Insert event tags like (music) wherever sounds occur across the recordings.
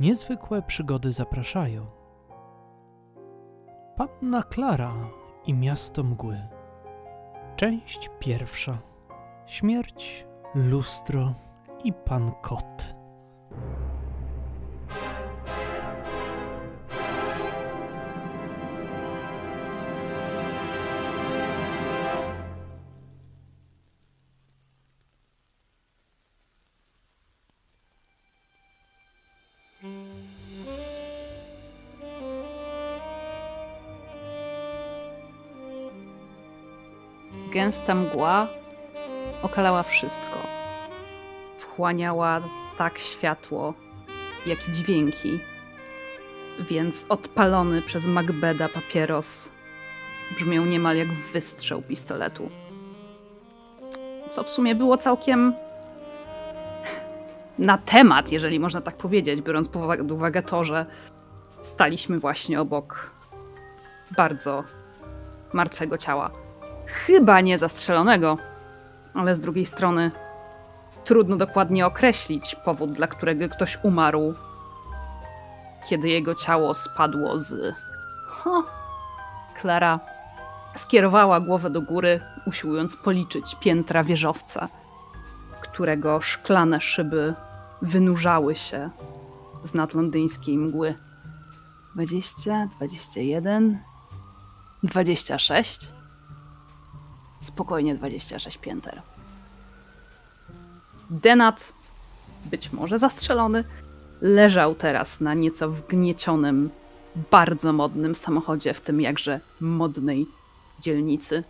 Niezwykłe przygody zapraszają. Panna Klara i miasto mgły. Część pierwsza. Śmierć, lustro i pan kot. Gęsta mgła okalała wszystko. Wchłaniała tak światło, jak i dźwięki. Więc odpalony przez Macbeda papieros brzmiał niemal jak wystrzał pistoletu. Co w sumie było całkiem na temat, jeżeli można tak powiedzieć, biorąc pod uwagę to, że staliśmy właśnie obok bardzo martwego ciała. Chyba nie zastrzelonego, ale z drugiej strony trudno dokładnie określić powód, dla którego ktoś umarł, kiedy jego ciało spadło z. Ho. Klara skierowała głowę do góry, usiłując policzyć piętra wieżowca, którego szklane szyby wynurzały się z nadlondyńskiej mgły. 20, 21, 26. Spokojnie 26 pięter. Denat, być może zastrzelony, leżał teraz na nieco wgniecionym, bardzo modnym samochodzie w tym jakże modnej dzielnicy.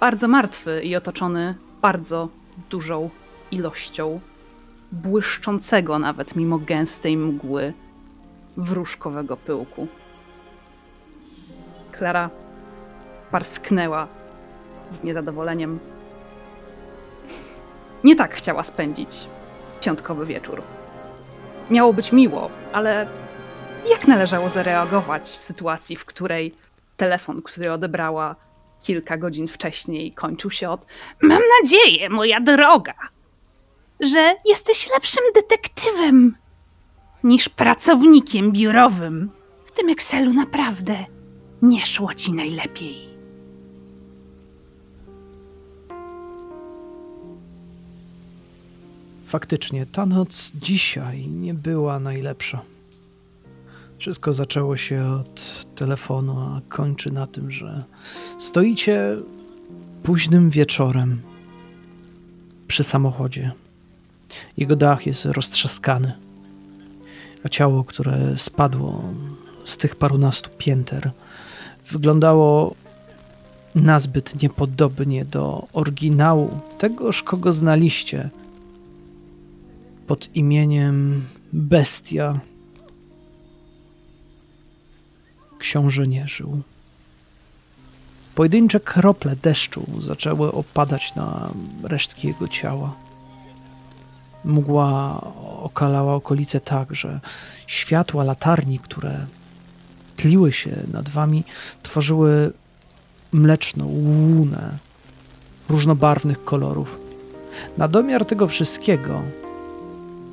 Bardzo martwy i otoczony bardzo dużą ilością błyszczącego nawet mimo gęstej mgły wróżkowego pyłku. Klara parsknęła z niezadowoleniem. Nie tak chciała spędzić piątkowy wieczór. Miało być miło, ale jak należało zareagować w sytuacji, w której telefon, który odebrała kilka godzin wcześniej, kończył się od Mam nadzieję, moja droga, że jesteś lepszym detektywem niż pracownikiem biurowym. W tym Excelu naprawdę nie szło ci najlepiej. Faktycznie, ta noc dzisiaj nie była najlepsza. Wszystko zaczęło się od telefonu, a kończy na tym, że stoicie późnym wieczorem przy samochodzie. Jego dach jest roztrzaskany, a ciało, które spadło z tych parunastu pięter, wyglądało nazbyt niepodobnie do oryginału tegoż, kogo znaliście pod imieniem Bestia. Książę nie żył. Pojedyncze krople deszczu zaczęły opadać na resztki jego ciała. Mgła okalała okolice tak, że światła latarni, które tliły się nad wami, tworzyły mleczną łunę różnobarwnych kolorów. Na domiar tego wszystkiego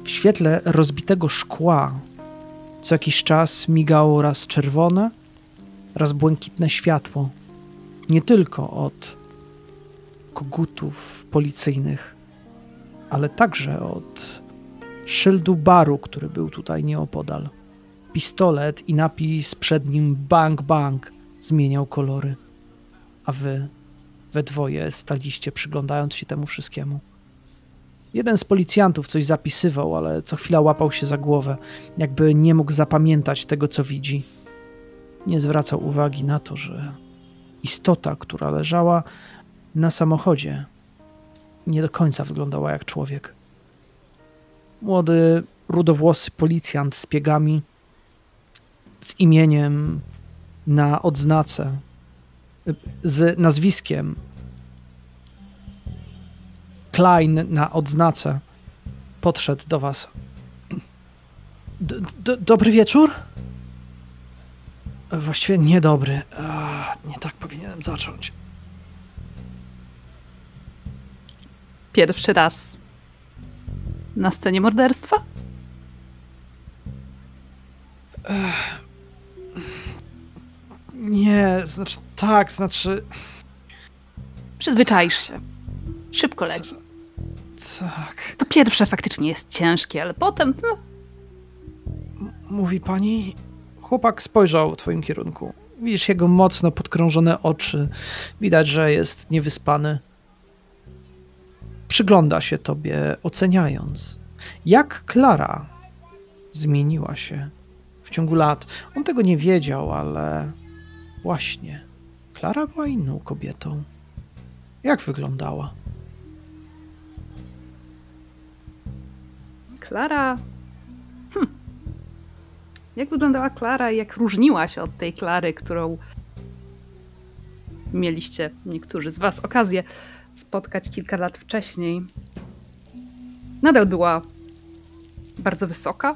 w świetle rozbitego szkła co jakiś czas migało raz czerwone, raz błękitne światło. Nie tylko od kogutów policyjnych, ale także od szyldu baru, który był tutaj nieopodal. Pistolet i napis przed nim bang bang zmieniał kolory, a wy we dwoje staliście przyglądając się temu wszystkiemu. Jeden z policjantów coś zapisywał, ale co chwila łapał się za głowę, jakby nie mógł zapamiętać tego, co widzi. Nie zwracał uwagi na to, że istota, która leżała na samochodzie, nie do końca wyglądała jak człowiek. Młody, rudowłosy policjant z piegami, z imieniem na odznace, z nazwiskiem Klein na odznace podszedł do was. D -d dobry wieczór? Właściwie niedobry. nie tak powinienem zacząć. Pierwszy raz na scenie morderstwa? Nie, znaczy tak, znaczy. Przyzwyczaisz się. Szybko leci. Tak. To pierwsze faktycznie jest ciężkie, ale potem. No, Mówi pani. Chłopak spojrzał w twoim kierunku. Widzisz jego mocno podkrążone oczy. Widać, że jest niewyspany. Przygląda się tobie, oceniając. Jak Klara zmieniła się w ciągu lat. On tego nie wiedział, ale właśnie. Klara była inną kobietą. Jak wyglądała? Klara. Hm. Jak wyglądała Klara i jak różniła się od tej Klary, którą mieliście niektórzy z Was okazję spotkać kilka lat wcześniej? Nadal była bardzo wysoka,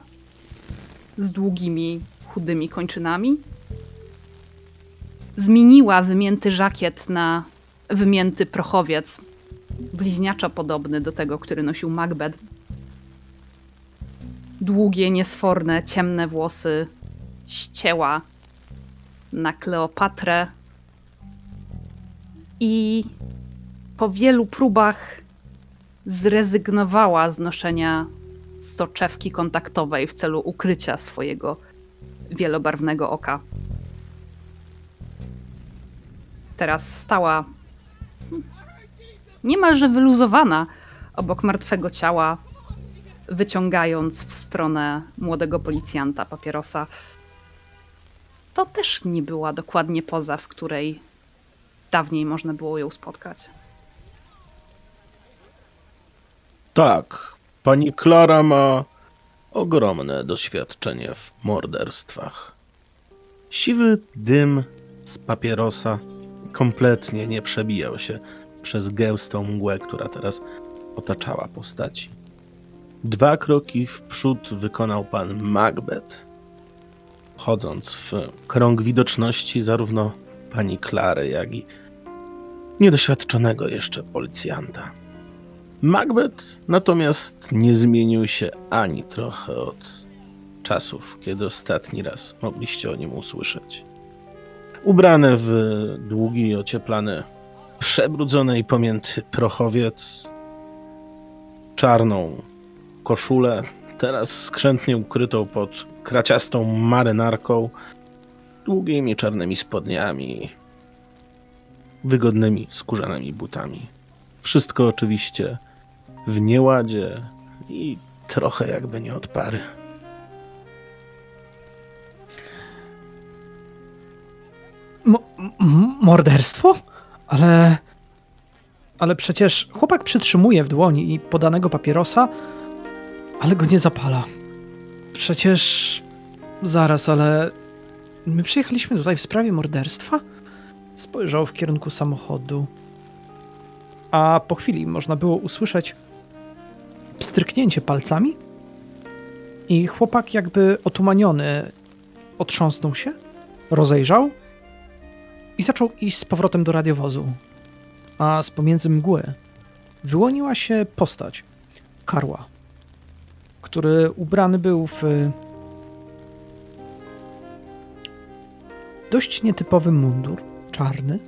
z długimi, chudymi kończynami. Zmieniła wymięty żakiet na wymięty prochowiec, bliźniaczo podobny do tego, który nosił Macbeth długie, niesforne, ciemne włosy ścięła na Kleopatrę i po wielu próbach zrezygnowała z noszenia soczewki kontaktowej w celu ukrycia swojego wielobarwnego oka. Teraz stała niemalże wyluzowana obok martwego ciała, wyciągając w stronę młodego policjanta papierosa. To też nie była dokładnie poza, w której dawniej można było ją spotkać. Tak, pani Klara ma ogromne doświadczenie w morderstwach. Siwy dym z papierosa kompletnie nie przebijał się przez gęstą mgłę, która teraz otaczała postaci. Dwa kroki w przód wykonał pan Macbeth, chodząc w krąg widoczności zarówno pani Klary, jak i niedoświadczonego jeszcze policjanta. Macbeth natomiast nie zmienił się ani trochę od czasów, kiedy ostatni raz mogliście o nim usłyszeć. Ubrany w długi, ocieplany, przebrudzony i pomięty prochowiec, czarną koszulę, teraz skrzętnie ukrytą pod kraciastą marynarką, długimi czarnymi spodniami, wygodnymi skórzanymi butami. Wszystko oczywiście w nieładzie i trochę jakby nie od pary. M- morderstwo? Ale. Ale przecież chłopak przytrzymuje w dłoni i podanego papierosa, ale go nie zapala. Przecież. Zaraz, ale. My przyjechaliśmy tutaj w sprawie morderstwa? Spojrzał w kierunku samochodu. A po chwili można było usłyszeć pstryknięcie palcami. I chłopak, jakby otumaniony, otrząsnął się, rozejrzał i zaczął iść z powrotem do radiowozu. A z pomiędzy mgły wyłoniła się postać Karła, który ubrany był w dość nietypowy mundur, czarny.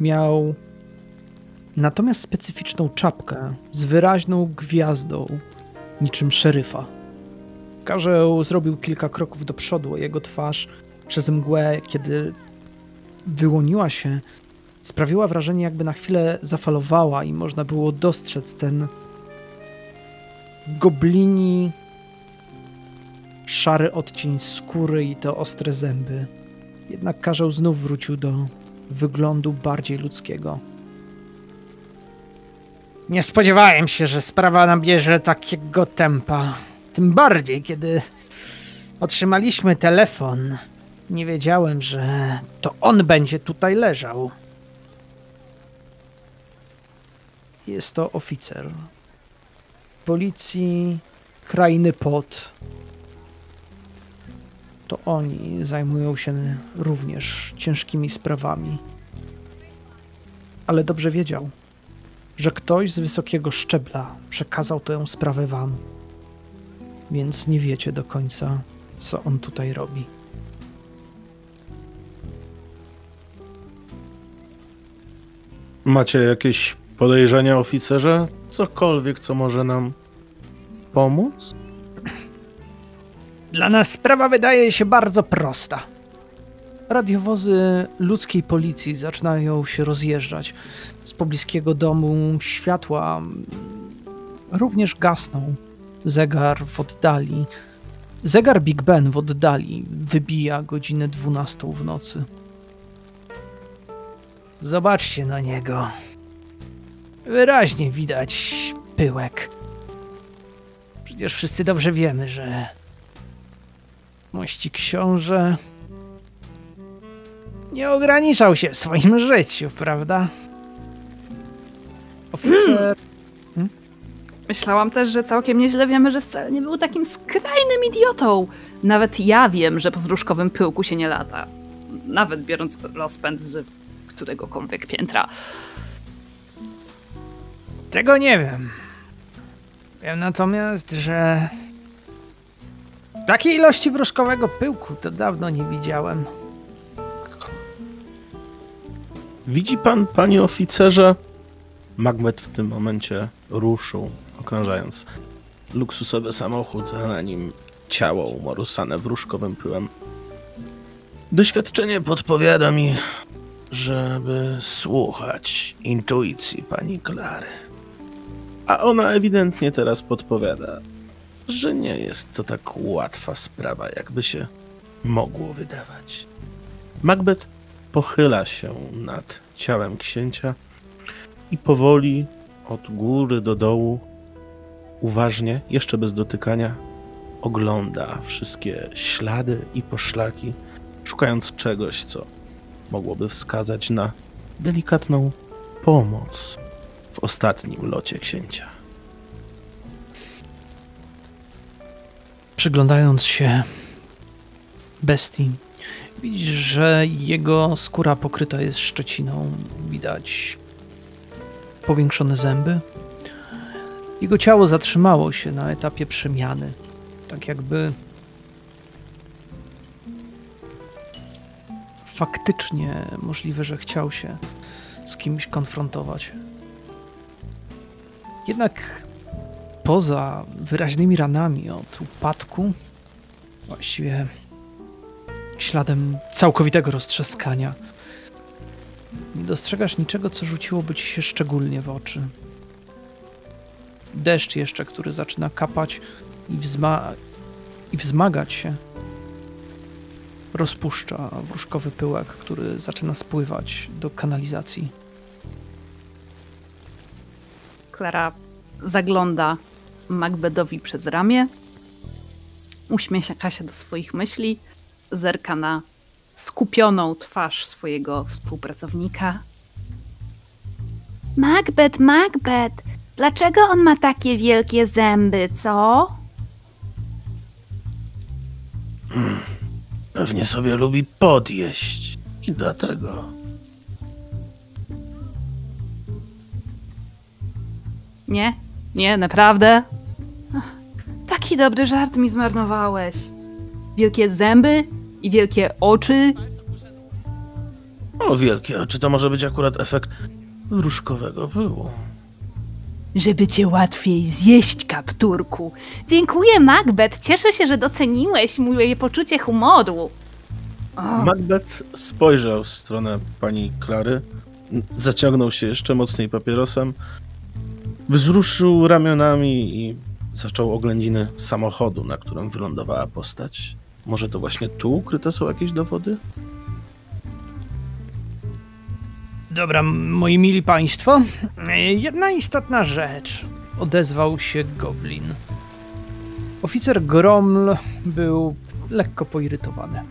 Miał natomiast specyficzną czapkę z wyraźną gwiazdą, niczym szeryfa. Karzeł zrobił kilka kroków do przodu, jego twarz przez mgłę, kiedy wyłoniła się, sprawiła wrażenie, jakby na chwilę zafalowała i można było dostrzec ten goblini szary odcień skóry i te ostre zęby. Jednak Karzeł znów wrócił do wyglądu bardziej ludzkiego. Nie spodziewałem się, że sprawa nabierze takiego tempa. Tym bardziej, kiedy otrzymaliśmy telefon. Nie wiedziałem, że to on będzie tutaj leżał. Jest to oficer policji krainy Pot. To oni zajmują się również ciężkimi sprawami. Ale dobrze wiedział, że ktoś z wysokiego szczebla przekazał tę sprawę wam. Więc nie wiecie do końca, co on tutaj robi. Macie jakieś podejrzenia, oficerze? Cokolwiek, co może nam pomóc? Dla nas sprawa wydaje się bardzo prosta. Radiowozy ludzkiej policji zaczynają się rozjeżdżać. Z pobliskiego domu światła również gasną. Zegar w oddali. Zegar Big Ben w oddali wybija godzinę 12 w nocy. Zobaczcie na niego. Wyraźnie widać pyłek. Przecież wszyscy dobrze wiemy, że mości książę nie ograniczał się w swoim życiu, prawda? Oficer. Myślałam też, że całkiem nieźle wiemy, że wcale nie był takim skrajnym idiotą. Nawet ja wiem, że po wróżkowym pyłku się nie lata. Nawet biorąc rozpęd z któregokolwiek piętra. Tego nie wiem. Wiem natomiast, że takiej ilości wróżkowego pyłku to dawno nie widziałem. Widzi pan, panie oficerze? Magmet w tym momencie ruszył, okrążając luksusowy samochód, a na nim ciało umorusane wróżkowym pyłem. Doświadczenie podpowiada mi, żeby słuchać intuicji pani Klary. A ona ewidentnie teraz podpowiada, że nie jest to tak łatwa sprawa, jakby się mogło wydawać. Macbeth pochyla się nad ciałem księcia i powoli od góry do dołu, uważnie, jeszcze bez dotykania, ogląda wszystkie ślady i poszlaki, szukając czegoś, co mogłoby wskazać na delikatną pomoc ostatnim locie księcia. Przyglądając się bestii, widzisz, że jego skóra pokryta jest szczeciną. Widać powiększone zęby. Jego ciało zatrzymało się na etapie przemiany. Tak jakby faktycznie możliwe, że chciał się z kimś konfrontować. Jednak poza wyraźnymi ranami od upadku, właściwie śladem całkowitego roztrzaskania, nie dostrzegasz niczego, co rzuciłoby ci się szczególnie w oczy. Deszcz jeszcze, który zaczyna kapać i, wzma- i wzmagać się, rozpuszcza wróżkowy pyłek, który zaczyna spływać do kanalizacji. Klara zagląda Macbedowi przez ramię, uśmiecha się do swoich myśli, zerka na skupioną twarz swojego współpracownika. Macbeth, Macbeth, dlaczego on ma takie wielkie zęby, co? Pewnie sobie lubi podjeść i dlatego. Nie, nie, naprawdę? Ach, Taki dobry żart mi zmarnowałeś. Wielkie zęby i wielkie oczy. O, wielkie oczy, to może być akurat efekt wróżkowego pyłu. Żeby cię łatwiej zjeść, kapturku. Dziękuję, Macbeth. Cieszę się, że doceniłeś moje poczucie humoru. O, Macbeth spojrzał w stronę pani Klary, zaciągnął się jeszcze mocniej papierosem, wzruszył ramionami i zaczął oględziny samochodu, na którym wylądowała postać. Może to właśnie tu ukryte są jakieś dowody? Dobra, moi mili państwo, jedna istotna rzecz. Odezwał się Goblin. Oficer Groml był lekko poirytowany.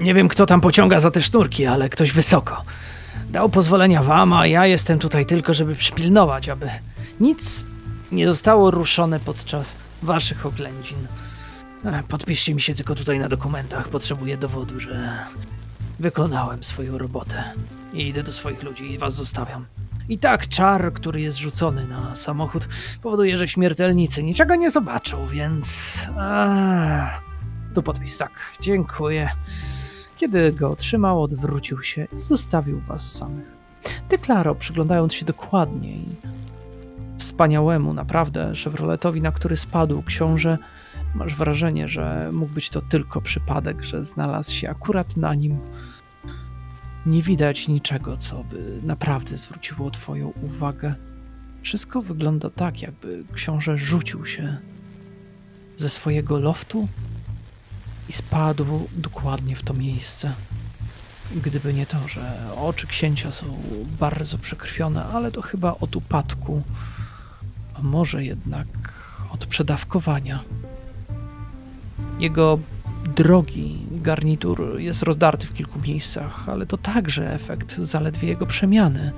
Nie wiem, kto tam pociąga za te sznurki, ale ktoś wysoko. Dał pozwolenia wam, a ja jestem tutaj tylko, żeby przypilnować, aby nic nie zostało ruszone podczas waszych oględzin. E, Podpiszcie mi się tylko tutaj na dokumentach. Potrzebuję dowodu, że wykonałem swoją robotę. I idę do swoich ludzi i was zostawiam. I tak czar, który jest rzucony na samochód, powoduje, że śmiertelnicy niczego nie zobaczą, więc. A, tu podpis, tak, dziękuję. Kiedy go otrzymał, odwrócił się i zostawił was samych. Ty, Klaro, przyglądając się dokładniej wspaniałemu, naprawdę Chevroletowi, na który spadł książę, masz wrażenie, że mógł być to tylko przypadek, że znalazł się akurat na nim. Nie widać niczego, co by naprawdę zwróciło Twoją uwagę. Wszystko wygląda tak, jakby książę rzucił się ze swojego loftu i spadł dokładnie w to miejsce. Gdyby nie to, że oczy księcia są bardzo przekrwione, ale to chyba od upadku, a może jednak od przedawkowania. Jego drogi garnitur jest rozdarty w kilku miejscach, ale to także efekt zaledwie jego przemiany.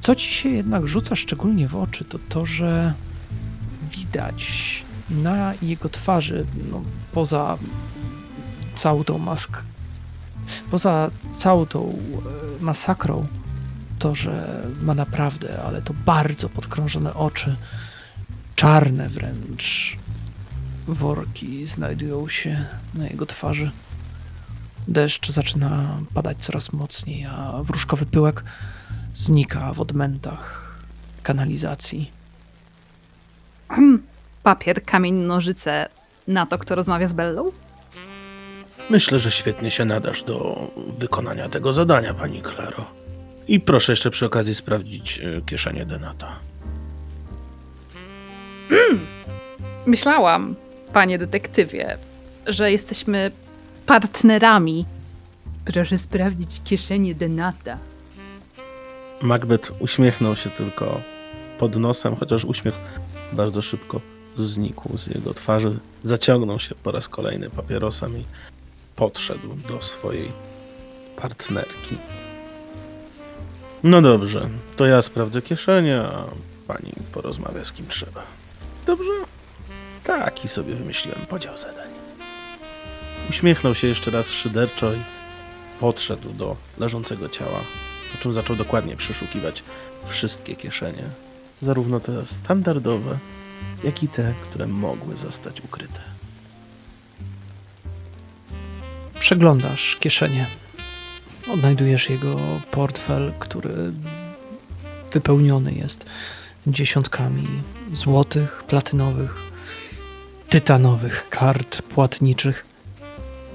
Co ci się jednak rzuca szczególnie w oczy, to to, że widać na jego twarzy, no, poza całą tą mask, poza całą tą e, masakrą, to, że ma naprawdę, ale to bardzo podkrążone oczy, czarne wręcz worki znajdują się na jego twarzy. Deszcz zaczyna padać coraz mocniej, a wróżkowy pyłek znika w odmętach kanalizacji. Papier, kamień, nożyce na to, kto rozmawia z Bellą? Myślę, że świetnie się nadasz do wykonania tego zadania, pani Klaro. I proszę jeszcze przy okazji sprawdzić e, kieszenie Denata. Myślałam, panie detektywie, że jesteśmy partnerami. Proszę sprawdzić kieszenie Denata. Macbeth uśmiechnął się tylko pod nosem, chociaż uśmiech bardzo szybko znikł z jego twarzy. Zaciągnął się po raz kolejny papierosem i podszedł do swojej partnerki. No dobrze, to ja sprawdzę kieszenie, a pani porozmawia z kim trzeba. Dobrze? Taki sobie wymyśliłem podział zadań. Uśmiechnął się jeszcze raz szyderczo i podszedł do leżącego ciała, po czym zaczął dokładnie przeszukiwać wszystkie kieszenie, zarówno te standardowe, jak i te, które mogły zostać ukryte. Przeglądasz kieszenie. Odnajdujesz jego portfel, który wypełniony jest dziesiątkami złotych, platynowych, tytanowych kart płatniczych,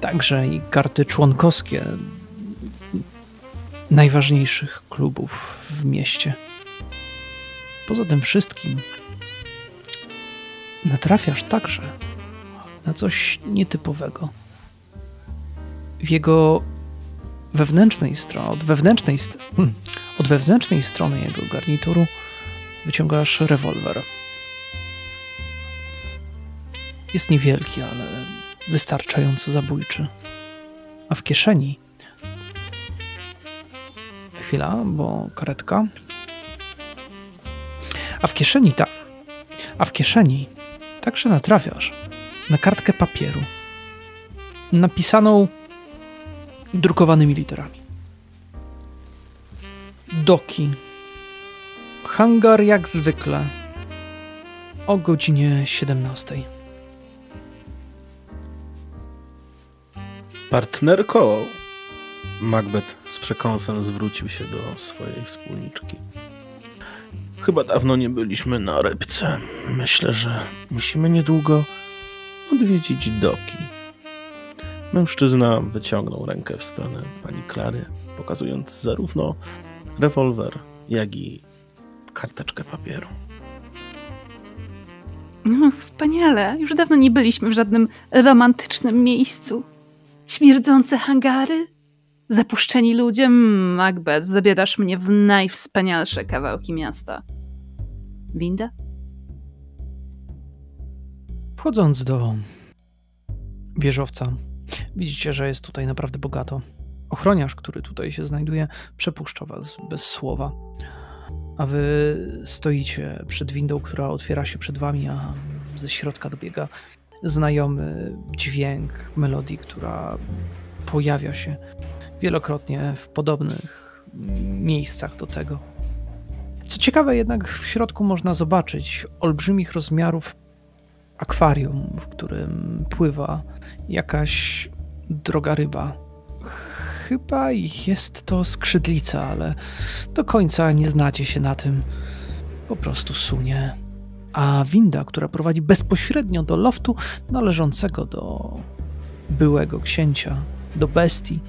także i karty członkowskie najważniejszych klubów w mieście. Poza tym wszystkim natrafiasz także na coś nietypowego. W jego wewnętrznej stronie, od wewnętrznej, st- hmm, od wewnętrznej strony jego garnituru wyciągasz rewolwer. Jest niewielki, ale wystarczająco zabójczy. A w kieszeni. Chwila, bo karetka. A w kieszeni ta. A w kieszeni także natrafiasz na kartkę papieru. Napisaną drukowanymi literami. Doki. Hangar jak zwykle. O godzinie 17. Partnerko! Macbeth z przekąsem zwrócił się do swojej wspólniczki. Chyba dawno nie byliśmy na rybce. Myślę, że musimy niedługo odwiedzić doki. Mężczyzna wyciągnął rękę w stronę pani Klary, pokazując zarówno rewolwer, jak i karteczkę papieru. No, wspaniale. Już dawno nie byliśmy w żadnym romantycznym miejscu. Śmierdzące hangary? Zapuszczeni ludzie? Mm, Macbeth, zabierasz mnie w najwspanialsze kawałki miasta. Winda? Wchodząc do wieżowca, widzicie, że jest tutaj naprawdę bogato. Ochroniarz, który tutaj się znajduje, przepuszcza was bez słowa. A wy stoicie przed windą, która otwiera się przed wami, a ze środka dobiega znajomy dźwięk melodii, która pojawia się wielokrotnie w podobnych miejscach do tego. Co ciekawe, jednak w środku można zobaczyć olbrzymich rozmiarów akwarium, w którym pływa jakaś droga ryba. Chyba jest to skrzydlica, ale do końca nie znacie się na tym. Po prostu sunie. A winda, która prowadzi bezpośrednio do loftu należącego do byłego księcia, do bestii,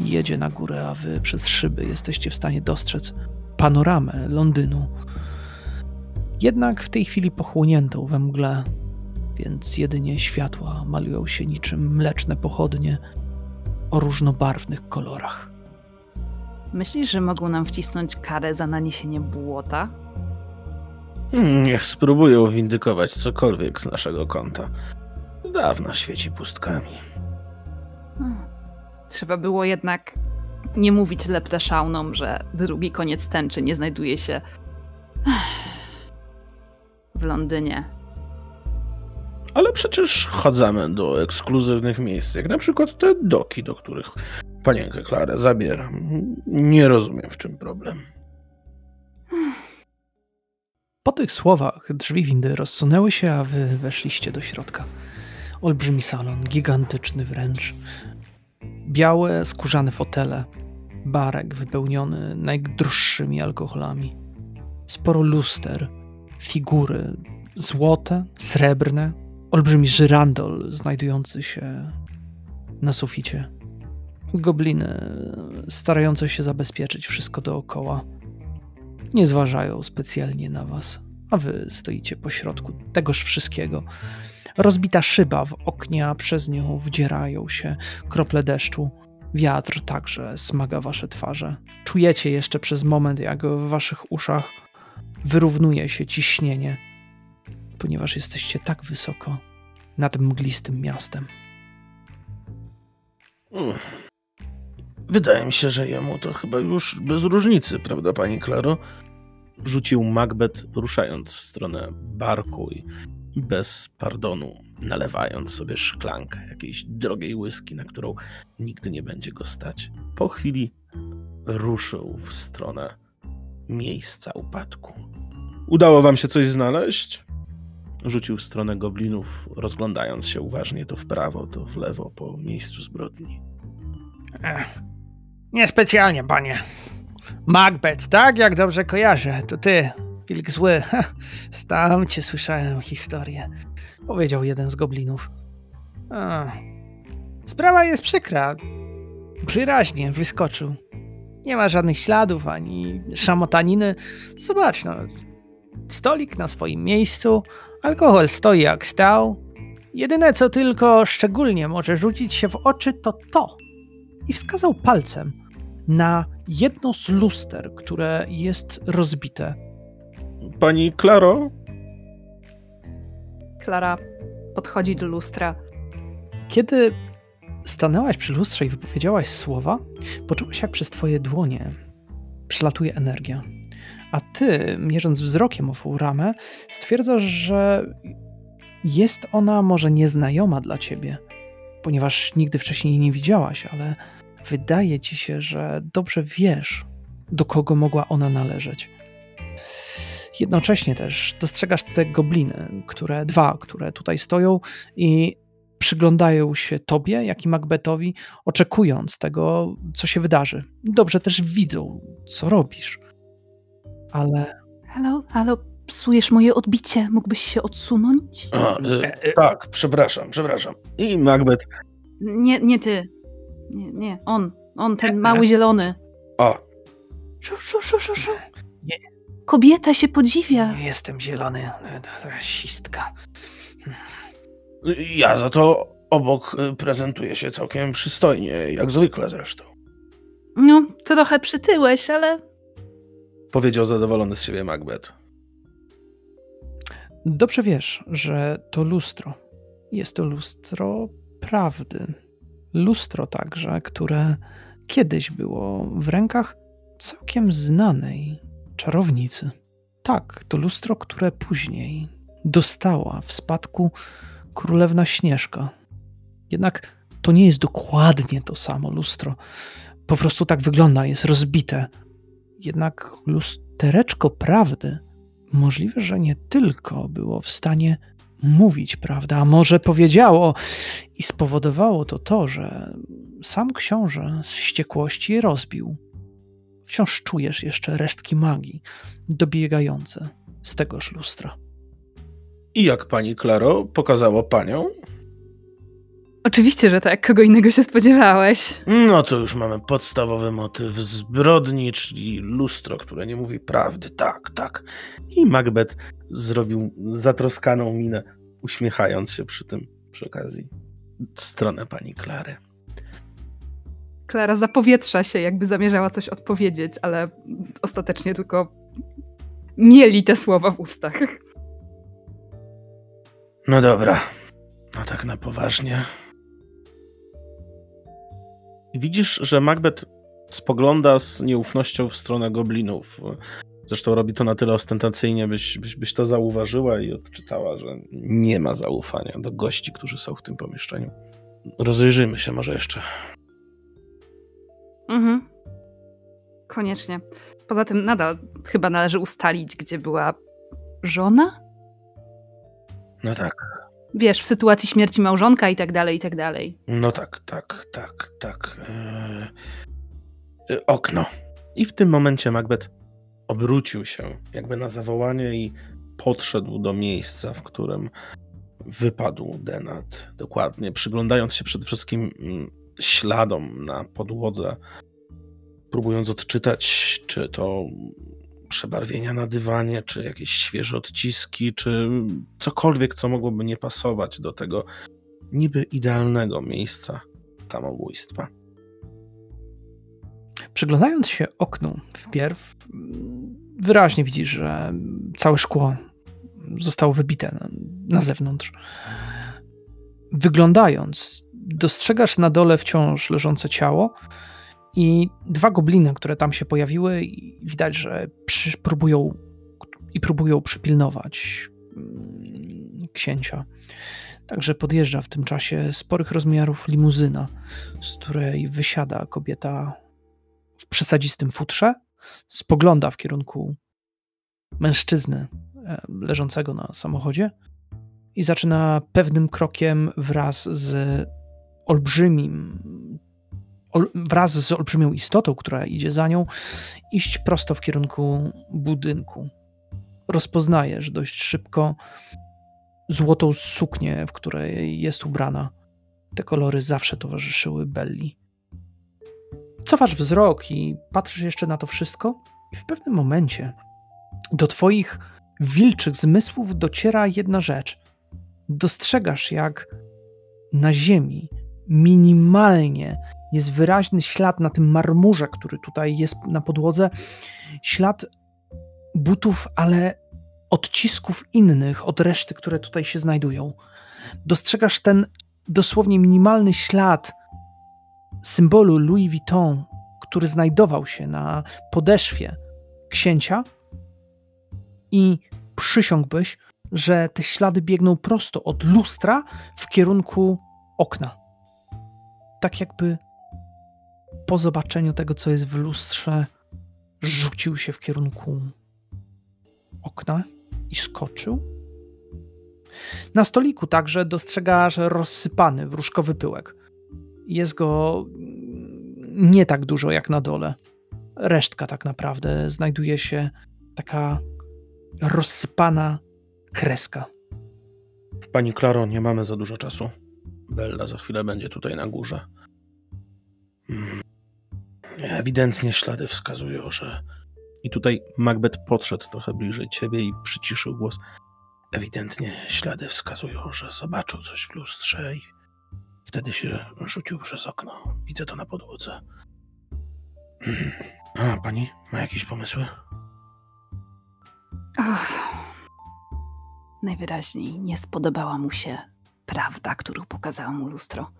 jedzie na górę, a wy przez szyby jesteście w stanie dostrzec panoramę Londynu. Jednak w tej chwili pochłoniętą we mgle, więc jedynie światła malują się niczym mleczne pochodnie o różnobarwnych kolorach. Myślisz, że mogą nam wcisnąć karę za naniesienie błota? Hmm, Niech spróbują windykować cokolwiek z naszego konta. Dawna świeci pustkami. Hmm. Trzeba było jednak nie mówić lepteszaunom, że drugi koniec tęczy nie znajduje się w Londynie. Ale przecież chodzamy do ekskluzywnych miejsc, jak na przykład te doki, do których panienkę Klarę zabieram. Nie rozumiem, w czym problem. Po tych słowach drzwi windy rozsunęły się, a wy weszliście do środka. Olbrzymi salon, gigantyczny wręcz. Białe, skórzane fotele, barek wypełniony najdroższymi alkoholami. Sporo luster, figury złote, srebrne, olbrzymi żyrandol znajdujący się na suficie. Gobliny starające się zabezpieczyć wszystko dookoła. Nie zważają specjalnie na was, a wy stoicie pośrodku tegoż wszystkiego. Rozbita szyba w oknie, a przez nią wdzierają się krople deszczu. Wiatr także smaga wasze twarze. Czujecie jeszcze przez moment, jak w waszych uszach wyrównuje się ciśnienie, ponieważ jesteście tak wysoko nad mglistym miastem. Wydaje mi się, że jemu to chyba już bez różnicy, prawda, pani Klaro? Rzucił Macbeth, ruszając w stronę barku i bez pardonu nalewając sobie szklankę jakiejś drogiej whisky, na którą nigdy nie będzie go stać. Po chwili ruszył w stronę miejsca upadku. Udało wam się coś znaleźć? Rzucił w stronę goblinów, rozglądając się uważnie to w prawo, to w lewo po miejscu zbrodni. Ech, niespecjalnie, panie. Macbeth, tak jak dobrze kojarzę, to ty, wilk zły. Stam cię słyszałem historię, powiedział jeden z goblinów. A, sprawa jest przykra. Wyraźnie wyskoczył. Nie ma żadnych śladów ani szamotaniny. Zobacz, no. Stolik na swoim miejscu, alkohol stoi jak stał. Jedyne co tylko szczególnie może rzucić się w oczy to to. I wskazał palcem na jedno z luster, które jest rozbite. Pani Klaro? Klara podchodzi do lustra. Kiedy stanęłaś przy lustrze i wypowiedziałaś słowa, poczułaś jak przez twoje dłonie przelatuje energia. A ty, mierząc wzrokiem ową ramę, stwierdzasz, że jest ona może nieznajoma dla ciebie, ponieważ nigdy wcześniej jej nie widziałaś, ale wydaje ci się, że dobrze wiesz, do kogo mogła ona należeć. Jednocześnie też dostrzegasz te gobliny, które dwa, które tutaj stoją i przyglądają się tobie, jak i Macbethowi, oczekując tego, co się wydarzy. Dobrze też widzą, co robisz. Ale Halo, halo, psujesz moje odbicie. Mógłbyś się odsunąć? A, e, tak, przepraszam, przepraszam. I Macbeth. Nie, nie ty. Nie, nie, on. On, ten mały zielony. O, Szu, szu, szu, szu, szu. Kobieta się podziwia. nie jestem zielony, rasistka. ja za to obok e, prezentuję się całkiem przystojnie, jak zwykle zresztą. No, trochę przytyłeś, ale Powiedział zadowolony z siebie Macbeth. Dobrze wiesz, że to lustro. Jest to lustro prawdy. Lustro także, które kiedyś było w rękach całkiem znanej czarownicy. Tak, to lustro, które później dostała w spadku królewna Śnieżka. Jednak to nie jest dokładnie to samo lustro. po prostu tak wygląda, jest rozbite. Jednak lustereczko prawdy możliwe, że nie tylko było w stanie mówić prawdę, a może powiedziało i spowodowało to to, że sam książę z wściekłości je rozbił. Wciąż czujesz jeszcze resztki magii dobiegające z tegoż lustra. I jak pani Klaro pokazało panią? Oczywiście, że tak. Kogo innego się spodziewałeś? No to już mamy podstawowy motyw zbrodni, czyli lustro, które nie mówi prawdy. Tak, tak. I Macbeth zrobił zatroskaną minę, uśmiechając się przy tym, przy okazji, w stronę pani Klary. Klara zapowietrza się, jakby zamierzała coś odpowiedzieć, ale ostatecznie tylko mieli te słowa w ustach. No dobra. No tak na poważnie. Widzisz, że Macbeth spogląda z nieufnością w stronę goblinów. Zresztą robi to na tyle ostentacyjnie, byś, byś, byś to zauważyła i odczytała, że nie ma zaufania do gości, którzy są w tym pomieszczeniu. Rozejrzyjmy się może jeszcze. Mhm. Koniecznie. Poza tym nadal chyba należy ustalić, gdzie była żona? No tak. Wiesz, w sytuacji śmierci małżonka i tak dalej, i tak dalej. No tak, tak, tak, tak. Eee, okno. I w tym momencie Macbeth obrócił się jakby na zawołanie i podszedł do miejsca, w którym wypadł Denat. Dokładnie, przyglądając się przede wszystkim mm, śladom na podłodze, próbując odczytać, czy to przebarwienia na dywanie, czy jakieś świeże odciski, czy cokolwiek, co mogłoby nie pasować do tego niby idealnego miejsca samobójstwa. Przyglądając się oknu wpierw, wyraźnie widzisz, że całe szkło zostało wybite na, na zewnątrz. Wyglądając, dostrzegasz na dole wciąż leżące ciało i dwa gobliny, które tam się pojawiły, i widać, że przy, próbują i próbują przypilnować mm, księcia. Także podjeżdża w tym czasie sporych rozmiarów limuzyna, z której wysiada kobieta w przesadzistym futrze, spogląda w kierunku mężczyzny e, leżącego na samochodzie i zaczyna pewnym krokiem wraz z olbrzymim, ol, wraz z olbrzymią istotą, która idzie za nią, iść prosto w kierunku budynku. Rozpoznajesz dość szybko złotą suknię, w której jest ubrana. Te kolory zawsze towarzyszyły Belli. Cofasz wzrok i patrzysz jeszcze na to wszystko, i w pewnym momencie do twoich wilczych zmysłów dociera jedna rzecz. Dostrzegasz, jak na ziemi minimalnie jest wyraźny ślad na tym marmurze, który tutaj jest na podłodze. Ślad butów, ale odcisków innych od reszty, które tutaj się znajdują. Dostrzegasz ten dosłownie minimalny ślad symbolu Louis Vuitton, który znajdował się na podeszwie księcia i przysiągłbyś, że te ślady biegną prosto od lustra w kierunku okna. Tak jakby po zobaczeniu tego, co jest w lustrze, rzucił się w kierunku okna i skoczył. Na stoliku także dostrzegasz rozsypany wróżkowy pyłek. Jest go nie tak dużo jak na dole. Resztka tak naprawdę znajduje się taka rozsypana kreska. Pani Klaro, nie mamy za dużo czasu. Bella za chwilę będzie tutaj na górze. Hmm. Ewidentnie ślady wskazują, że. I tutaj Macbeth podszedł trochę bliżej ciebie i przyciszył głos. Ewidentnie ślady wskazują, że zobaczył coś w lustrze i wtedy się rzucił przez okno. Widzę to na podłodze. A pani ma jakieś pomysły? Ach. Najwyraźniej nie spodobała mu się prawda, którą pokazało mu lustro.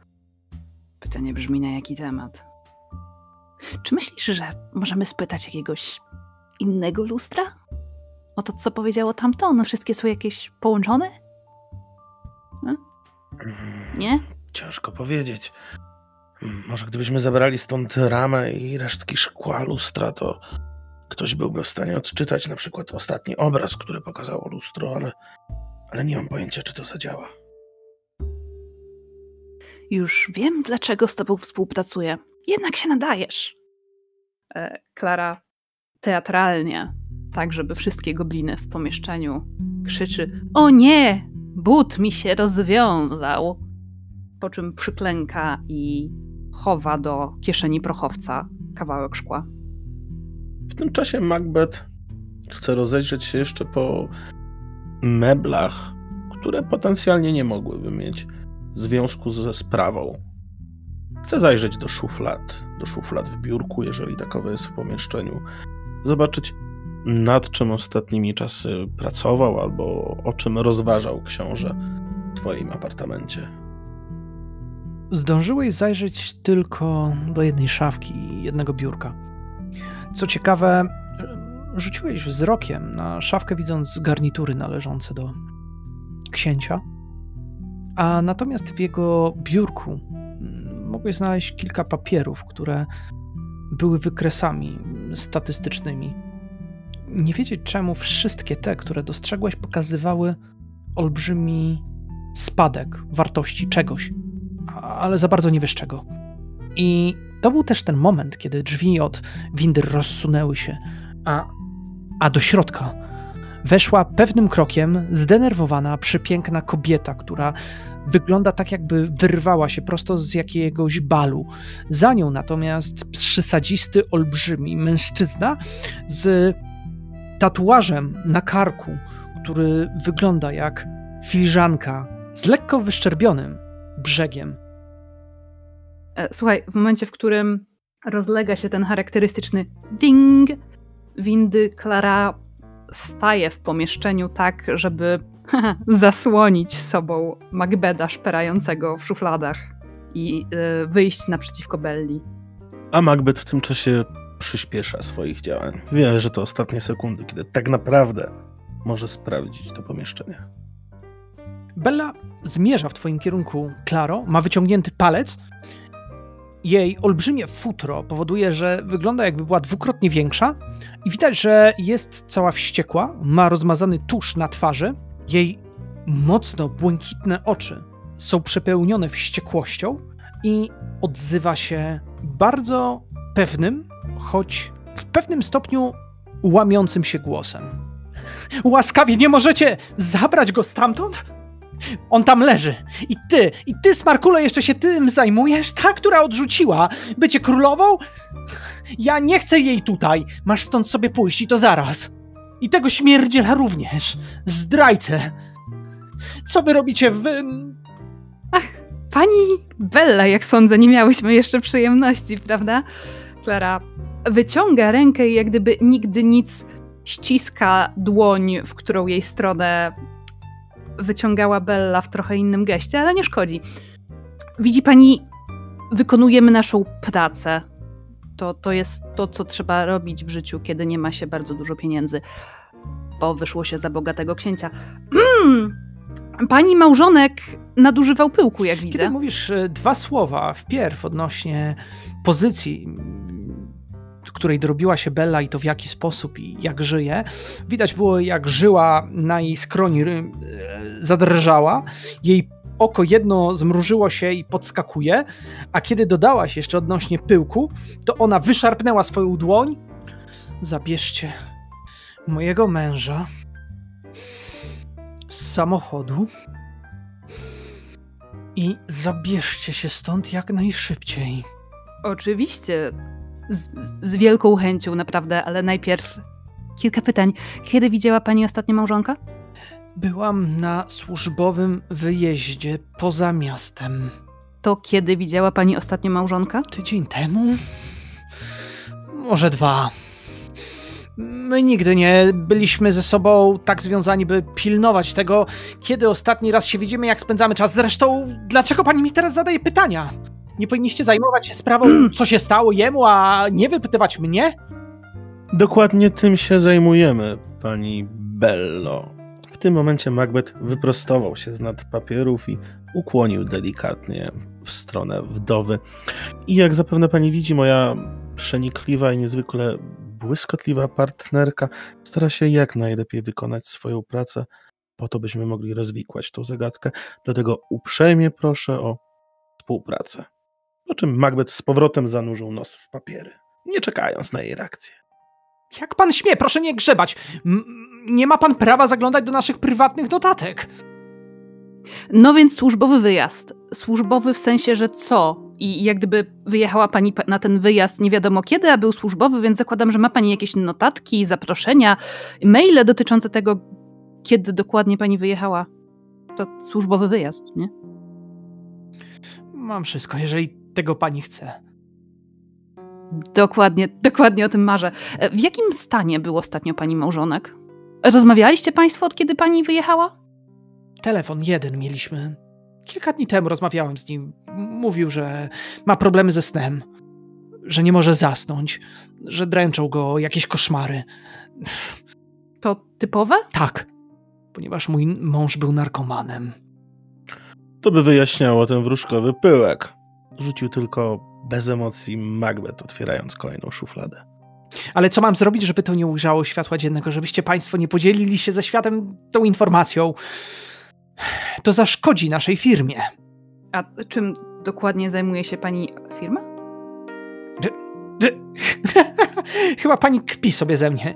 Pytanie brzmi na jaki temat? Czy myślisz, że możemy spytać jakiegoś innego lustra? O to, co powiedziało tamto? One wszystkie są jakieś połączone? Hmm? Nie? Ciężko powiedzieć. Może gdybyśmy zabrali stąd ramę i resztki szkła lustra, to ktoś byłby w stanie odczytać na przykład ostatni obraz, który pokazało lustro, ale, ale nie mam pojęcia, czy to zadziała. Już wiem, dlaczego z tobą współpracuję. Jednak się nadajesz. E, Klara teatralnie, tak żeby wszystkie gobliny w pomieszczeniu krzyczy: O nie! But mi się rozwiązał! Po czym przyklęka i chowa do kieszeni prochowca kawałek szkła. W tym czasie Macbeth chce rozejrzeć się jeszcze po meblach, które potencjalnie nie mogłyby mieć związku ze sprawą. Chce zajrzeć do szuflad, do szuflad w biurku, jeżeli takowe jest w pomieszczeniu. Zobaczyć, nad czym ostatnimi czasy pracował albo o czym rozważał książę w twoim apartamencie. Zdążyłeś zajrzeć tylko do jednej szafki i jednego biurka. Co ciekawe, rzuciłeś wzrokiem na szafkę, widząc garnitury należące do księcia, a natomiast w jego biurku mm, mogłeś znaleźć kilka papierów, które były wykresami statystycznymi. Nie wiedzieć czemu wszystkie te, które dostrzegłeś, pokazywały olbrzymi spadek wartości czegoś, ale za bardzo nie wiesz czego. I to był też ten moment, kiedy drzwi od windy rozsunęły się, a, a do środka weszła pewnym krokiem zdenerwowana, przepiękna kobieta, która wygląda tak, jakby wyrwała się prosto z jakiegoś balu. Za nią natomiast przysadzisty, olbrzymi mężczyzna z tatuażem na karku, który wygląda jak filiżanka z lekko wyszczerbionym brzegiem. E, słuchaj, w momencie, w którym rozlega się ten charakterystyczny ding, windy Klara staje w pomieszczeniu tak, żeby (laughs) zasłonić sobą Macbeda szperającego w szufladach i y, wyjść naprzeciwko Belli. A Macbeth w tym czasie przyspiesza swoich działań. Wie, że to ostatnie sekundy, kiedy tak naprawdę może sprawdzić to pomieszczenie. Bella zmierza w twoim kierunku, Klaro, ma wyciągnięty palec. Jej olbrzymie futro powoduje, że wygląda jakby była dwukrotnie większa i widać, że jest cała wściekła, ma rozmazany tusz na twarzy. Jej mocno błękitne oczy są przepełnione wściekłością i odzywa się bardzo pewnym, choć w pewnym stopniu łamiącym się głosem. Łaskawie nie możecie zabrać go stamtąd? On tam leży. I ty, i ty, Smarkulo, jeszcze się tym zajmujesz? Ta, która odrzuciła bycie królową? Ja nie chcę jej tutaj. Masz stąd sobie pójść i to zaraz. I tego śmierdziela również. Zdrajcę. Co wy robicie w... Ach, pani Bella, jak sądzę, nie miałyśmy jeszcze przyjemności, prawda? Klara wyciąga rękę i jak gdyby nigdy nic ściska dłoń, w którą jej stronę wyciągała Bella w trochę innym geście, ale nie szkodzi. Widzi pani, wykonujemy naszą pracę. To, to jest to, co trzeba robić w życiu, kiedy nie ma się bardzo dużo pieniędzy, bo wyszło się za bogatego księcia. Mm, pani małżonek nadużywał pyłku, jak widzę. Kiedy mówisz e, dwa słowa wpierw odnośnie pozycji której dorobiła się Bella i to w jaki sposób i jak żyje. Widać było, jak żyła na jej skroni e, zadrżała. Jej oko jedno zmrużyło się i podskakuje, a kiedy dodałaś jeszcze odnośnie pyłku, to ona wyszarpnęła swoją dłoń. Zabierzcie mojego męża z samochodu i zabierzcie się stąd jak najszybciej. Oczywiście, z, z wielką chęcią, naprawdę, ale najpierw kilka pytań. Kiedy widziała pani ostatnio małżonka? Byłam na służbowym wyjeździe poza miastem. To kiedy widziała pani ostatnio małżonka? Tydzień temu? Może dwa. My nigdy nie byliśmy ze sobą tak związani, by pilnować tego, kiedy ostatni raz się widzimy, jak spędzamy czas. Zresztą, dlaczego pani mi teraz zadaje pytania? Nie powinniście zajmować się sprawą, co się stało jemu, a nie wypytywać mnie? Dokładnie tym się zajmujemy, pani Bello. W tym momencie Macbeth wyprostował się z nad papierów i ukłonił delikatnie w stronę wdowy. I jak zapewne pani widzi, moja przenikliwa i niezwykle błyskotliwa partnerka stara się jak najlepiej wykonać swoją pracę, po to byśmy mogli rozwikłać tą zagadkę. Dlatego uprzejmie proszę o współpracę. Po czym Macbeth z powrotem zanurzył nos w papiery, nie czekając na jej reakcję. Jak pan śmie? Proszę nie grzebać. M nie ma pan prawa zaglądać do naszych prywatnych notatek. No więc służbowy wyjazd. Służbowy w sensie, że co? I jak gdyby wyjechała pani na ten wyjazd nie wiadomo kiedy, a był służbowy, więc zakładam, że ma pani jakieś notatki, zaproszenia, maile dotyczące tego, kiedy dokładnie pani wyjechała. To służbowy wyjazd, nie? Mam wszystko, jeżeli tego pani chce. Dokładnie, dokładnie o tym marzę. E, w jakim stanie był ostatnio pani małżonek? Rozmawialiście państwo od kiedy pani wyjechała? Telefon jeden mieliśmy. Kilka dni temu rozmawiałem z nim. Mówił, że ma problemy ze snem, że nie może zasnąć, że dręczą go jakieś koszmary. To typowe? Tak, ponieważ mój mąż był narkomanem. To by wyjaśniało ten wróżkowy pyłek. Rzucił tylko bez emocji Macbeth, otwierając kolejną szufladę. Ale co mam zrobić, żeby to nie ujrzało światła dziennego, żebyście państwo nie podzielili się ze światem tą informacją? To zaszkodzi naszej firmie. A czym dokładnie zajmuje się pani firma? D d (laughs) Chyba pani kpi sobie ze mnie.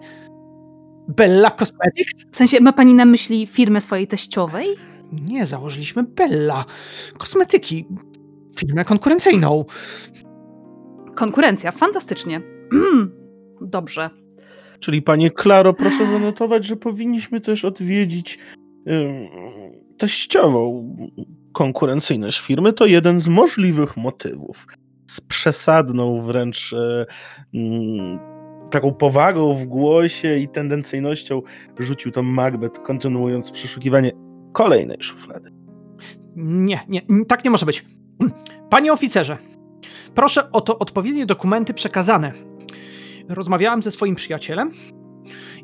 Bella Cosmetics? W sensie ma pani na myśli firmę swojej teściowej? Nie, założyliśmy Bella. Kosmetyki. Firmę konkurencyjną. Konkurencja, fantastycznie. Dobrze. Czyli panie Klaro, proszę zanotować, że powinniśmy też odwiedzić teściową. Konkurencyjność firmy to jeden z możliwych motywów. Z przesadną wręcz mm, taką powagą w głosie i tendencyjnością rzucił to Macbeth, kontynuując przeszukiwanie kolejnej szuflady. Nie, nie, tak nie może być. Panie oficerze, proszę o to odpowiednie dokumenty przekazane. Rozmawiałem ze swoim przyjacielem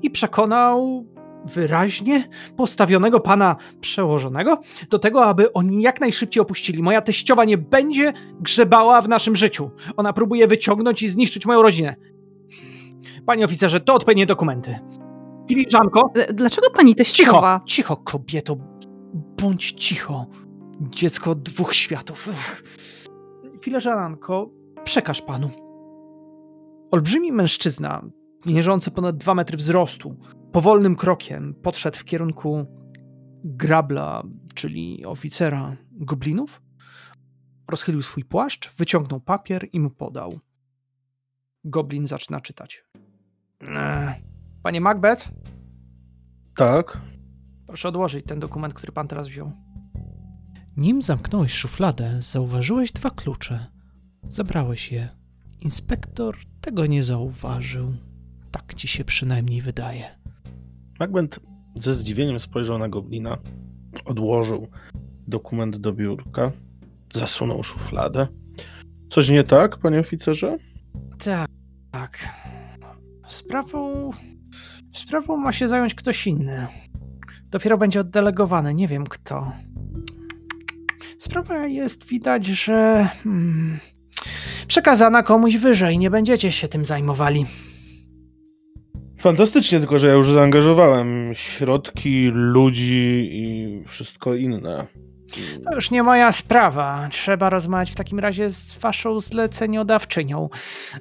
i przekonał wyraźnie postawionego pana przełożonego do tego, aby oni jak najszybciej opuścili. Moja teściowa nie będzie grzebała w naszym życiu. Ona próbuje wyciągnąć i zniszczyć moją rodzinę. Panie oficerze, to odpowiednie dokumenty. Filiżanko. Dlaczego pani teściowa... Cicho, cicho, kobieto. Bądź cicho. Dziecko dwóch światów. Filiżanko, przekaż panu. Olbrzymi mężczyzna, mierzący ponad dwa metry wzrostu, powolnym krokiem podszedł w kierunku grabla, czyli oficera goblinów. Rozchylił swój płaszcz, wyciągnął papier i mu podał. Goblin zaczyna czytać. Panie Macbeth? Tak. Proszę odłożyć ten dokument, który pan teraz wziął. Nim zamknąłeś szufladę, zauważyłeś dwa klucze. Zabrałeś je. Inspektor tego nie zauważył. Tak ci się przynajmniej wydaje. Macbeth ze zdziwieniem spojrzał na goblina, odłożył dokument do biurka, zasunął szufladę. Coś nie tak, panie oficerze? Tak, tak. Sprawą. Sprawą ma się zająć ktoś inny. Dopiero będzie oddelegowany, nie wiem kto. Sprawa jest widać, że. Hmm, przekazana komuś wyżej, nie będziecie się tym zajmowali. Fantastycznie, tylko że ja już zaangażowałem środki, ludzi i wszystko inne. To już nie moja sprawa. Trzeba rozmawiać w takim razie z waszą zleceniodawczynią.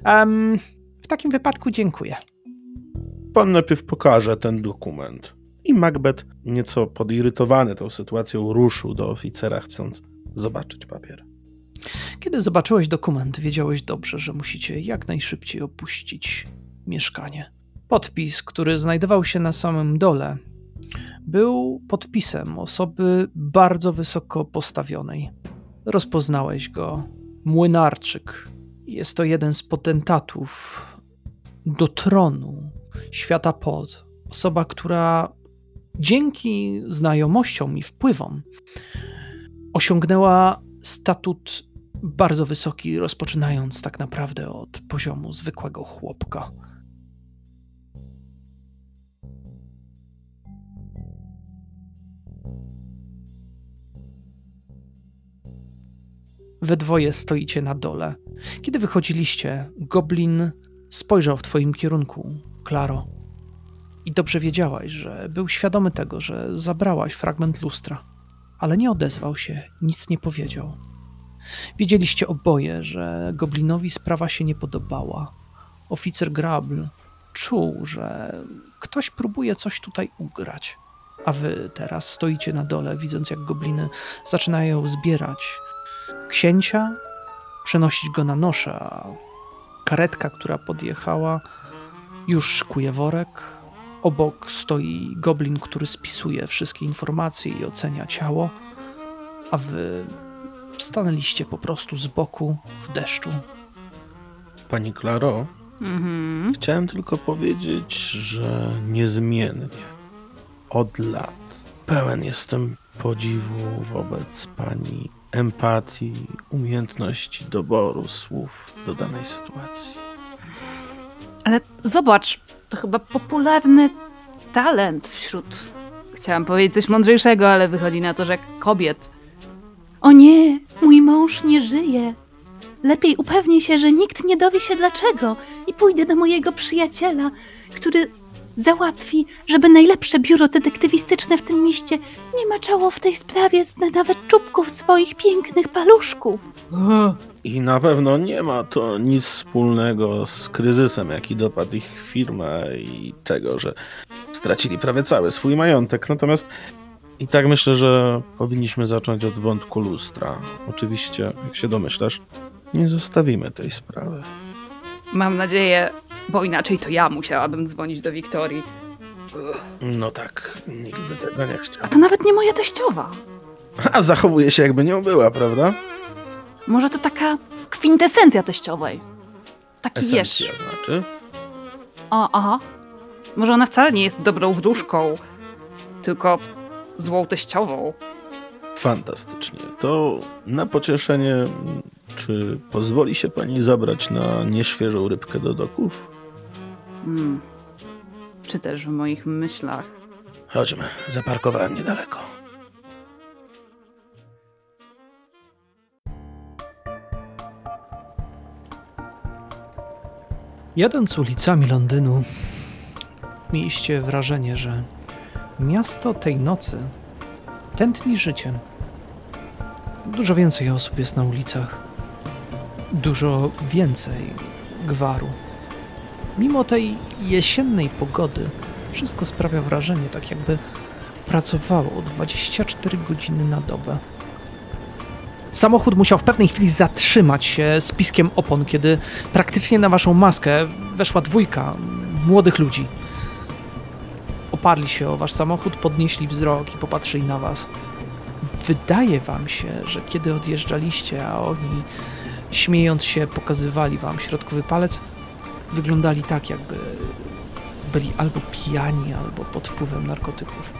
Um, w takim wypadku dziękuję. Pan najpierw pokaże ten dokument. I Macbeth, nieco podirytowany tą sytuacją, ruszył do oficera, chcąc zobaczyć papier. Kiedy zobaczyłeś dokument, wiedziałeś dobrze, że musicie jak najszybciej opuścić mieszkanie. Podpis, który znajdował się na samym dole, był podpisem osoby bardzo wysoko postawionej. Rozpoznałeś go. Młynarczyk. Jest to jeden z potentatów do tronu świata pod. Osoba, która dzięki znajomościom i wpływom osiągnęła statut bardzo wysoki, rozpoczynając tak naprawdę od poziomu zwykłego chłopka. We dwoje stoicie na dole. Kiedy wychodziliście, goblin spojrzał w twoim kierunku, Klaro. I dobrze wiedziałaś, że był świadomy tego, że zabrałaś fragment lustra, ale nie odezwał się, nic nie powiedział. Wiedzieliście oboje, że goblinowi sprawa się nie podobała. Oficer Grable czuł, że ktoś próbuje coś tutaj ugrać. A wy teraz stoicie na dole, widząc jak gobliny zaczynają zbierać księcia, przenosić go na nosze, a karetka, która podjechała, już szykuje worek. Obok stoi goblin, który spisuje wszystkie informacje i ocenia ciało, a wy stanęliście po prostu z boku w deszczu. Pani Klaro, Mhm. chciałem tylko powiedzieć, że niezmiennie od lat pełen jestem podziwu wobec pani empatii, umiejętności doboru słów do danej sytuacji. Ale zobacz, to chyba popularny talent wśród. Chciałam powiedzieć coś mądrzejszego, ale wychodzi na to, że kobiet. O nie, mój mąż nie żyje. Lepiej upewnij się, że nikt nie dowie się dlaczego i pójdę do mojego przyjaciela, który załatwi, żeby najlepsze biuro detektywistyczne w tym mieście nie maczało w tej sprawie z nawet czubków swoich pięknych paluszków. I na pewno nie ma to nic wspólnego z kryzysem, jaki dopadł ich firmę i tego, że stracili prawie cały swój majątek. Natomiast i tak myślę, że powinniśmy zacząć od wątku lustra. Oczywiście, jak się domyślasz, nie zostawimy tej sprawy. Mam nadzieję, bo inaczej to ja musiałabym dzwonić do Wiktorii. No tak, nikt by tego nie chciał. A to nawet nie moja teściowa. A zachowuje się jakby nią była, prawda? Może to taka kwintesencja teściowej. Taki. Esencja znaczy. O, aha. Może ona wcale nie jest dobrą wróżką, tylko złą teściową. Fantastycznie. To na pocieszenie, czy pozwoli się pani zabrać na nieświeżą rybkę do doków? Hmm. Czy też w moich myślach. Chodźmy, zaparkowałem niedaleko. Jadąc ulicami Londynu, mieliście wrażenie, że miasto tej nocy tętni życiem. Dużo więcej osób jest na ulicach, dużo więcej gwaru. Mimo tej jesiennej pogody, wszystko sprawia wrażenie, tak jakby pracowało 24 godziny na dobę. Samochód musiał w pewnej chwili zatrzymać się z piskiem opon, kiedy praktycznie na waszą maskę weszła dwójka młodych ludzi. Oparli się o wasz samochód, podnieśli wzrok i popatrzyli na was. Wydaje wam się, że kiedy odjeżdżaliście, a oni śmiejąc się pokazywali wam środkowy palec, wyglądali tak, jakby byli albo pijani, albo pod wpływem narkotyków.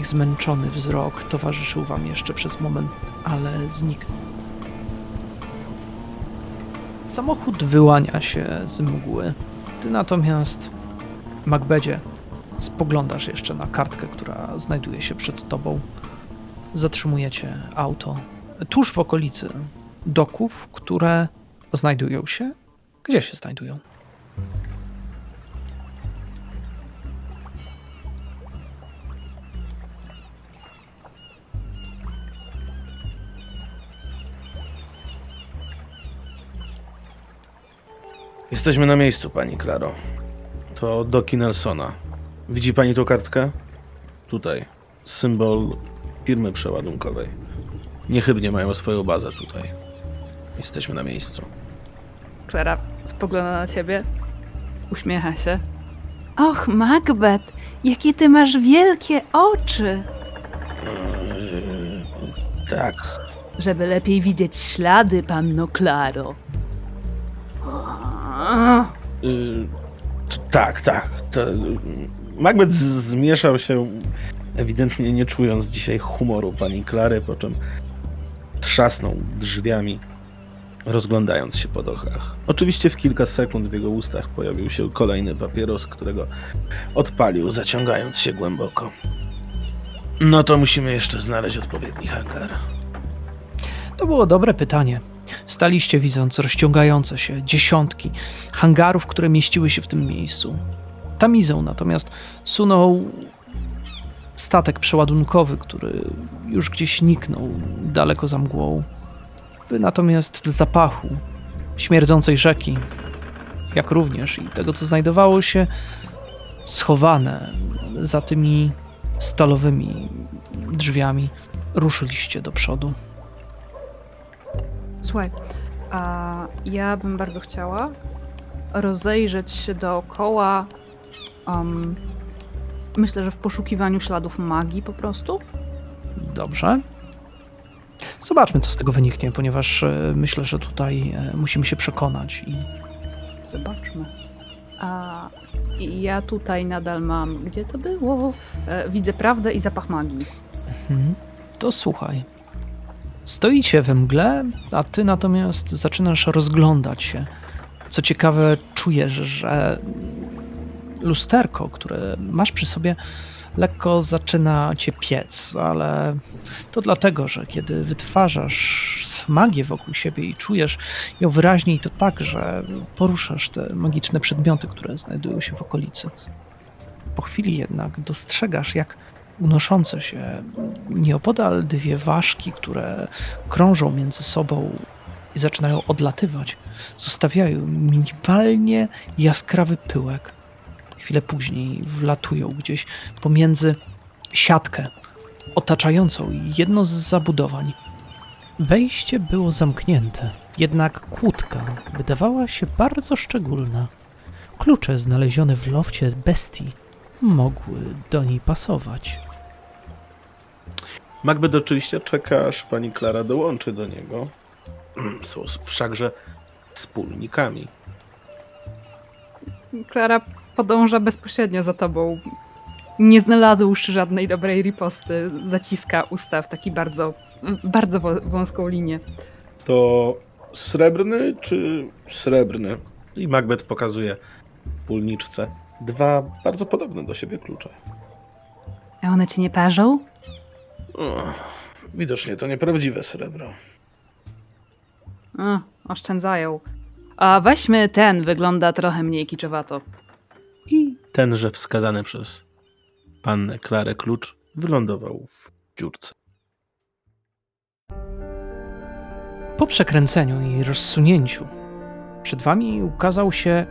Ich zmęczony wzrok towarzyszył wam jeszcze przez moment, ale zniknął. Samochód wyłania się z mgły. Ty natomiast, Macbedzie, spoglądasz jeszcze na kartkę, która znajduje się przed tobą. Zatrzymujecie auto tuż w okolicy doków, które znajdują się. Gdzie się znajdują? Jesteśmy na miejscu, pani Klaro. To doki Nelsona. Widzi pani tą kartkę? Tutaj. Symbol firmy przeładunkowej. Niechybnie mają swoją bazę tutaj. Jesteśmy na miejscu. Klara spogląda na ciebie, uśmiecha się. Och, Macbeth, jakie ty masz wielkie oczy! Eee, tak. Żeby lepiej widzieć ślady, panno Klaro. T- tak, tak. To, Macbeth zmieszał się, ewidentnie nie czując dzisiaj humoru pani Klary, po czym trzasnął drzwiami, rozglądając się po dochach. Oczywiście w kilka sekund w jego ustach pojawił się kolejny papieros, którego odpalił, zaciągając się głęboko. No to musimy jeszcze znaleźć odpowiedni hangar. To było dobre pytanie. Staliście widząc rozciągające się dziesiątki hangarów, które mieściły się w tym miejscu. Tamizą natomiast sunął statek przeładunkowy, który już gdzieś niknął daleko za mgłą. Wy natomiast w zapachu śmierdzącej rzeki, jak również i tego, co znajdowało się schowane za tymi stalowymi drzwiami, ruszyliście do przodu. Słuchaj, a ja bym bardzo chciała rozejrzeć się dookoła. Um, myślę, że w poszukiwaniu śladów magii po prostu. Dobrze. Zobaczmy, co z tego wyniknie, ponieważ e, myślę, że tutaj e, musimy się przekonać i Zobaczmy. A ja tutaj nadal mam. Gdzie to było? E, widzę prawdę i zapach magii. Mhm. To słuchaj. Stoicie we mgle, a ty natomiast zaczynasz rozglądać się. Co ciekawe, czujesz, że lusterko, które masz przy sobie, lekko zaczyna cię piec, ale to dlatego, że kiedy wytwarzasz magię wokół siebie i czujesz ją wyraźniej, to tak, że poruszasz te magiczne przedmioty, które znajdują się w okolicy. Po chwili jednak dostrzegasz, jak unoszące się nieopodal dwie ważki, które krążą między sobą i zaczynają odlatywać, zostawiają minimalnie jaskrawy pyłek. Chwilę później wlatują gdzieś pomiędzy siatkę otaczającą jedno z zabudowań. Wejście było zamknięte, jednak kłódka wydawała się bardzo szczególna. Klucze znalezione w lofcie bestii mogły do niej pasować. Macbeth oczywiście czeka, aż pani Klara dołączy do niego. Są wszakże wspólnikami. Klara podąża bezpośrednio za tobą. Nie znalazłszy żadnej dobrej riposty, zaciska usta w taki bardzo, bardzo wą- wąską linię. To srebrny czy srebrny? I Macbeth pokazuje wspólniczce dwa bardzo podobne do siebie klucze. A one cię nie parzą? O, widocznie to nieprawdziwe srebro. A, oszczędzają. A weźmy ten, wygląda trochę mniej kiczowato. I tenże wskazany przez pannę Klarę klucz wylądował w dziurce. Po przekręceniu i rozsunięciu przed wami ukazał się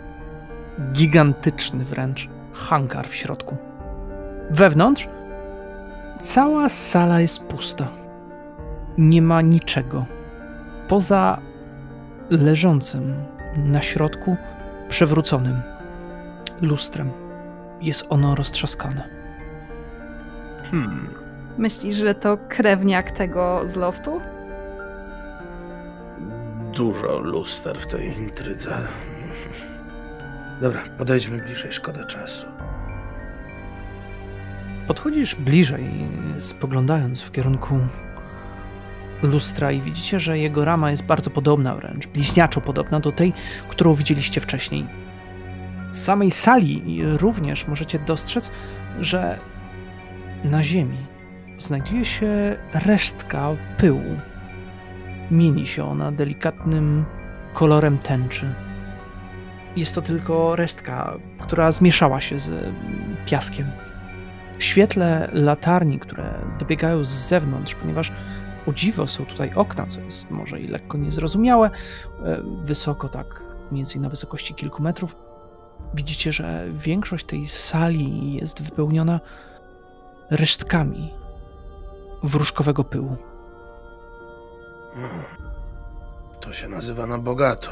gigantyczny wręcz hangar w środku. Wewnątrz cała sala jest pusta. Nie ma niczego poza leżącym na środku przewróconym lustrem. Jest ono roztrzaskane. Hmm. Myślisz, że to krewniak tego z loftu? Dużo luster w tej intrydze. Dobra, podejdźmy bliżej, szkoda czasu. Podchodzisz bliżej, spoglądając w kierunku lustra i widzicie, że jego rama jest bardzo podobna wręcz, bliźniaczo podobna do tej, którą widzieliście wcześniej. W samej sali również możecie dostrzec, że na ziemi znajduje się resztka pyłu. Mieni się ona delikatnym kolorem tęczy. Jest to tylko resztka, która zmieszała się z piaskiem. W świetle latarni, które dobiegają z zewnątrz, ponieważ o dziwo są tutaj okna, co jest może i lekko niezrozumiałe, e, wysoko tak mniej więcej na wysokości kilku metrów, widzicie, że większość tej sali jest wypełniona resztkami wróżkowego pyłu. To się nazywa na bogato.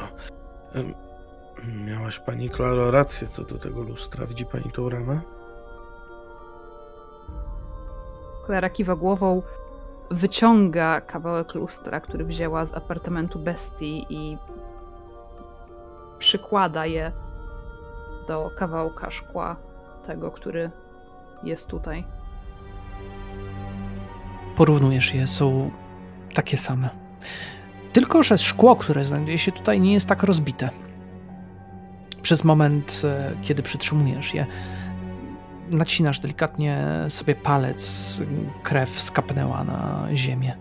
Miałaś pani Klaro rację co do tego lustra. Widzi pani tą ramę? Klara kiwa głową, wyciąga kawałek lustra, który wzięła z apartamentu bestii i przykłada je do kawałka szkła tego, który jest tutaj. Porównujesz je, są takie same. Tylko, że szkło, które znajduje się tutaj, nie jest tak rozbite. Przez moment, e, kiedy przytrzymujesz je, nacinasz delikatnie sobie palec, krew skapnęła na ziemię.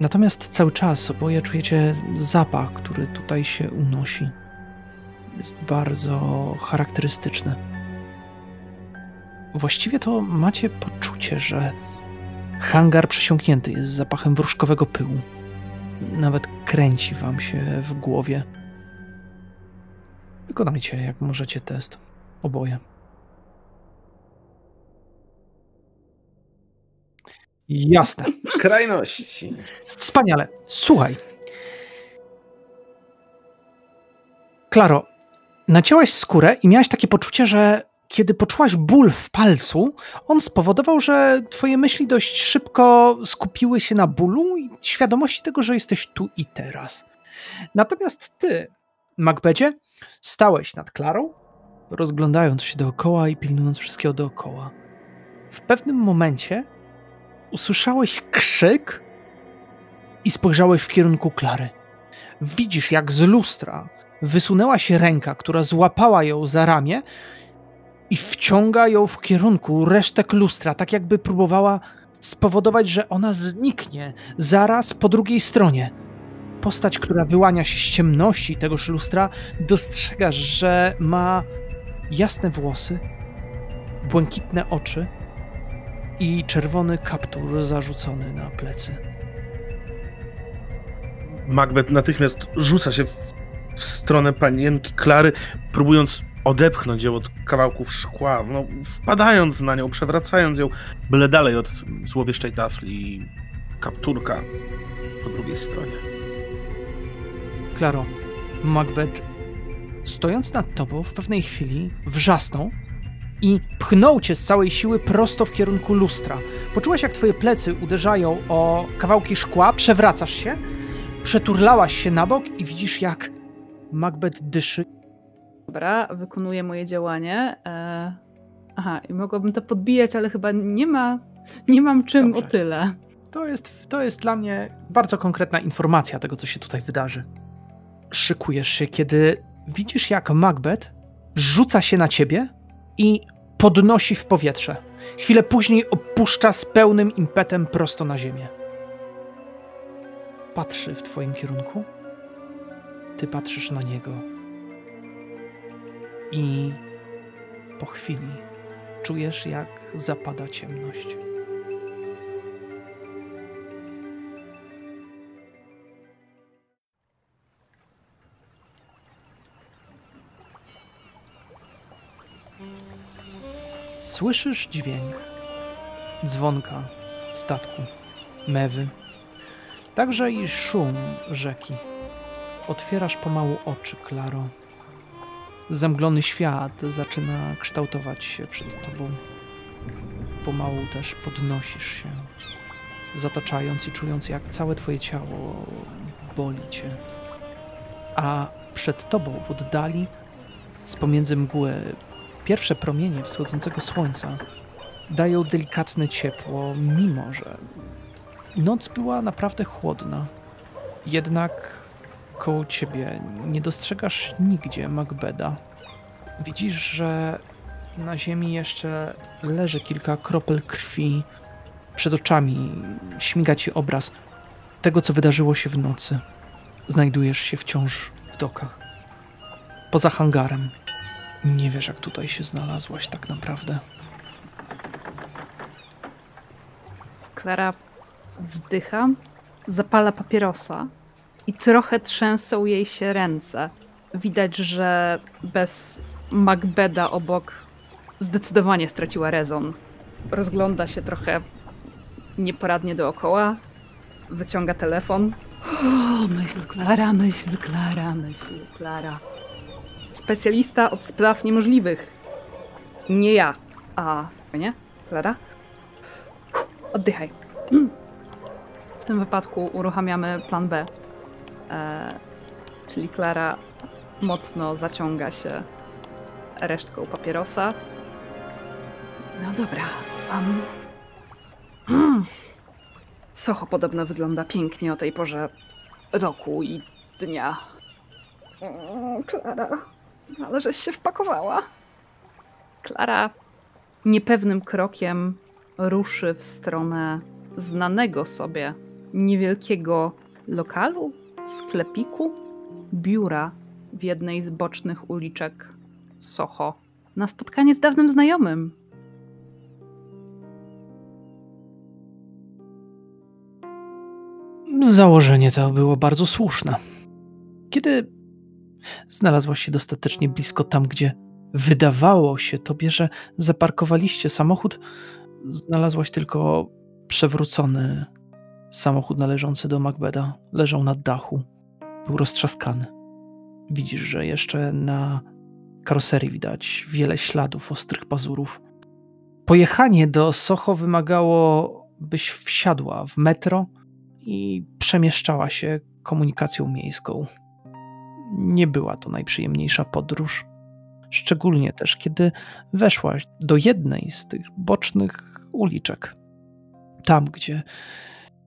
Natomiast cały czas oboje czujecie zapach, który tutaj się unosi. Jest bardzo charakterystyczny. Właściwie to macie poczucie, że hangar przesiąknięty jest zapachem wróżkowego pyłu. Nawet kręci wam się w głowie. Wykonajcie, jak możecie, test. Oboje. Jasne. Krajności. Wspaniale. Słuchaj. Klaro, nacięłaś skórę i miałaś takie poczucie, że kiedy poczułaś ból w palcu, on spowodował, że twoje myśli dość szybko skupiły się na bólu i świadomości tego, że jesteś tu i teraz. Natomiast ty, Macbedzie, stałeś nad Klarą, rozglądając się dookoła i pilnując wszystkiego dookoła. W pewnym momencie usłyszałeś krzyk i spojrzałeś w kierunku Klary. Widzisz, jak z lustra wysunęła się ręka, która złapała ją za ramię i wciąga ją w kierunku resztek lustra, tak jakby próbowała spowodować, że ona zniknie zaraz po drugiej stronie. Postać, która wyłania się z ciemności tegoż lustra, dostrzegasz, że ma jasne włosy, błękitne oczy i czerwony kaptur zarzucony na plecy. Macbeth natychmiast rzuca się w, w stronę panienki Klary, próbując odepchnąć ją od kawałków szkła, no, wpadając na nią, przewracając ją byle dalej od złowieszczej tafli i kapturka po drugiej stronie. Klaro, Macbeth, stojąc nad tobą, w pewnej chwili wrzasnął i pchnął cię z całej siły prosto w kierunku lustra. Poczułaś, jak twoje plecy uderzają o kawałki szkła, przewracasz się, przeturlałaś się na bok i widzisz, jak Macbeth dyszy. Dobra, wykonuję moje działanie. E... Aha, i mogłabym to podbijać, ale chyba nie ma, nie mam czym Dobrze. o tyle. To jest, to jest dla mnie bardzo konkretna informacja tego, co się tutaj wydarzy. Szykujesz się, kiedy widzisz, jak Macbeth rzuca się na ciebie i podnosi w powietrze. Chwilę później opuszcza z pełnym impetem prosto na ziemię. Patrzy w twoim kierunku. Ty patrzysz na niego. I po chwili czujesz, jak zapada ciemność. Słyszysz dźwięk dzwonka statku, mewy, także i szum rzeki. Otwierasz pomału oczy, Klaro. Zamglony świat zaczyna kształtować się przed tobą. Pomału też podnosisz się, zataczając i czując, jak całe twoje ciało boli cię. A przed tobą w oddali, z pomiędzy mgły, Pierwsze promienie wschodzącego słońca dają delikatne ciepło, mimo że noc była naprawdę chłodna. Jednak koło ciebie nie dostrzegasz nigdzie Macbeda. Widzisz, że na ziemi jeszcze leży kilka kropel krwi. Przed oczami śmiga ci obraz tego, co wydarzyło się w nocy. Znajdujesz się wciąż w dokach. Poza hangarem. Nie wiesz, jak tutaj się znalazłaś tak naprawdę. Klara wzdycha, zapala papierosa i trochę trzęsą jej się ręce. Widać, że bez Macbeda obok zdecydowanie straciła rezon. Rozgląda się trochę nieporadnie dookoła, wyciąga telefon. (gasps) O, myśl Klara, myśl Klara, myśl Klara. Specjalista od spraw niemożliwych. Nie ja. A, nie? Klara? Oddychaj. W tym wypadku uruchamiamy plan B. E, czyli Klara mocno zaciąga się resztką papierosa. No dobra. Um. Mm. Socho podobno wygląda pięknie o tej porze roku i dnia. Mm, Klara, ale żeś się wpakowała. Klara niepewnym krokiem ruszy w stronę znanego sobie niewielkiego lokalu, sklepiku, biura w jednej z bocznych uliczek Soho na spotkanie z dawnym znajomym. Założenie to było bardzo słuszne. Kiedy znalazłaś się dostatecznie blisko tam, gdzie wydawało się tobie, że zaparkowaliście samochód, znalazłaś tylko przewrócony samochód należący do Macbeda. Leżał na dachu. Był roztrzaskany. Widzisz, że jeszcze na karoserii widać wiele śladów ostrych pazurów. Pojechanie do Soho wymagało, byś wsiadła w metro i przemieszczała się komunikacją miejską. Nie była to najprzyjemniejsza podróż. Szczególnie też, kiedy weszłaś do jednej z tych bocznych uliczek. Tam, gdzie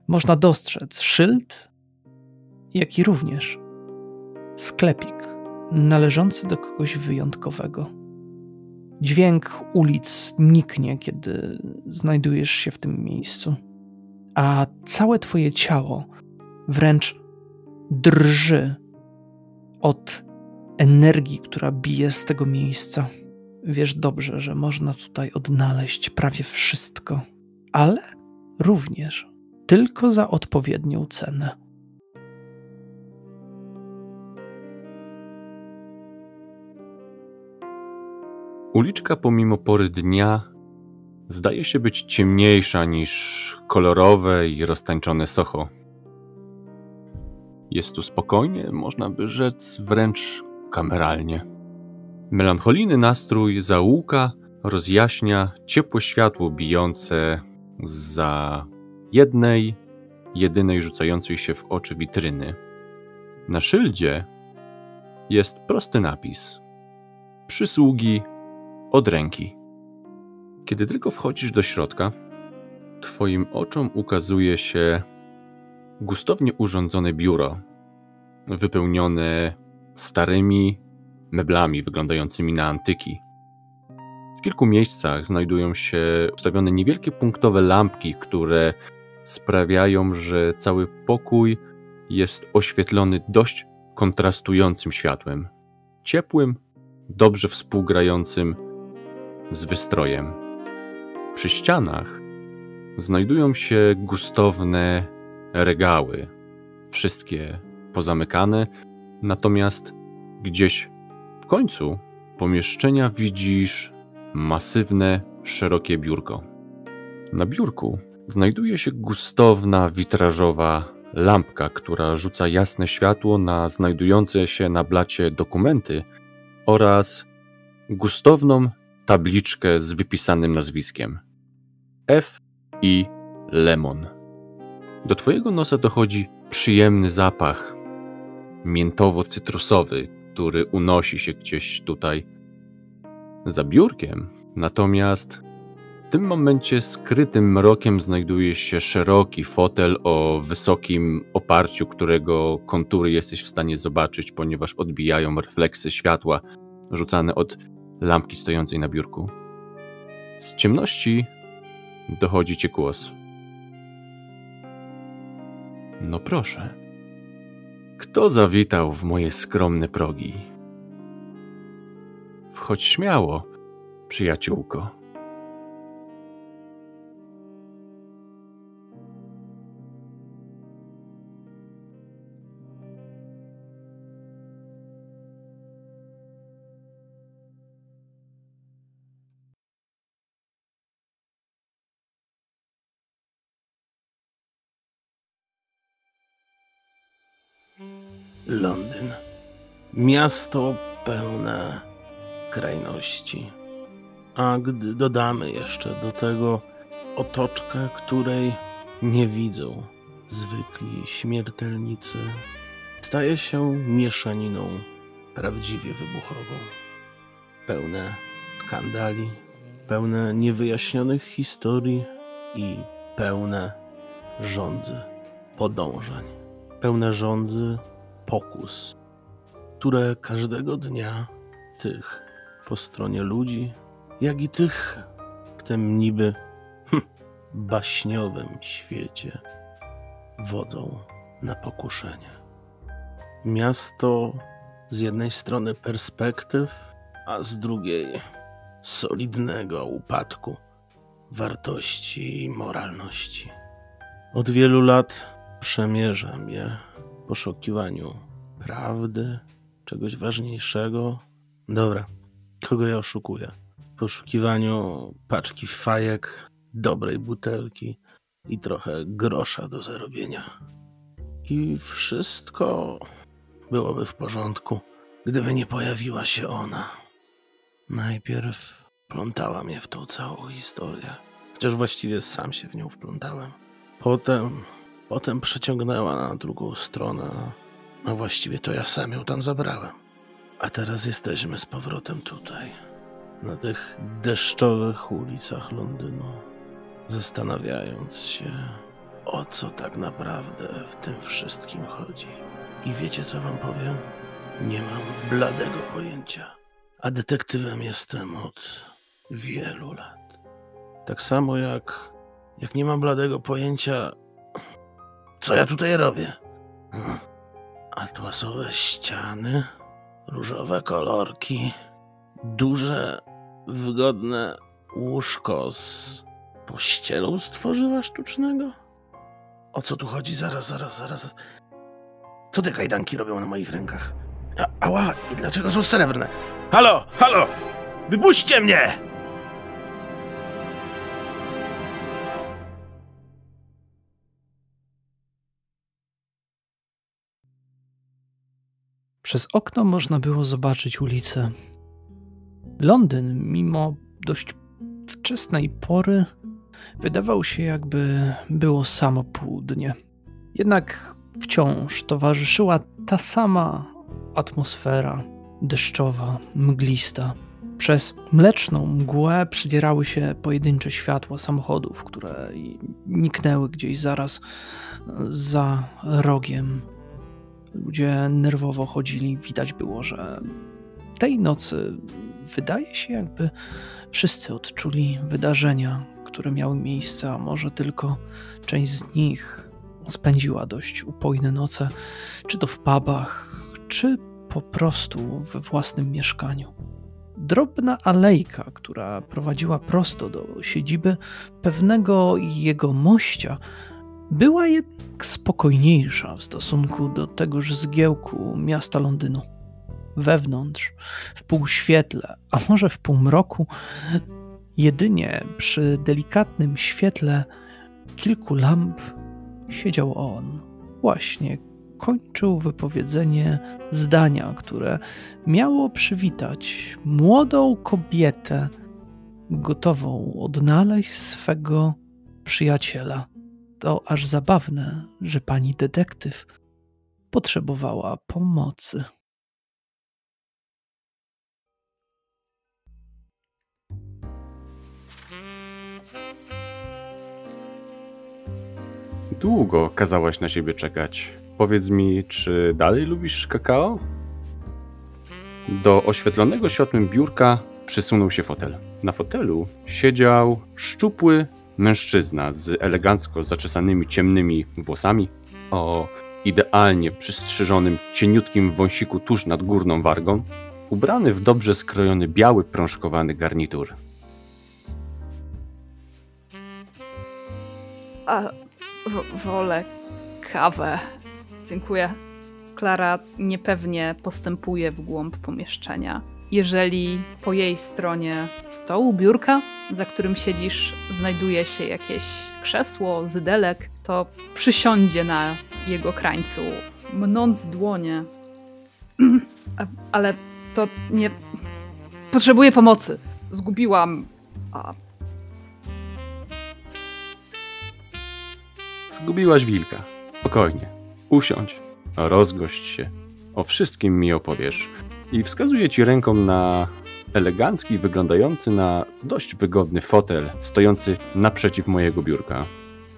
można dostrzec szyld, jak i również sklepik należący do kogoś wyjątkowego. Dźwięk ulic niknie, kiedy znajdujesz się w tym miejscu, a całe twoje ciało wręcz drży od energii, która bije z tego miejsca. Wiesz dobrze, że można tutaj odnaleźć prawie wszystko, ale również tylko za odpowiednią cenę. Uliczka pomimo pory dnia zdaje się być ciemniejsza niż kolorowe i roztańczone Soho. Jest tu spokojnie, można by rzec wręcz kameralnie. Melancholijny nastrój zaułka rozjaśnia ciepłe światło bijące za jednej, jedynej rzucającej się w oczy witryny. Na szyldzie jest prosty napis: Przysługi od ręki. Kiedy tylko wchodzisz do środka, Twoim oczom ukazuje się gustownie urządzone biuro, wypełnione starymi meblami wyglądającymi na antyki. W kilku miejscach znajdują się ustawione niewielkie punktowe lampki, które sprawiają, że cały pokój jest oświetlony dość kontrastującym światłem. Ciepłym, dobrze współgrającym z wystrojem. Przy ścianach znajdują się gustowne regały, wszystkie pozamykane, natomiast gdzieś w końcu pomieszczenia widzisz masywne, szerokie biurko. Na biurku znajduje się gustowna witrażowa lampka, która rzuca jasne światło na znajdujące się na blacie dokumenty oraz gustowną tabliczkę z wypisanym nazwiskiem F. I. Lemon. Do twojego nosa dochodzi przyjemny zapach miętowo-cytrusowy, który unosi się gdzieś tutaj za biurkiem. Natomiast w tym momencie skrytym mrokiem znajduje się szeroki fotel o wysokim oparciu, którego kontury jesteś w stanie zobaczyć, ponieważ odbijają refleksy światła rzucane od lampki stojącej na biurku. Z ciemności dochodzi ci głos. No proszę. Kto zawitał w moje skromne progi? Wchodź śmiało, przyjaciółko. Miasto pełne krajności. A gdy dodamy jeszcze do tego otoczkę, której nie widzą zwykli śmiertelnicy, staje się mieszaniną prawdziwie wybuchową. Pełne skandali, pełne niewyjaśnionych historii i pełne rządzy, podążań, pełne rządzy pokus, które każdego dnia tych po stronie ludzi, jak i tych w tym niby hm, baśniowym świecie wodzą na pokuszenie. Miasto z jednej strony perspektyw, a z drugiej solidnego upadku wartości i moralności. Od wielu lat przemierzam je w poszukiwaniu prawdy, czegoś ważniejszego. Dobra, kogo ja oszukuję? W poszukiwaniu paczki fajek, dobrej butelki i trochę grosza do zarobienia. I wszystko byłoby w porządku, gdyby nie pojawiła się ona. Najpierw plątała mnie w tą całą historię, chociaż właściwie sam się w nią wplątałem. Potem, potem przeciągnęła na drugą stronę, a właściwie to ja sam ją tam zabrałem. A teraz jesteśmy z powrotem tutaj, na tych deszczowych ulicach Londynu, zastanawiając się, o co tak naprawdę w tym wszystkim chodzi. I wiecie, co wam powiem? Nie mam bladego pojęcia. A detektywem jestem od wielu lat. Tak samo jak, jak nie mam bladego pojęcia, co ja tutaj robię. Hmm. Atłasowe ściany, różowe kolorki, duże, wygodne łóżko z pościelą z tworzywa sztucznego? O co tu chodzi? Zaraz, zaraz, zaraz. Co te kajdanki robią na moich rękach? A, ała, i dlaczego są srebrne? Halo, halo! Wypuśćcie mnie! Przez okno można było zobaczyć ulicę. Londyn, mimo dość wczesnej pory, wydawał się jakby było samo południe. Jednak wciąż towarzyszyła ta sama atmosfera deszczowa, mglista. Przez mleczną mgłę przedzierały się pojedyncze światła samochodów, które niknęły gdzieś zaraz za rogiem. Ludzie nerwowo chodzili, widać było, że tej nocy wydaje się, jakby wszyscy odczuli wydarzenia, które miały miejsce, a może tylko część z nich spędziła dość upojne noce, czy to w pubach, czy po prostu we własnym mieszkaniu. Drobna alejka, która prowadziła prosto do siedziby pewnego jego mościa, była jednak spokojniejsza w stosunku do tegoż zgiełku miasta Londynu. Wewnątrz, w półświetle, a może w półmroku, jedynie przy delikatnym świetle kilku lamp siedział on, właśnie kończył wypowiedzenie zdania, które miało przywitać młodą kobietę, gotową odnaleźć swego przyjaciela. To aż zabawne, że pani detektyw potrzebowała pomocy. Długo kazałaś na siebie czekać. Powiedz mi, czy dalej lubisz kakao? Do oświetlonego światłem biurka przysunął się fotel. Na fotelu siedział szczupły mężczyzna z elegancko zaczesanymi ciemnymi włosami, o idealnie przystrzyżonym cieniutkim wąsiku tuż nad górną wargą, ubrany w dobrze skrojony biały prążkowany garnitur. A, wolę kawę. Dziękuję. Klara niepewnie postępuje w głąb pomieszczenia. Jeżeli po jej stronie stołu, biurka, za którym siedzisz, znajduje się jakieś krzesło, zydelek, to przysiądzie na jego krańcu, mnąc dłonie. (clears throat) Ale to nie. Potrzebuję pomocy. Zgubiłam. A, Zgubiłaś wilka. Spokojnie. Usiądź, rozgość się. O wszystkim mi opowiesz. I wskazuję ci ręką na elegancki, wyglądający na dość wygodny fotel, stojący naprzeciw mojego biurka.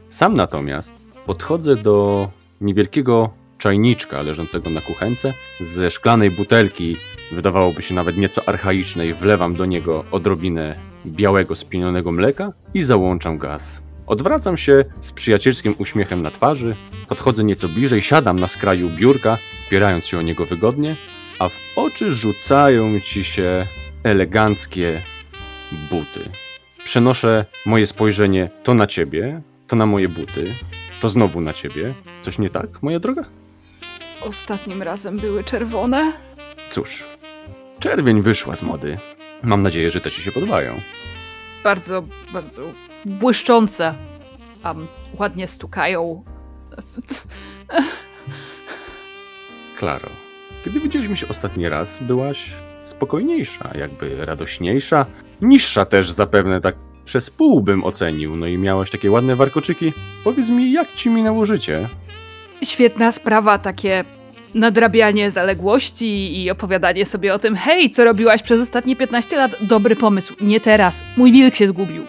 Sam natomiast podchodzę do niewielkiego czajniczka leżącego na kuchence. Ze szklanej butelki, wydawałoby się nawet nieco archaicznej, wlewam do niego odrobinę białego, spienionego mleka i załączam gaz. Odwracam się z przyjacielskim uśmiechem na twarzy, podchodzę nieco bliżej, siadam na skraju biurka, opierając się o niego wygodnie, a w oczy rzucają ci się eleganckie buty. Przenoszę moje spojrzenie to na ciebie, to na moje buty, to znowu na ciebie. Coś nie tak, moja droga? Ostatnim razem były czerwone. Cóż, czerwień wyszła z mody. Mam nadzieję, że te ci się podobają. Bardzo, bardzo błyszczące. Um, ładnie stukają. Klaro, kiedy widzieliśmy się ostatni raz, byłaś spokojniejsza, jakby radośniejsza, niższa też zapewne, tak przez pół bym ocenił, no i miałaś takie ładne warkoczyki. Powiedz mi, jak ci minęło życie? Świetna sprawa, takie nadrabianie zaległości i opowiadanie sobie o tym, hej, co robiłaś przez ostatnie 15 lat? Dobry pomysł, nie teraz. Mój wilk się zgubił.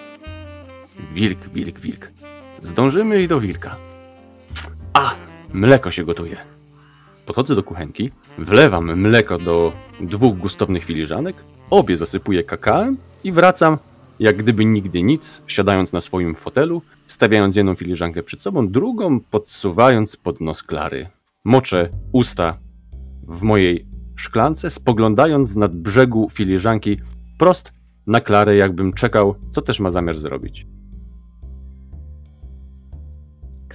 Wilk, wilk, wilk. Zdążymy i do wilka. A, mleko się gotuje. Podchodzę do kuchenki, wlewam mleko do dwóch gustownych filiżanek, obie zasypuję kakałem i wracam, jak gdyby nigdy nic, siadając na swoim fotelu, stawiając jedną filiżankę przed sobą, drugą podsuwając pod nos Klary. Moczę usta w mojej szklance, spoglądając nad brzegu filiżanki prost na Klarę, jakbym czekał, co też ma zamiar zrobić.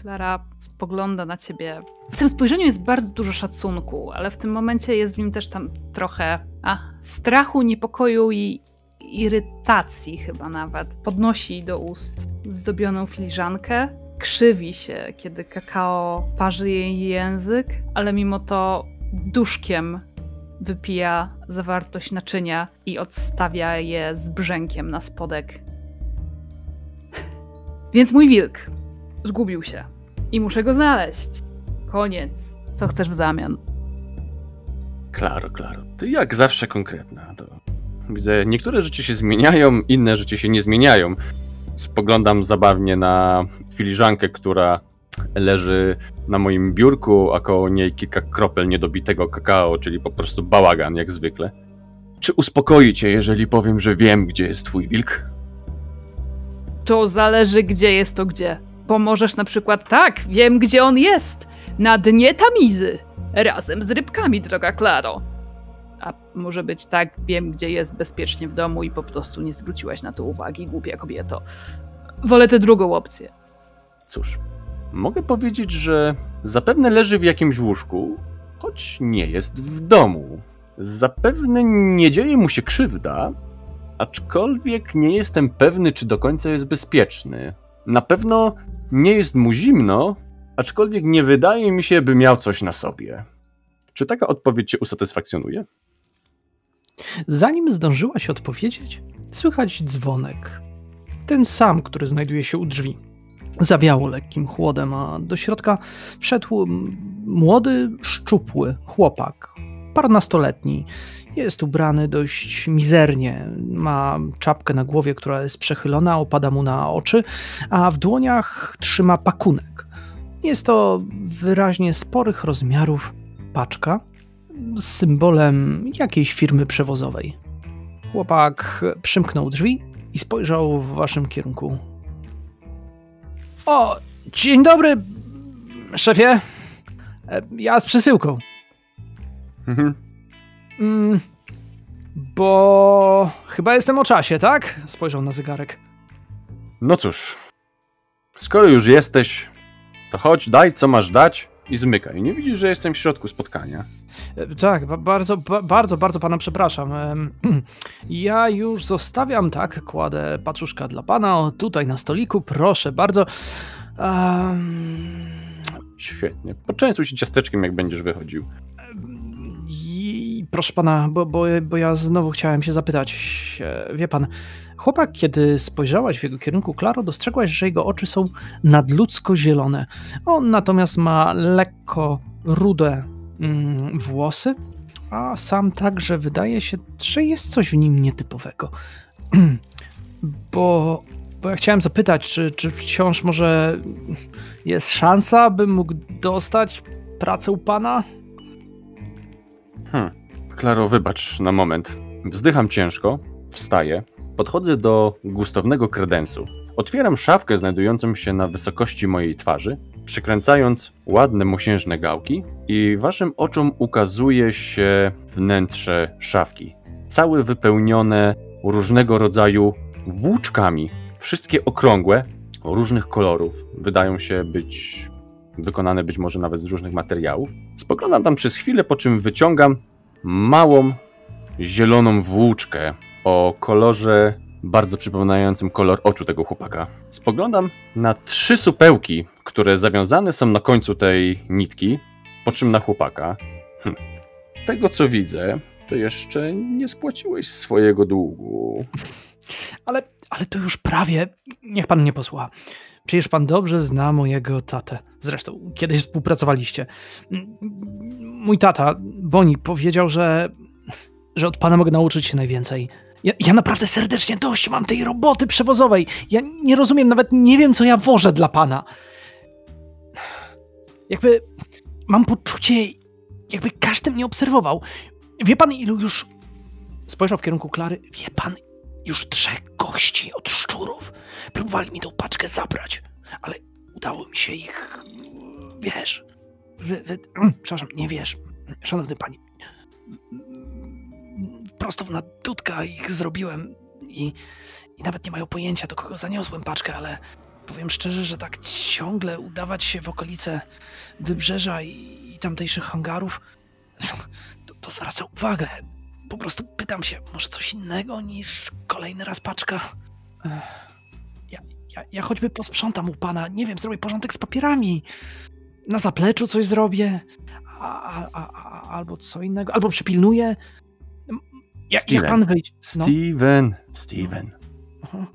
Klara spogląda na ciebie. W tym spojrzeniu jest bardzo dużo szacunku, ale w tym momencie jest w nim też tam trochę a, strachu, niepokoju i irytacji chyba nawet. Podnosi do ust zdobioną filiżankę, krzywi się, kiedy kakao parzy jej język, ale mimo to duszkiem wypija zawartość naczynia i odstawia je z brzękiem na spodek. Więc mój wilk zgubił się i muszę go znaleźć. Koniec. Co chcesz w zamian? Klaro, Klaro, ty jak zawsze konkretna. To widzę, niektóre rzeczy się zmieniają, inne rzeczy się nie zmieniają. Spoglądam zabawnie na filiżankę, która leży na moim biurku, a koło niej kilka kropel niedobitego kakao, czyli po prostu bałagan, jak zwykle. Czy uspokoi cię, jeżeli powiem, że wiem, gdzie jest twój wilk? To zależy, gdzie jest to gdzie. Pomożesz na przykład tak, wiem, gdzie on jest. Na dnie tamizy. Razem z rybkami, droga Klaro. A może być tak, wiem, gdzie jest bezpiecznie w domu i po prostu nie zwróciłaś na to uwagi, głupia kobieto. Wolę tę drugą opcję. Cóż, mogę powiedzieć, że zapewne leży w jakimś łóżku, choć nie jest w domu. Zapewne nie dzieje mu się krzywda, aczkolwiek nie jestem pewny, czy do końca jest bezpieczny. Na pewno nie jest mu zimno, aczkolwiek nie wydaje mi się, by miał coś na sobie. Czy taka odpowiedź cię usatysfakcjonuje? Zanim zdążyła się odpowiedzieć, słychać dzwonek. Ten sam, który znajduje się u drzwi. Zawiało lekkim chłodem, a do środka wszedł m- młody, szczupły chłopak, parnastoletni. Jest ubrany dość mizernie. Ma czapkę na głowie, która jest przechylona, opada mu na oczy, a w dłoniach trzyma pakunek. Jest to wyraźnie sporych rozmiarów paczka z symbolem jakiejś firmy przewozowej. Chłopak przymknął drzwi i spojrzał w waszym kierunku. O, dzień dobry, szefie. E, Ja z przesyłką. Mhm. Mm, bo chyba jestem o czasie, tak? Spojrzał na zegarek. No cóż, skoro już jesteś, to chodź, daj co masz dać i zmykaj. Nie widzisz, że jestem w środku spotkania. E, Tak, ba- bardzo, ba- bardzo, bardzo pana przepraszam. (clears throat) Ja już zostawiam, tak, kładę paczuszka dla pana o, tutaj na stoliku, proszę bardzo. Em, Świetnie. Poczęstuj się ciasteczkiem, jak będziesz wychodził. Proszę pana, bo, bo, bo ja znowu chciałem się zapytać. e, Wie pan, chłopak, kiedy spojrzałaś w jego kierunku, Klaro, dostrzegłaś, że jego oczy są nadludzko zielone. On natomiast ma lekko rude mm, włosy, a sam także wydaje się, że jest coś w nim nietypowego. (clears throat) bo, bo ja chciałem zapytać, czy, czy wciąż może jest szansa, bym mógł dostać pracę u pana? Klaro, wybacz na moment. Wzdycham ciężko, wstaję, podchodzę do gustownego kredensu. Otwieram szafkę znajdującą się na wysokości mojej twarzy, przykręcając ładne mosiężne gałki i waszym oczom ukazuje się wnętrze szafki. Całe wypełnione różnego rodzaju włóczkami. Wszystkie okrągłe, różnych kolorów. Wydają się być wykonane być może nawet z różnych materiałów. Spoglądam tam przez chwilę, po czym wyciągam małą zieloną włóczkę o kolorze bardzo przypominającym kolor oczu tego chłopaka. Spoglądam na trzy supełki, które zawiązane są na końcu tej nitki, po czym na chłopaka. Hm. Tego co widzę, to jeszcze nie spłaciłeś swojego długu. Ale, ale to już prawie. Niech pan nie posłucha. Przecież pan dobrze zna mojego tatę. Zresztą kiedyś współpracowaliście. Mój tata, Boni, powiedział, że, że od pana mogę nauczyć się najwięcej. Ja, ja naprawdę serdecznie dość mam tej roboty przewozowej. Ja nie rozumiem, nawet nie wiem, co ja wożę dla pana. Jakby mam poczucie, jakby każdy mnie obserwował. Wie pan, ilu już. Spojrzał w kierunku Klary. Wie pan, już trzech gości od szczurów próbowali mi tą paczkę zabrać, ale udało mi się ich. Wiesz. Wy, wy, przepraszam, nie wiesz. Szanowny pani. Prosto na dudka ich zrobiłem i, i nawet nie mają pojęcia, do kogo zaniosłem paczkę, ale powiem szczerze, że tak ciągle udawać się w okolice wybrzeża i, i tamtejszych hangarów, to, to zwraca uwagę. Po prostu pytam się, może coś innego niż kolejny raz paczka? Ja, ja, ja choćby posprzątam u pana, nie wiem, zrobię porządek z papierami. Na zapleczu coś zrobię, a, a, a, albo co innego, albo przypilnuję. Ja, jak Steven. pan wyjdzie? No. Steven, Steven. Aha.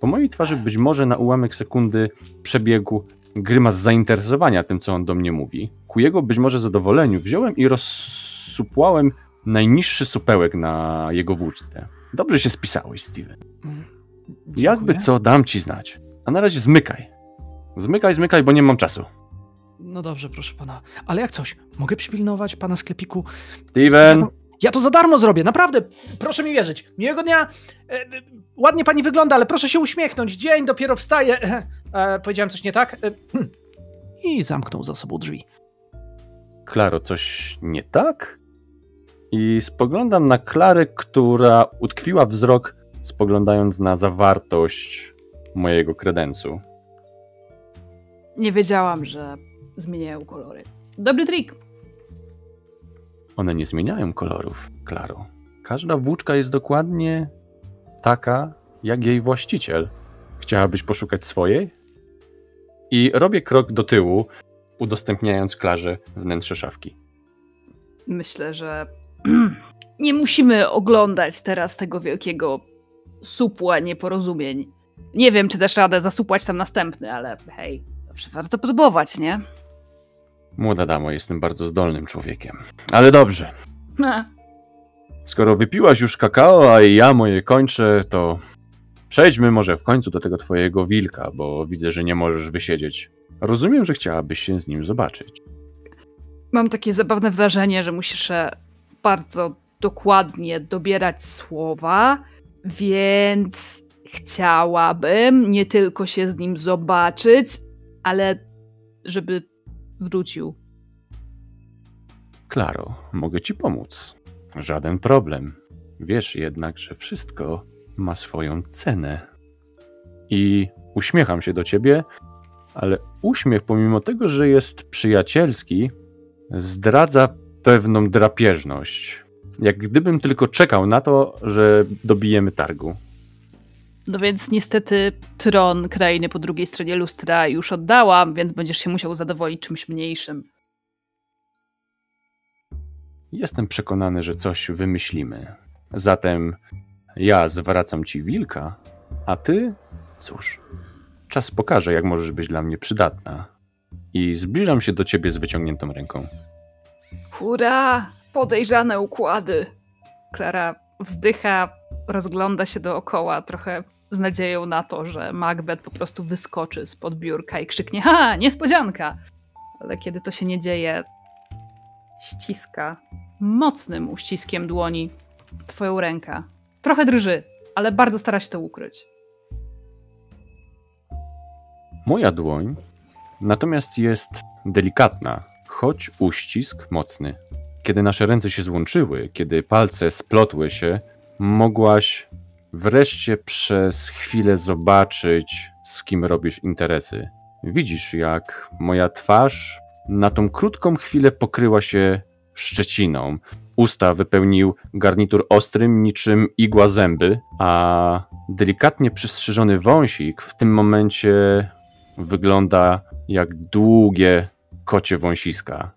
Po mojej twarzy być może na ułamek sekundy przebiegł grymas zainteresowania tym, co on do mnie mówi. Ku jego być może zadowoleniu wziąłem i rozsupłałem najniższy supełek na jego włóczce. Dobrze się spisałeś, Steven. Mm, Jakby dziękuję. co, dam ci znać. A na razie zmykaj. Zmykaj, zmykaj, bo nie mam czasu. No dobrze, proszę pana. Ale jak coś, mogę przypilnować pana sklepiku? Steven! Ja to, ja to za darmo zrobię, naprawdę. Proszę mi wierzyć. Miłego dnia. E, e, ładnie pani wygląda, ale proszę się uśmiechnąć. Dzień dopiero wstaje. E, e, powiedziałem coś nie tak? E, hm. I zamknął za sobą drzwi. Klaro, coś nie tak? I spoglądam na Klarę, która utkwiła wzrok, spoglądając na zawartość mojego kredensu. Nie wiedziałam, że zmieniają kolory. Dobry trik. One nie zmieniają kolorów, Klaro. Każda włóczka jest dokładnie taka, jak jej właściciel. Chciałabyś poszukać swojej? I robię krok do tyłu, udostępniając Klarze wnętrze szafki. Myślę, że (clears throat) nie musimy oglądać teraz tego wielkiego supła nieporozumień. Nie wiem, czy też radę zasupłać tam następny, ale hej, zawsze warto próbować, nie? Młoda damo, jestem bardzo zdolnym człowiekiem. Ale dobrze, Ha, Skoro wypiłaś już kakao, a ja moje kończę, to przejdźmy może w końcu do tego twojego wilka, bo widzę, że nie możesz wysiedzieć. Rozumiem, że chciałabyś się z nim zobaczyć. Mam takie zabawne wrażenie, że musisz e, bardzo dokładnie dobierać słowa, więc chciałabym nie tylko się z nim zobaczyć, ale żeby wrócił. Klaro, mogę ci pomóc. Żaden problem. Wiesz jednak, że wszystko ma swoją cenę. I uśmiecham się do ciebie, ale uśmiech, pomimo tego, że jest przyjacielski, zdradza pewną drapieżność. Jak gdybym tylko czekał na to, że dobijemy targu. No więc niestety tron krainy po drugiej stronie lustra już oddałam, więc będziesz się musiał zadowolić czymś mniejszym. Jestem przekonany, że coś wymyślimy. Zatem ja zwracam ci wilka, a ty, cóż, czas pokaże, jak możesz być dla mnie przydatna. I zbliżam się do ciebie z wyciągniętą ręką. Hurra! Podejrzane układy. Klara wzdycha, rozgląda się dookoła, trochę z nadzieją na to, że Macbeth po prostu wyskoczy spod biurka i krzyknie: Ha, niespodzianka! Ale kiedy to się nie dzieje, ściska mocnym uściskiem dłoni twoją rękę. Trochę drży, ale bardzo stara się to ukryć. Moja dłoń natomiast jest delikatna, choć uścisk mocny. Kiedy nasze ręce się złączyły, kiedy palce splotły się, mogłaś wreszcie przez chwilę zobaczyć, z kim robisz interesy. Widzisz, jak moja twarz na tą krótką chwilę pokryła się szczeciną. Usta wypełnił garnitur ostrym niczym igła zęby, a delikatnie przystrzyżony wąsik w tym momencie wygląda jak długie kocie wąsiska.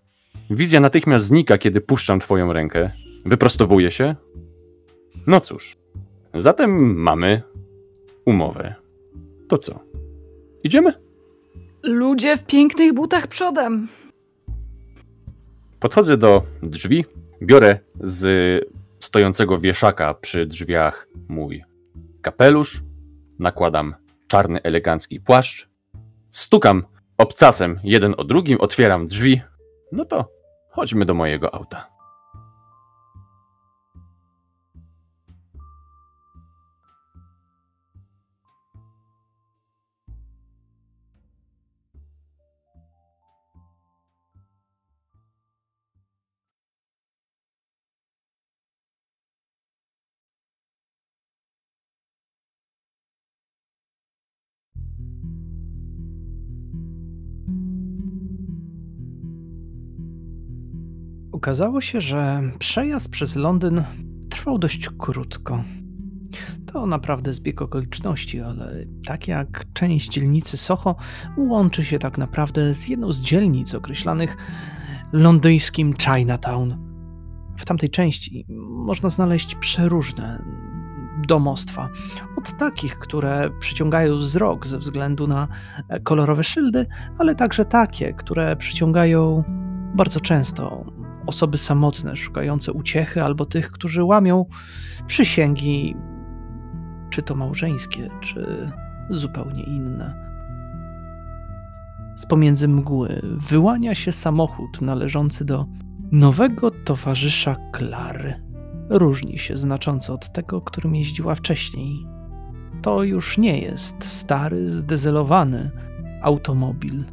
Wizja natychmiast znika, kiedy puszczam twoją rękę. Wyprostowuje się. No cóż, zatem mamy umowę. To co? Idziemy? Ludzie w pięknych butach przodem. Podchodzę do drzwi, biorę z stojącego wieszaka przy drzwiach mój kapelusz, nakładam czarny, elegancki płaszcz, stukam obcasem jeden o drugim, otwieram drzwi. No to chodźmy do mojego auta. Okazało się, że przejazd przez Londyn trwał dość krótko. To naprawdę zbieg okoliczności, ale tak jak część dzielnicy Soho łączy się tak naprawdę z jedną z dzielnic określanych londyńskim Chinatown. W tamtej części można znaleźć przeróżne domostwa. Od takich, które przyciągają wzrok ze względu na kolorowe szyldy, ale także takie, które przyciągają bardzo często osoby samotne, szukające uciechy, albo tych, którzy łamią przysięgi, czy to małżeńskie, czy zupełnie inne. Z pomiędzy mgły wyłania się samochód należący do nowego towarzysza Klary. Różni się znacząco od tego, którym jeździła wcześniej. To już nie jest stary, zdezelowany automobil.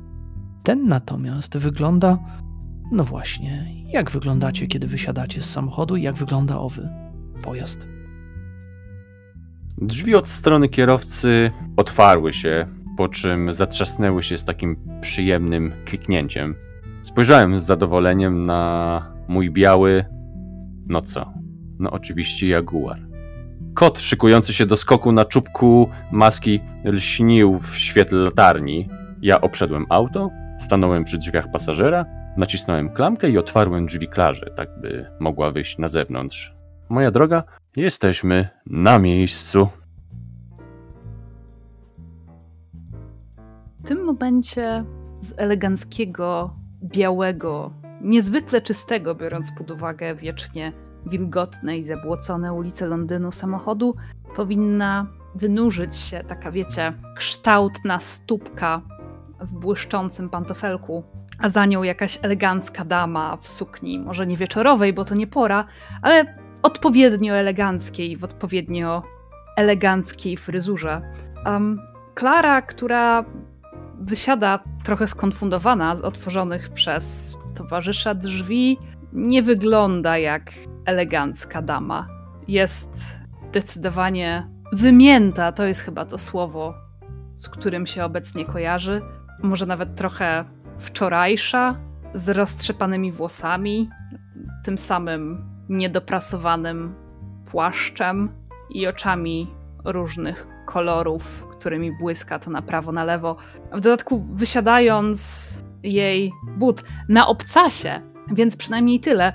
Ten natomiast wygląda no właśnie, jak wyglądacie, kiedy wysiadacie z samochodu i jak wygląda owy pojazd? Drzwi od strony kierowcy otwarły się, po czym zatrzasnęły się z takim przyjemnym kliknięciem. Spojrzałem z zadowoleniem na mój biały. No co? No oczywiście jaguar. Kot szykujący się do skoku na czubku maski lśnił w świetle latarni. Ja obszedłem auto, stanąłem przy drzwiach pasażera Nacisnąłem klamkę i otwarłem drzwi Klarze, tak by mogła wyjść na zewnątrz. Moja droga, jesteśmy na miejscu. W tym momencie z eleganckiego, białego, niezwykle czystego, biorąc pod uwagę wiecznie wilgotne i zabłocone ulice Londynu samochodu, powinna wynurzyć się taka, wiecie, kształtna stópka w błyszczącym pantofelku, a za nią jakaś elegancka dama w sukni, może nie wieczorowej, bo to nie pora, ale odpowiednio eleganckiej, w odpowiednio eleganckiej fryzurze. Um, Klara, która wysiada trochę skonfundowana z otworzonych przez towarzysza drzwi, nie wygląda jak elegancka dama. Jest zdecydowanie wymięta, to jest chyba to słowo, z którym się obecnie kojarzy. Może nawet trochę wczorajsza, z roztrzepanymi włosami, tym samym niedoprasowanym płaszczem i oczami różnych kolorów, którymi błyska to na prawo, na lewo. W dodatku wysiadając jej but na obcasie, więc przynajmniej tyle,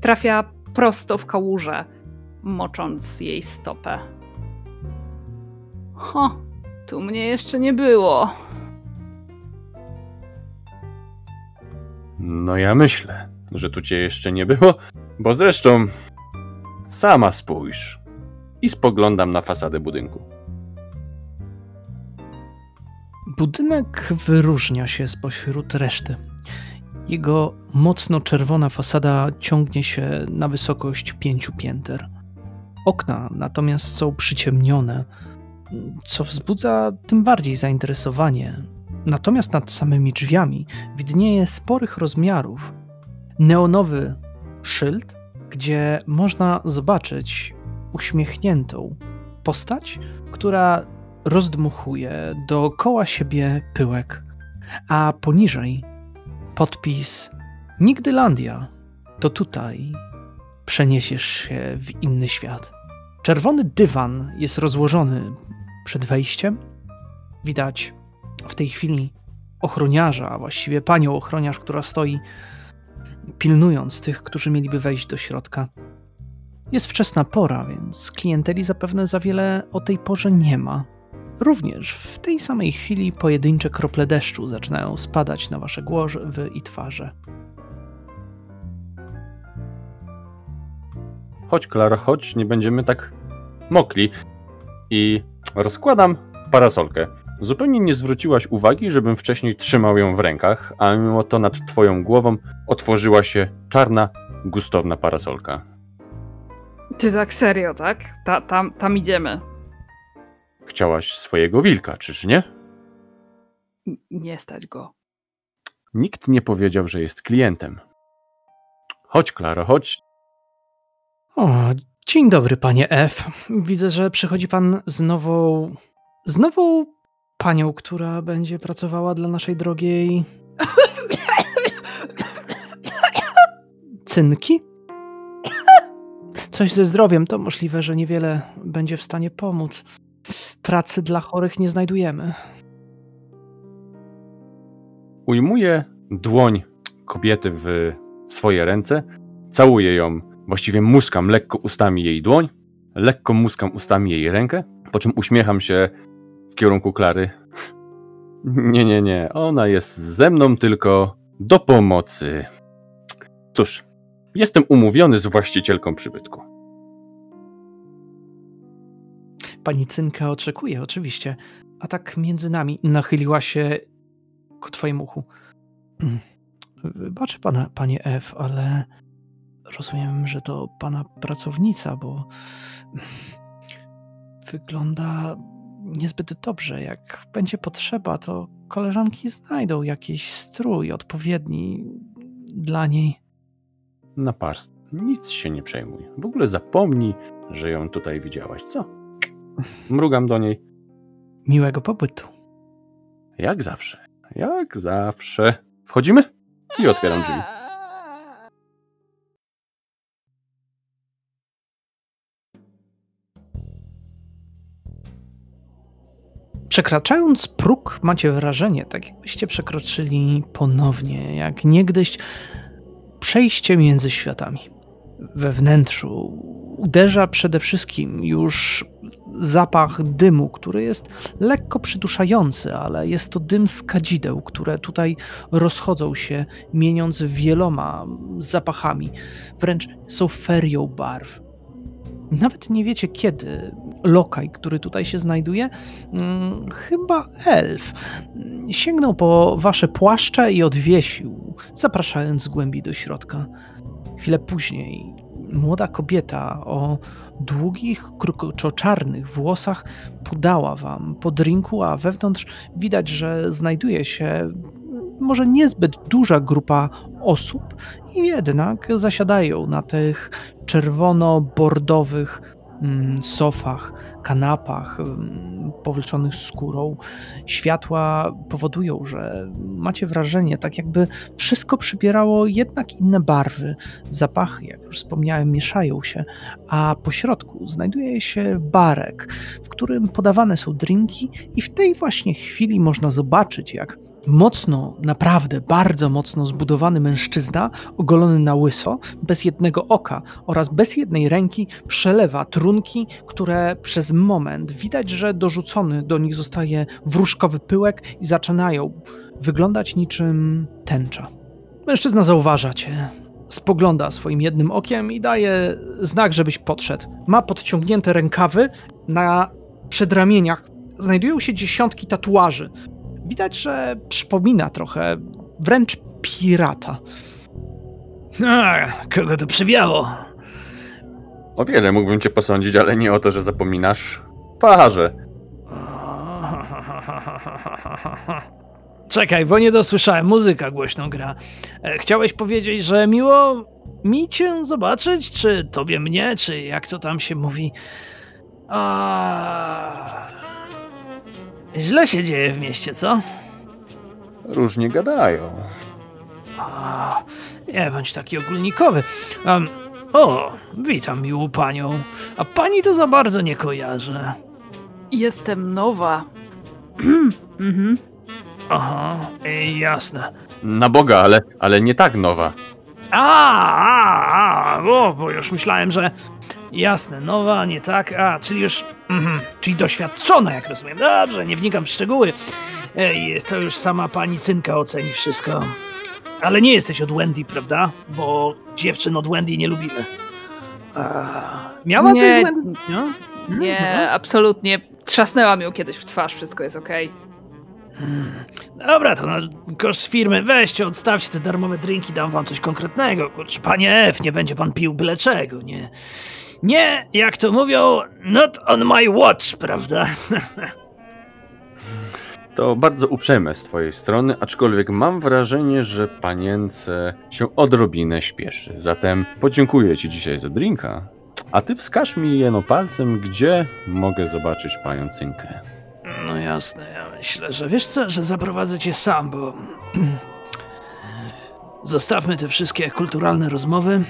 trafia prosto w kałużę, mocząc jej stopę. Ho, tu mnie jeszcze nie było. No ja myślę, że tu cię jeszcze nie było, bo zresztą sama spójrz. I spoglądam na fasadę budynku. Budynek wyróżnia się spośród reszty. Jego mocno czerwona fasada ciągnie się na wysokość pięciu pięter. Okna natomiast są przyciemnione, co wzbudza tym bardziej zainteresowanie. Natomiast nad samymi drzwiami widnieje sporych rozmiarów neonowy szyld, gdzie można zobaczyć uśmiechniętą postać, która rozdmuchuje dookoła siebie pyłek, a poniżej podpis Nigdylandia. To tutaj przeniesiesz się w inny świat. Czerwony dywan jest rozłożony przed wejściem. Widać w tej chwili ochroniarza, a właściwie panią ochroniarz, która stoi pilnując tych, którzy mieliby wejść do środka. Jest wczesna pora, więc klienteli zapewne za wiele o tej porze nie ma. Również w tej samej chwili pojedyncze krople deszczu zaczynają spadać na wasze głowy i twarze. Chodź, Klara, chodź, nie będziemy tak mokli. I rozkładam parasolkę. Zupełnie nie zwróciłaś uwagi, żebym wcześniej trzymał ją w rękach, a mimo to nad twoją głową otworzyła się czarna, gustowna parasolka. Ty tak serio, tak? Ta, tam, tam idziemy. Chciałaś swojego wilka, czyż nie? N- Nie stać go. Nikt nie powiedział, że jest klientem. Chodź, Klaro, chodź. O, dzień dobry, panie F. Widzę, że przychodzi pan z nową. z nową panią, która będzie pracowała dla naszej drogiej. Cynki? Coś ze zdrowiem to możliwe, że niewiele będzie w stanie pomóc. Pracy dla chorych nie znajdujemy. Ujmuję dłoń kobiety w swoje ręce, całuję ją, właściwie muskam lekko ustami jej dłoń, lekko muskam ustami jej rękę, po czym uśmiecham się kierunku Klary. Nie, nie, nie, ona jest ze mną tylko do pomocy. Cóż, jestem umówiony z właścicielką przybytku. Pani Cynka oczekuje, oczywiście. A tak między nami nachyliła się ku twojemu uchu. Wybaczy pana, panie F, ale rozumiem, że to pana pracownica, bo wygląda niezbyt dobrze. Jak będzie potrzeba, to koleżanki znajdą jakiś strój odpowiedni dla niej. Na pas, nic się nie przejmuj. W ogóle zapomnij, że ją tutaj widziałaś, co? Mrugam do niej. Miłego pobytu. Jak zawsze. Jak zawsze. Wchodzimy i otwieram drzwi. Przekraczając próg, macie wrażenie, tak jakbyście przekroczyli ponownie, jak niegdyś, przejście między światami. We wnętrzu uderza przede wszystkim już zapach dymu, który jest lekko przyduszający, ale jest to dym z kadzideł, które tutaj rozchodzą się, mieniąc wieloma zapachami. Wręcz są ferią barw. Nawet nie wiecie kiedy lokaj, który tutaj się znajduje, hmm, chyba elf, sięgnął po wasze płaszcze i odwiesił, zapraszając z głębi do środka. Chwilę później młoda kobieta o długich, krukoczo-czarnych włosach podała wam po drinku, a wewnątrz widać, że znajduje się może niezbyt duża grupa osób, jednak zasiadają na tych czerwono-bordowych mm, sofach, kanapach mm, powleczonych skórą. Światła powodują, że macie wrażenie, tak jakby wszystko przybierało jednak inne barwy. Zapachy, jak już wspomniałem, mieszają się, a po środku znajduje się barek, w którym podawane są drinki, i w tej właśnie chwili można zobaczyć, jak mocno, naprawdę bardzo mocno zbudowany mężczyzna, ogolony na łyso, bez jednego oka oraz bez jednej ręki, przelewa trunki, które przez moment widać, że dorzucony do nich zostaje wróżkowy pyłek i zaczynają wyglądać niczym tęcza. Mężczyzna zauważa cię, spogląda swoim jednym okiem i daje znak, żebyś podszedł. Ma podciągnięte rękawy, na przedramieniach znajdują się dziesiątki tatuaży. Widać, że przypomina trochę wręcz pirata. A, kogo to przywiało? O wiele mógłbym cię posądzić, ale nie o to, że zapominasz. Parze. (laughs) Czekaj, bo nie dosłyszałem. Muzyka głośno gra. E, Chciałeś powiedzieć, że miło mi cię zobaczyć? Czy tobie mnie? Czy jak to tam się mówi? A... Źle się dzieje w mieście, co? Różnie gadają. A, nie bądź taki ogólnikowy. Em, o, witam miłą panią. A pani to za bardzo nie kojarzę. Jestem nowa. (clears throat) mhm. Aha, e, jasne. Na Boga, ale, ale nie tak nowa. A, a, a, o, bo już myślałem, że jasne, nowa, nie tak, a, czyli już, mhm, czyli doświadczona, jak rozumiem. Dobrze, nie wnikam w szczegóły. Ej, to już sama pani Cynka oceni wszystko. Ale nie jesteś od Wendy, prawda? Bo dziewczyn od Wendy nie lubimy. A, miała coś Nie, z Wendy? No? Nie, absolutnie. Trzasnęłam ją kiedyś w twarz, wszystko jest okej. Hmm. Dobra, to na koszt firmy weźcie, odstawcie te darmowe drinki, dam wam coś konkretnego. Kurczę, panie F, nie będzie pan pił byle czego, nie. Nie, jak to mówią, not on my watch, prawda? To bardzo uprzejme z twojej strony, aczkolwiek mam wrażenie, że panience się odrobinę śpieszy. Zatem podziękuję ci dzisiaj za drinka, a ty wskaż mi jeno palcem, gdzie mogę zobaczyć panią Cynkę. No jasne, ja myślę, że wiesz co, że zaprowadzę cię sam, bo... (clears throat) Zostawmy te wszystkie kulturalne rozmowy.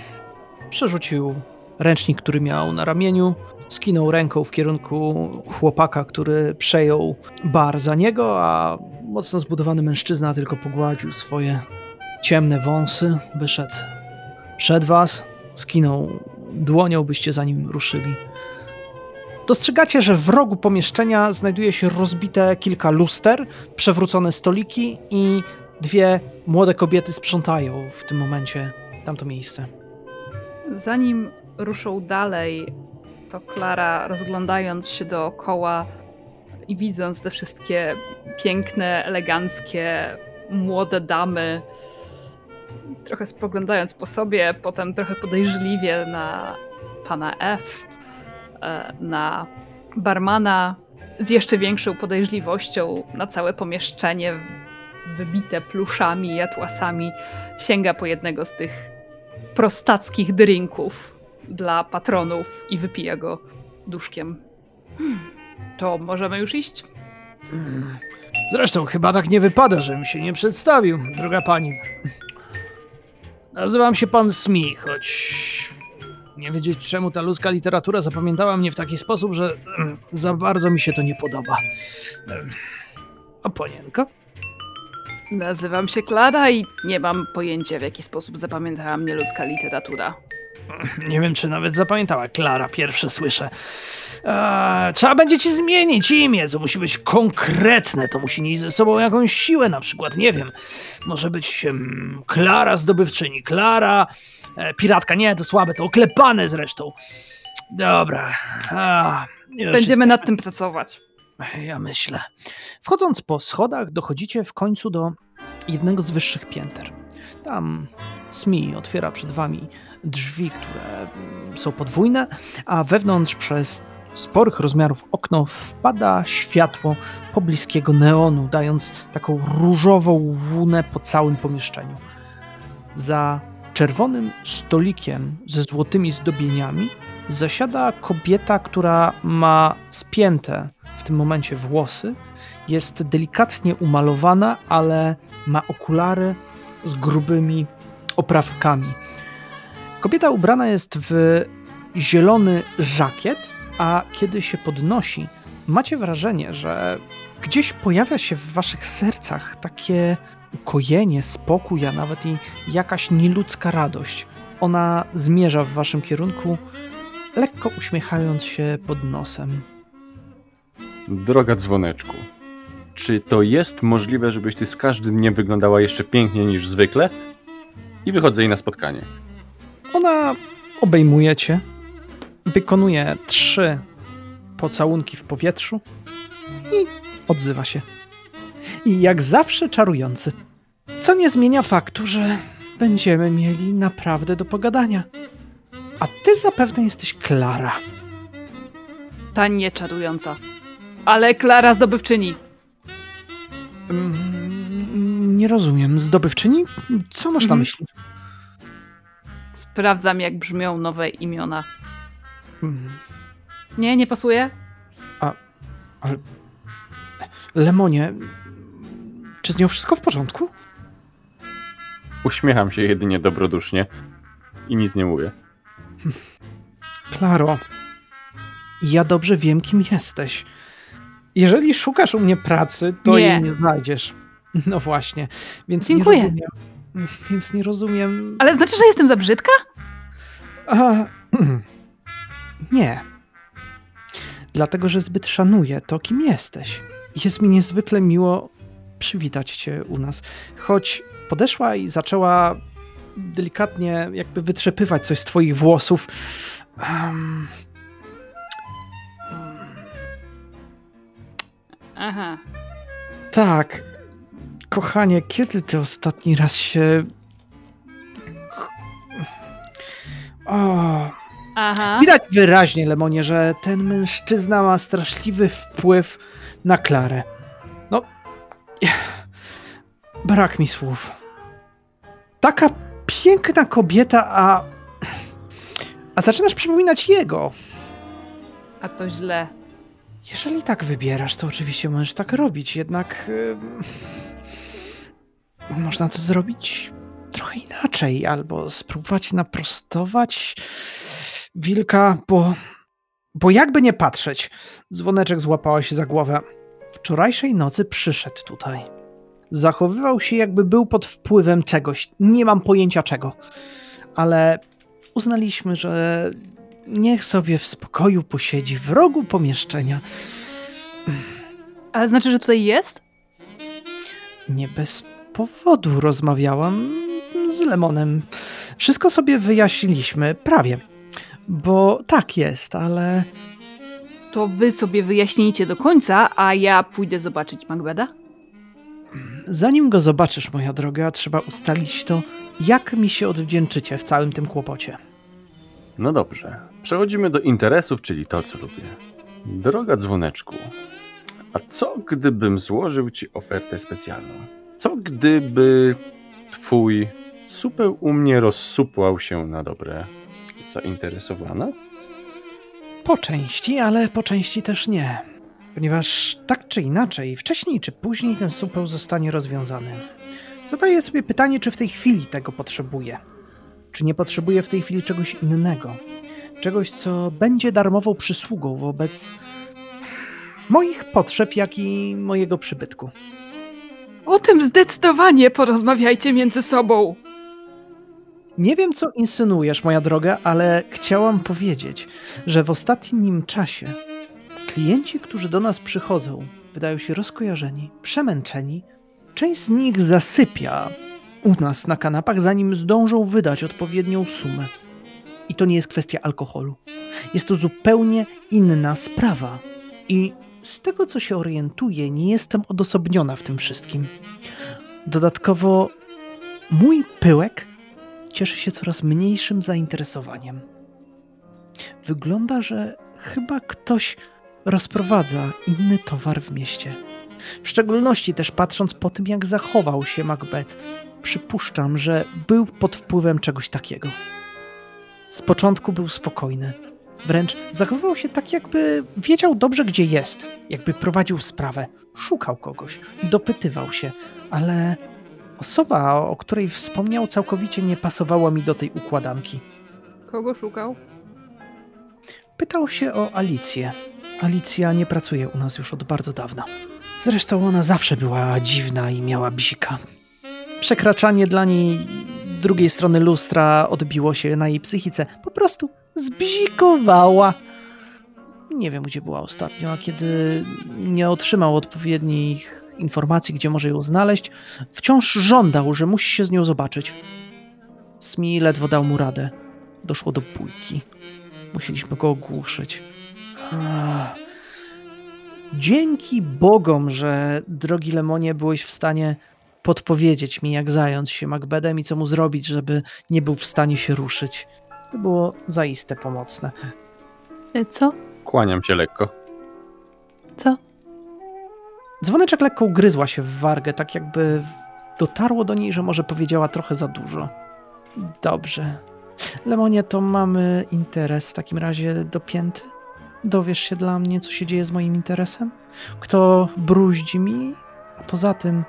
Przerzucił ręcznik, który miał na ramieniu, skinął ręką w kierunku chłopaka, który przejął bar za niego, a mocno zbudowany mężczyzna tylko pogładził swoje ciemne wąsy, wyszedł przed was, skinął dłonią, byście za nim ruszyli. Dostrzegacie, że w rogu pomieszczenia znajduje się rozbite kilka luster, przewrócone stoliki i dwie młode kobiety sprzątają w tym momencie tamto miejsce. Zanim ruszą dalej, to Klara, rozglądając się dookoła i widząc te wszystkie piękne, eleganckie, młode damy, trochę spoglądając po sobie, potem trochę podejrzliwie na pana F, e, na barmana, z jeszcze większą podejrzliwością na całe pomieszczenie wybite pluszami i atłasami, sięga po jednego z tych prostackich drinków dla patronów i wypija go duszkiem. Hmm, To możemy już iść? Zresztą chyba tak nie wypada, żebym się nie przedstawił, droga pani. Nazywam się pan Smi, choć nie wiedzieć czemu ta ludzka literatura zapamiętała mnie w taki sposób, że mm, za bardzo mi się to nie podoba. A panienka? Nazywam się Klara i nie mam pojęcia, w jaki sposób zapamiętała mnie ludzka literatura. Nie wiem, czy nawet zapamiętała. Klara, pierwsze słyszę. Eee, trzeba będzie ci zmienić imię. To musi być konkretne. To musi nieść ze sobą jakąś siłę, na przykład. Nie wiem. Może być em, Klara zdobywczyni. Klara e, piratka. Nie, to słabe. To oklepane zresztą. Dobra. A, Będziemy jestem- nad tym pracować. ja myślę. Wchodząc po schodach, dochodzicie w końcu do jednego z wyższych pięter. Tam SMI otwiera przed wami drzwi, które mm, są podwójne, a wewnątrz przez sporych rozmiarów okno wpada światło pobliskiego neonu, dając taką różową łunę po całym pomieszczeniu. Za czerwonym stolikiem ze złotymi zdobieniami zasiada kobieta, która ma spięte w tym momencie włosy. Jest delikatnie umalowana, ale ma okulary z grubymi oprawkami. Kobieta ubrana jest w zielony żakiet, a kiedy się podnosi, macie wrażenie, że gdzieś pojawia się w waszych sercach takie ukojenie, spokój, a nawet i jakaś nieludzka radość. Ona zmierza w waszym kierunku, lekko uśmiechając się pod nosem. Droga dzwoneczku, czy to jest możliwe, żebyś ty z każdym dniem wyglądała jeszcze piękniej niż zwykle? I wychodzę jej na spotkanie. Ona obejmuje cię, wykonuje trzy pocałunki w powietrzu i odzywa się. I jak zawsze czarujący. Co nie zmienia faktu, że będziemy mieli naprawdę do pogadania. A ty zapewne jesteś Klara. Ta nieczarująca. Ale Klara zdobywczyni. Mm, Nie rozumiem. Zdobywczyni? Co masz na Mhm. myśli? Sprawdzam, jak brzmią nowe imiona. Mm, Nie, nie pasuje? Lemonie, czy z nią wszystko w porządku? Uśmiecham się jedynie dobrodusznie i nic nie mówię. (laughs) Klaro, ja dobrze wiem, kim jesteś. Jeżeli szukasz u mnie pracy, to Nie. jej nie znajdziesz. (laughs) No właśnie, więc Dziękuję. nie rozumiem. Więc nie rozumiem. Ale znaczy, że jestem za brzydka? A, (clears throat) nie. Dlatego, że zbyt szanuję to, kim jesteś. Jest mi niezwykle miło przywitać cię u nas. Choć podeszła i zaczęła delikatnie jakby wytrzepywać coś z twoich włosów. em, Aha. tak. Kochanie, kiedy ty ostatni raz się... O, Aha. Widać wyraźnie, Lemonie, że ten mężczyzna ma straszliwy wpływ na Klarę. No, brak mi słów. Taka piękna kobieta, a. A zaczynasz przypominać jego. A to źle. Jeżeli tak wybierasz, to oczywiście możesz tak robić, jednak. ym, można to zrobić trochę inaczej, albo spróbować naprostować wilka, bo. Bo jakby nie patrzeć, dzwoneczek złapała się za głowę. Wczorajszej nocy przyszedł tutaj. Zachowywał się, jakby był pod wpływem czegoś. Nie mam pojęcia czego. Ale uznaliśmy, że niech sobie w spokoju posiedzi w rogu pomieszczenia. Ale znaczy, że tutaj jest? Nie bez powodu rozmawiałam z Lemonem. Wszystko sobie wyjaśniliśmy, prawie. Bo tak jest, ale To wy sobie wyjaśnijcie do końca, a ja pójdę zobaczyć Macbeda. zanim go zobaczysz, moja droga, trzeba ustalić to, jak mi się odwdzięczycie w całym tym kłopocie. No dobrze. Przechodzimy do interesów, czyli to, co lubię. Droga dzwoneczku, a co gdybym złożył ci ofertę specjalną? Co gdyby twój supeł u mnie rozsupłał się na dobre? Zainteresowana? Po części, ale po części też nie. Ponieważ tak czy inaczej, wcześniej czy później ten supeł zostanie rozwiązany. Zadaję sobie pytanie, czy w tej chwili tego potrzebuję. Czy nie potrzebuję w tej chwili czegoś innego? Czegoś, co będzie darmową przysługą wobec moich potrzeb, jak i mojego przybytku. O tym zdecydowanie porozmawiajcie między sobą. Nie wiem, co insynuujesz, moja droga, ale chciałam powiedzieć, że w ostatnim czasie klienci, którzy do nas przychodzą, wydają się rozkojarzeni, przemęczeni. Część z nich zasypia u nas na kanapach, zanim zdążą wydać odpowiednią sumę. I to nie jest kwestia alkoholu. Jest to zupełnie inna sprawa. I z tego, co się orientuję, nie jestem odosobniona w tym wszystkim. Dodatkowo, mój pyłek cieszy się coraz mniejszym zainteresowaniem. Wygląda, że chyba ktoś rozprowadza inny towar w mieście. W szczególności też patrząc po tym, jak zachował się Macbeth, przypuszczam, że był pod wpływem czegoś takiego. Z początku był spokojny. Wręcz zachowywał się tak, jakby wiedział dobrze, gdzie jest, jakby prowadził sprawę, szukał kogoś, dopytywał się, ale Osoba, o której wspomniał, całkowicie nie pasowała mi do tej układanki. Kogo szukał? Pytał się o Alicję. Alicja nie pracuje u nas już od bardzo dawna. Zresztą ona zawsze była dziwna i miała bzika. Przekraczanie dla niej drugiej strony lustra odbiło się na jej psychice. Po prostu zbzikowała. Nie wiem, gdzie była ostatnio, a kiedy nie otrzymał odpowiednich informacji, gdzie może ją znaleźć, wciąż żądał, że musi się z nią zobaczyć. Smi ledwo dał mu radę. Doszło do bójki. Musieliśmy go ogłuszyć. Ach. Dzięki Bogom, że drogi Lemonie byłeś w stanie podpowiedzieć mi, jak zająć się Macbethem i co mu zrobić, żeby nie był w stanie się ruszyć. To było zaiste pomocne. E, Co? Kłaniam się lekko. Co? Dzwoneczek lekko ugryzła się w wargę, tak jakby dotarło do niej, że może powiedziała trochę za dużo. Dobrze. Lemonie, to mamy interes w takim razie dopięty? Dowiesz się dla mnie, co się dzieje z moim interesem? Kto bruździ mi? A poza tym,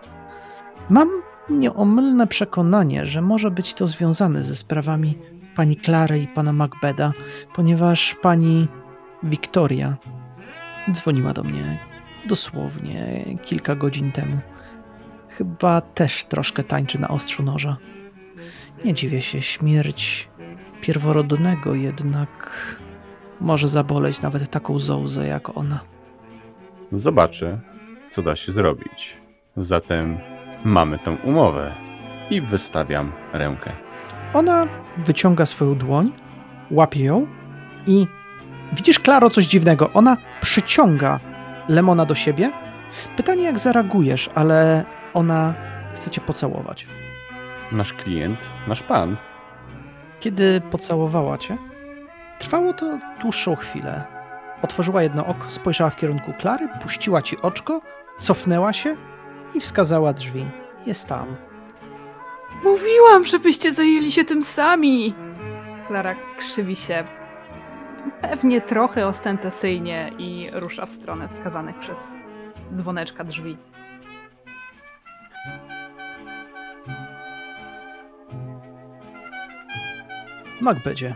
mam nieomylne przekonanie, że może być to związane ze sprawami pani Klary i pana Macbeda, ponieważ pani Wiktoria dzwoniła do mnie dosłownie kilka godzin temu. Chyba też troszkę tańczy na ostrzu noża. Nie dziwię się, śmierć pierworodnego jednak może zaboleć nawet taką zołzę jak ona. Zobaczę, co da się zrobić. Zatem mamy tę umowę i wystawiam rękę. Ona wyciąga swoją dłoń, łapie ją i widzisz, Klaro, coś dziwnego. Ona przyciąga Lemona do siebie. Pytanie, jak zareagujesz, ale ona chce cię pocałować. Nasz klient, nasz pan. Kiedy pocałowała cię, trwało to dłuższą chwilę. Otworzyła jedno oko, spojrzała w kierunku Klary, puściła ci oczko, cofnęła się i wskazała drzwi. Jest tam. Mówiłam, żebyście zajęli się tym sami! Klara krzywi się pewnie trochę ostentacyjnie i rusza w stronę wskazanych przez dzwoneczka drzwi. Macbedzie,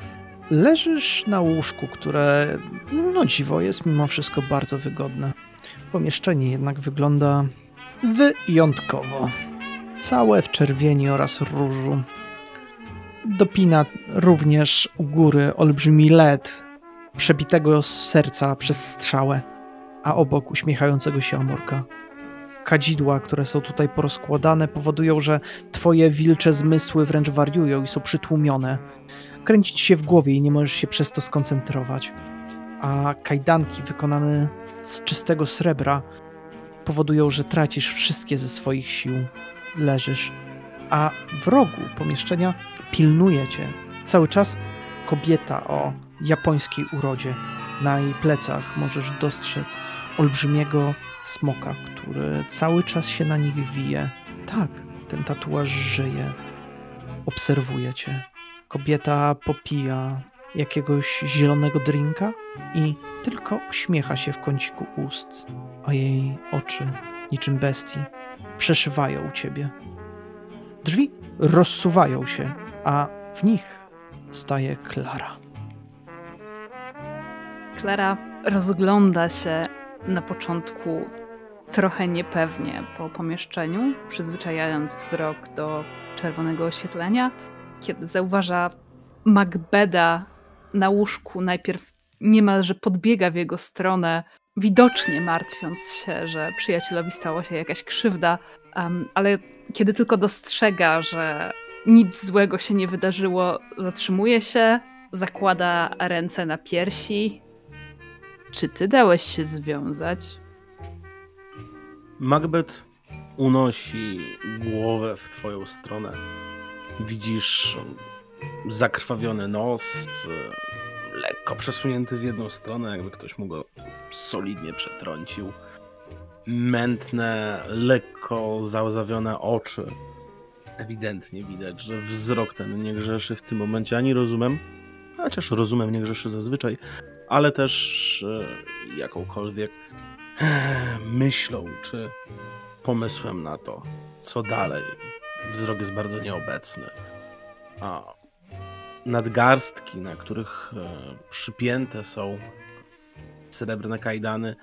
leżysz na łóżku, które, no dziwo, jest mimo wszystko bardzo wygodne. Pomieszczenie jednak wygląda wyjątkowo. Całe w czerwieni oraz różu. Dopina również u góry olbrzymi led przebitego z serca przez strzałę, a obok uśmiechającego się amorka. Kadzidła, które są tutaj porozkładane, powodują, że twoje wilcze zmysły wręcz wariują i są przytłumione. Kręcić się w głowie i nie możesz się przez to skoncentrować. A kajdanki wykonane z czystego srebra powodują, że tracisz wszystkie ze swoich sił. Leżysz, a w rogu pomieszczenia pilnuje cię cały czas kobieta o japońskiej urodzie. Na jej plecach możesz dostrzec olbrzymiego smoka, który cały czas się na nich wije. Tak, ten tatuaż żyje. Obserwuje cię. Kobieta popija jakiegoś zielonego drinka i tylko uśmiecha się w kąciku ust, a jej oczy, niczym bestii, przeszywają ciebie. Drzwi rozsuwają się, a w nich staje Klara. Klara rozgląda się na początku trochę niepewnie po pomieszczeniu, przyzwyczajając wzrok do czerwonego oświetlenia, kiedy zauważa Macbeda na łóżku, najpierw niemalże podbiega w jego stronę, widocznie martwiąc się, że przyjacielowi stała się jakaś krzywda, um, ale kiedy tylko dostrzega, że nic złego się nie wydarzyło, zatrzymuje się, zakłada ręce na piersi. Czy ty dałeś się związać? Macbeth unosi głowę w twoją stronę. Widzisz zakrwawiony nos, lekko przesunięty w jedną stronę, jakby ktoś mu go solidnie przetrącił. Mętne, lekko załzawione oczy. Ewidentnie widać, że wzrok ten nie grzeszy w tym momencie ani rozumem, chociaż rozumem nie grzeszy zazwyczaj, ale też e, jakąkolwiek e, myślą czy pomysłem na to, co dalej. Wzrok jest bardzo nieobecny. A nadgarstki, na których e, przypięte są srebrne kajdany,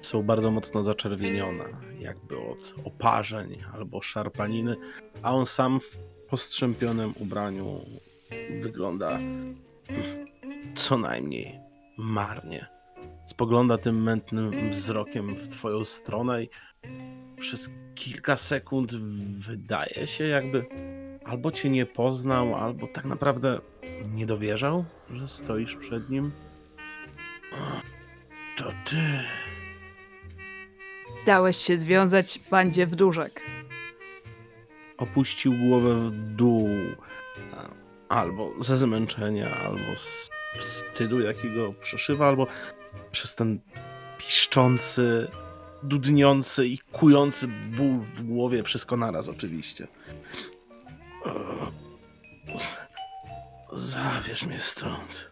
są bardzo mocno zaczerwienione, jakby od oparzeń albo szarpaniny, a on sam w postrzępionym ubraniu wygląda co najmniej marnie. Spogląda tym mętnym wzrokiem w twoją stronę i przez kilka sekund wydaje się, jakby albo cię nie poznał, albo tak naprawdę nie dowierzał, że stoisz przed nim. To ty. Dałeś się związać, bandzie wdóżek. Opuścił głowę w dół. albo ze zmęczenia, albo z wstydu, jakiego przeszywa, albo przez ten piszczący, dudniący i kujący ból w głowie, wszystko naraz oczywiście. Zabierz mnie stąd.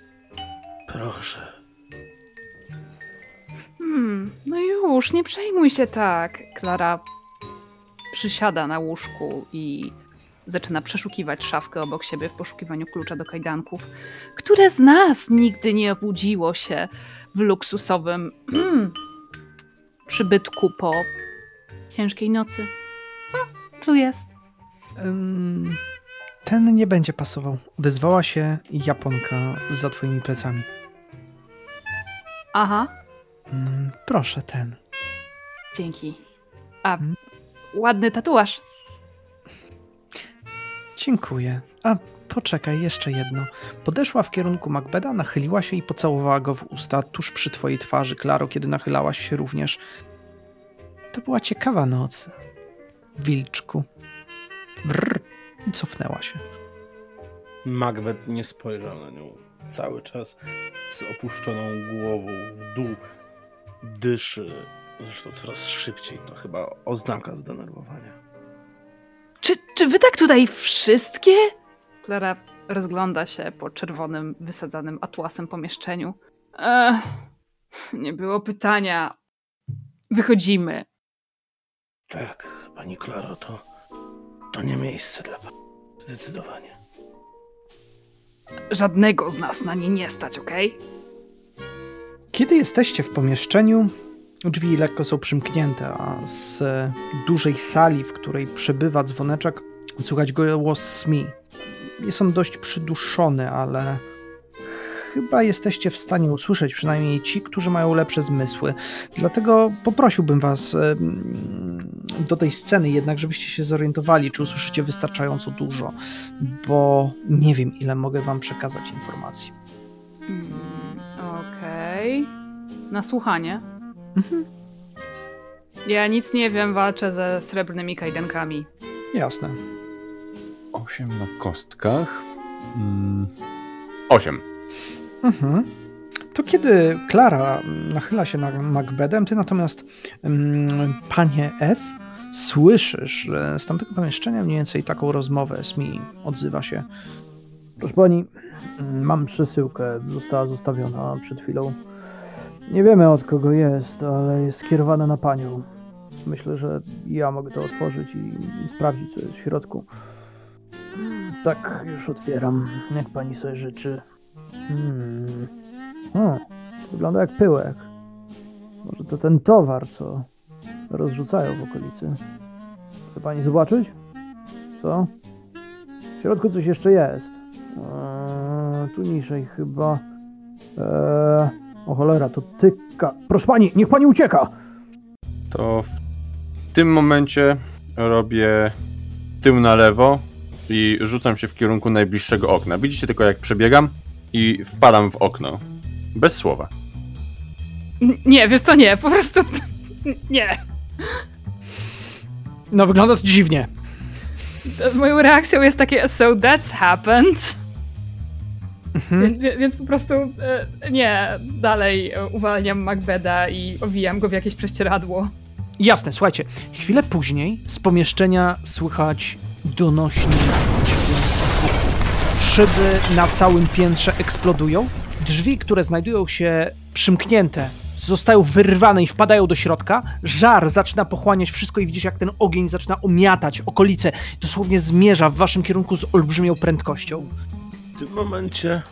Proszę. Hmm, no już, nie przejmuj się tak. Klara przysiada na łóżku i zaczyna przeszukiwać szafkę obok siebie w poszukiwaniu klucza do kajdanków. Które z nas nigdy nie obudziło się w luksusowym hmm, przybytku po ciężkiej nocy? A, tu jest. Ten nie będzie pasował. Odezwała się Japonka za twoimi plecami. Aha, Ym, proszę, ten. dzięki. A, Hmm? ładny tatuaż. Dziękuję. A poczekaj, jeszcze jedno. Podeszła w kierunku Macbeda, nachyliła się i pocałowała go w usta tuż przy twojej twarzy, Klaro, kiedy nachylałaś się również. To była ciekawa noc. Wilczku. Brrr. I cofnęła się. Macbeth nie spojrzał na nią cały czas z opuszczoną głową w dół. Dyszy, zresztą coraz szybciej. To chyba oznaka zdenerwowania. Czy, czy wy tak tutaj wszystkie? Klara rozgląda się po czerwonym, wysadzanym atłasem pomieszczeniu. Ech, nie było pytania. Wychodzimy. Tak, pani Klaro, to, to nie miejsce dla pani. Zdecydowanie. Żadnego z nas na nie nie stać, okej? Kiedy jesteście w pomieszczeniu, drzwi lekko są przymknięte, a z dużej sali, w której przebywa dzwoneczek, słychać głos SMI. Jest on dość przyduszony, ale chyba jesteście w stanie usłyszeć przynajmniej ci, którzy mają lepsze zmysły. Dlatego poprosiłbym was do tej sceny jednak, żebyście się zorientowali, czy usłyszycie wystarczająco dużo, bo nie wiem, ile mogę wam przekazać informacji. Mm, Okej. Na słuchanie. Mhm, Ja nic nie wiem, walczę ze srebrnymi kajdankami. jasne. 8 na kostkach. Mm, 8. Mhm. To kiedy Klara nachyla się nad Macbethem, ty natomiast, mm, panie F, słyszysz że z tamtego pomieszczenia mniej więcej taką rozmowę z mi odzywa się. Proszę pani, mm, mam przesyłkę, została zostawiona przed chwilą. Nie wiemy od kogo jest, ale jest skierowana na panią. Myślę, że ja mogę to otworzyć i sprawdzić, co jest w środku. Tak, już otwieram, jak pani sobie życzy. Hmm. O, wygląda jak pyłek. Może to ten towar, co rozrzucają w okolicy. Chce pani zobaczyć? Co? W środku coś jeszcze jest. Eee, tu niżej chyba. Eee, o cholera, to tyka. Proszę pani, niech pani ucieka! To w tym momencie robię tył na lewo i rzucam się w kierunku najbliższego okna. Widzicie tylko jak przebiegam i wpadam w okno. Bez słowa. Nie, wiesz co, nie, po prostu (laughs) nie. No, wygląda to dziwnie. Moją reakcją jest takie, so that's happened. Mhm. Wie- wie- Więc po prostu e, nie, dalej uwalniam Macbeda i owijam go w jakieś prześcieradło. Jasne, słuchajcie. Chwilę później z pomieszczenia słychać donośny. Szyby na całym piętrze eksplodują. Drzwi, które znajdują się przymknięte, zostają wyrwane i wpadają do środka. Żar zaczyna pochłaniać wszystko i widzicie, jak ten ogień zaczyna omiatać okolice. Dosłownie zmierza w waszym kierunku z olbrzymią prędkością. W tym momencie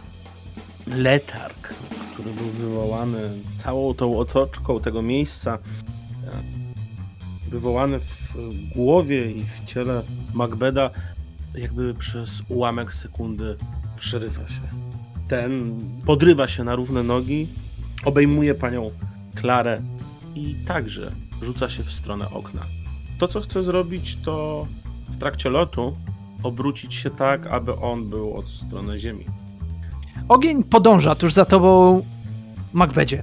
letarg, który był wywołany całą tą otoczką tego miejsca, e, wywołany w głowie i w ciele Macbeda, jakby przez ułamek sekundy przerywa się. Ten podrywa się na równe nogi, obejmuje panią Klarę i także rzuca się w stronę okna. To, co chce zrobić, to w trakcie lotu obrócić się tak, aby on był od strony ziemi. Ogień podąża tuż za tobą, Macbedzie.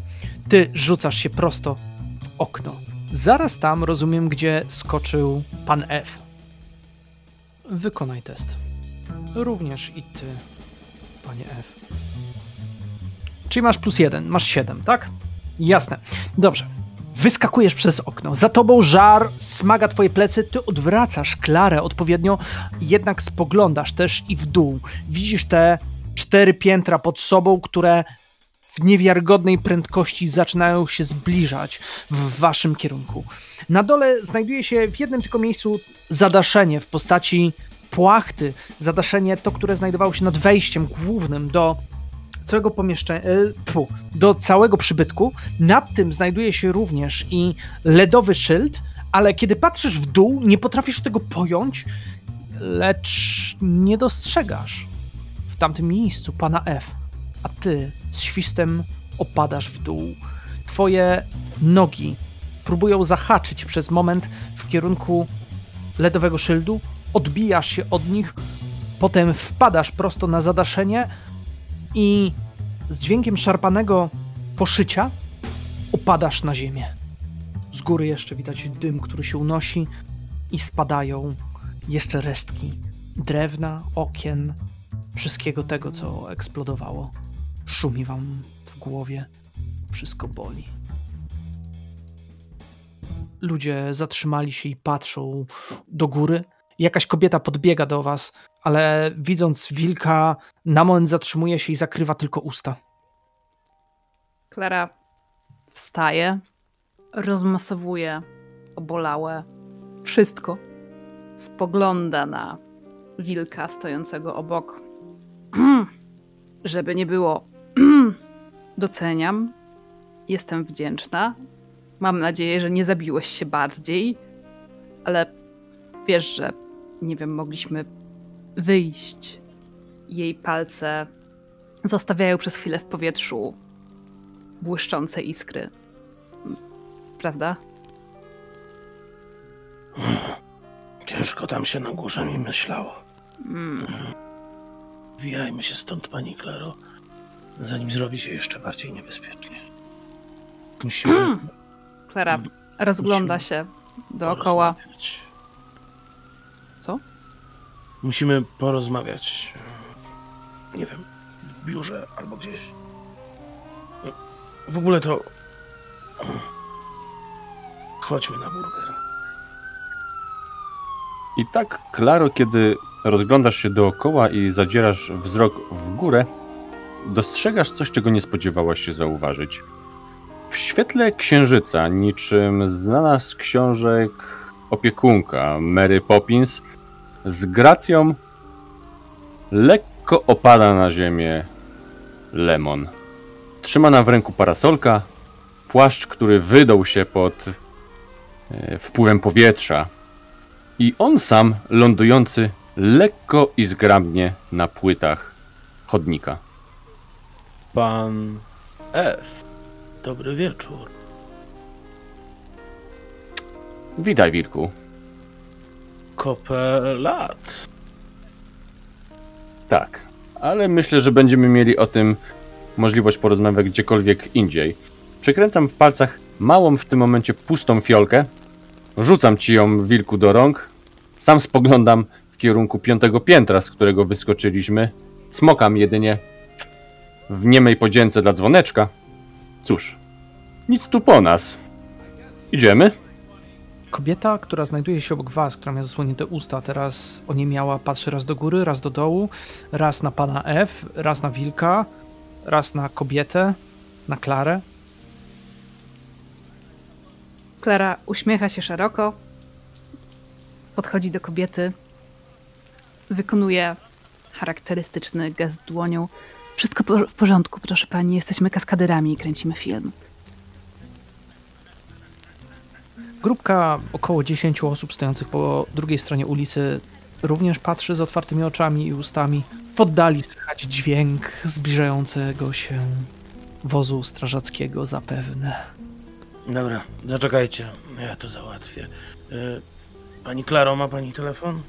Ty rzucasz się prosto w okno. Zaraz tam rozumiem, gdzie skoczył pan F. Wykonaj test. Również i ty, panie F. Czyli masz plus jeden, masz siedem, tak? Jasne. Dobrze. Wyskakujesz przez okno. Za tobą żar smaga twoje plecy. Ty odwracasz Klarę odpowiednio, jednak spoglądasz też i w dół. Widzisz te cztery piętra pod sobą, które w niewiarygodnej prędkości zaczynają się zbliżać w waszym kierunku. Na dole znajduje się w jednym tylko miejscu zadaszenie w postaci płachty. Zadaszenie to, które znajdowało się nad wejściem głównym do całego pomieszczenia, do całego przybytku. Nad tym znajduje się również i LEDowy szyld, ale kiedy patrzysz w dół, nie potrafisz tego pojąć, lecz nie dostrzegasz w tamtym miejscu pana F, a ty z świstem opadasz w dół. Twoje nogi próbują zahaczyć przez moment w kierunku LEDowego szyldu, odbijasz się od nich, potem wpadasz prosto na zadaszenie i z dźwiękiem szarpanego poszycia opadasz na ziemię. Z góry jeszcze widać dym, który się unosi i spadają jeszcze resztki drewna, okien, wszystkiego tego, co eksplodowało. Szumi wam w głowie, wszystko boli. Ludzie zatrzymali się i patrzą do góry. Jakaś kobieta podbiega do was, ale widząc wilka, na moment zatrzymuje się i zakrywa tylko usta. Klara wstaje, rozmasowuje obolałe wszystko. Spogląda na wilka stojącego obok. (clears throat) Żeby nie było, (clears throat) doceniam, jestem wdzięczna. Mam nadzieję, że nie zabiłeś się bardziej, ale wiesz, że nie wiem, mogliśmy wyjść. Jej palce zostawiają przez chwilę w powietrzu błyszczące iskry. Prawda? Ciężko tam się na górze mi myślało. Mm. Wijajmy się stąd, pani Klaro, zanim zrobi się jeszcze bardziej niebezpiecznie. Musimy Klara rozgląda Musimy się dookoła. Co? Musimy porozmawiać. Nie wiem, w biurze albo gdzieś. W ogóle to. Chodźmy na burger. I tak, Klaro, kiedy rozglądasz się dookoła i zadzierasz wzrok w górę, dostrzegasz coś, czego nie spodziewałaś się zauważyć. W świetle księżyca, niczym znana z książek opiekunka Mary Poppins, z gracją lekko opada na ziemię Lemon. Trzymana w ręku parasolka, płaszcz, który wydał się pod e, wpływem powietrza, i on sam lądujący lekko i zgrabnie na płytach chodnika. Pan F. Dobry wieczór. Witaj, Wilku. Kopę lat. Tak, ale myślę, że będziemy mieli o tym możliwość porozmawiać gdziekolwiek indziej. Przekręcam w palcach małą w tym momencie pustą fiolkę. Rzucam ci ją, Wilku, do rąk. Sam spoglądam w kierunku piątego piętra, z którego wyskoczyliśmy. Cmokam jedynie w niemej podzięce dla dzwoneczka. Cóż, nic tu po nas. Idziemy? Kobieta, która znajduje się obok was, która miała zasłonięte usta, teraz oniemiała, patrzy raz do góry, raz do dołu, raz na pana F, raz na wilka, raz na kobietę, na Klarę. Klara uśmiecha się szeroko, podchodzi do kobiety, wykonuje charakterystyczny gest dłonią. Wszystko po- w porządku, proszę pani, jesteśmy kaskaderami i kręcimy film. Grupka około 10 osób stojących po drugiej stronie ulicy również patrzy z otwartymi oczami i ustami. W oddali słychać dźwięk zbliżającego się wozu strażackiego zapewne. Dobra, zaczekajcie. Ja to załatwię. Y, Pani Klaro, ma pani telefon?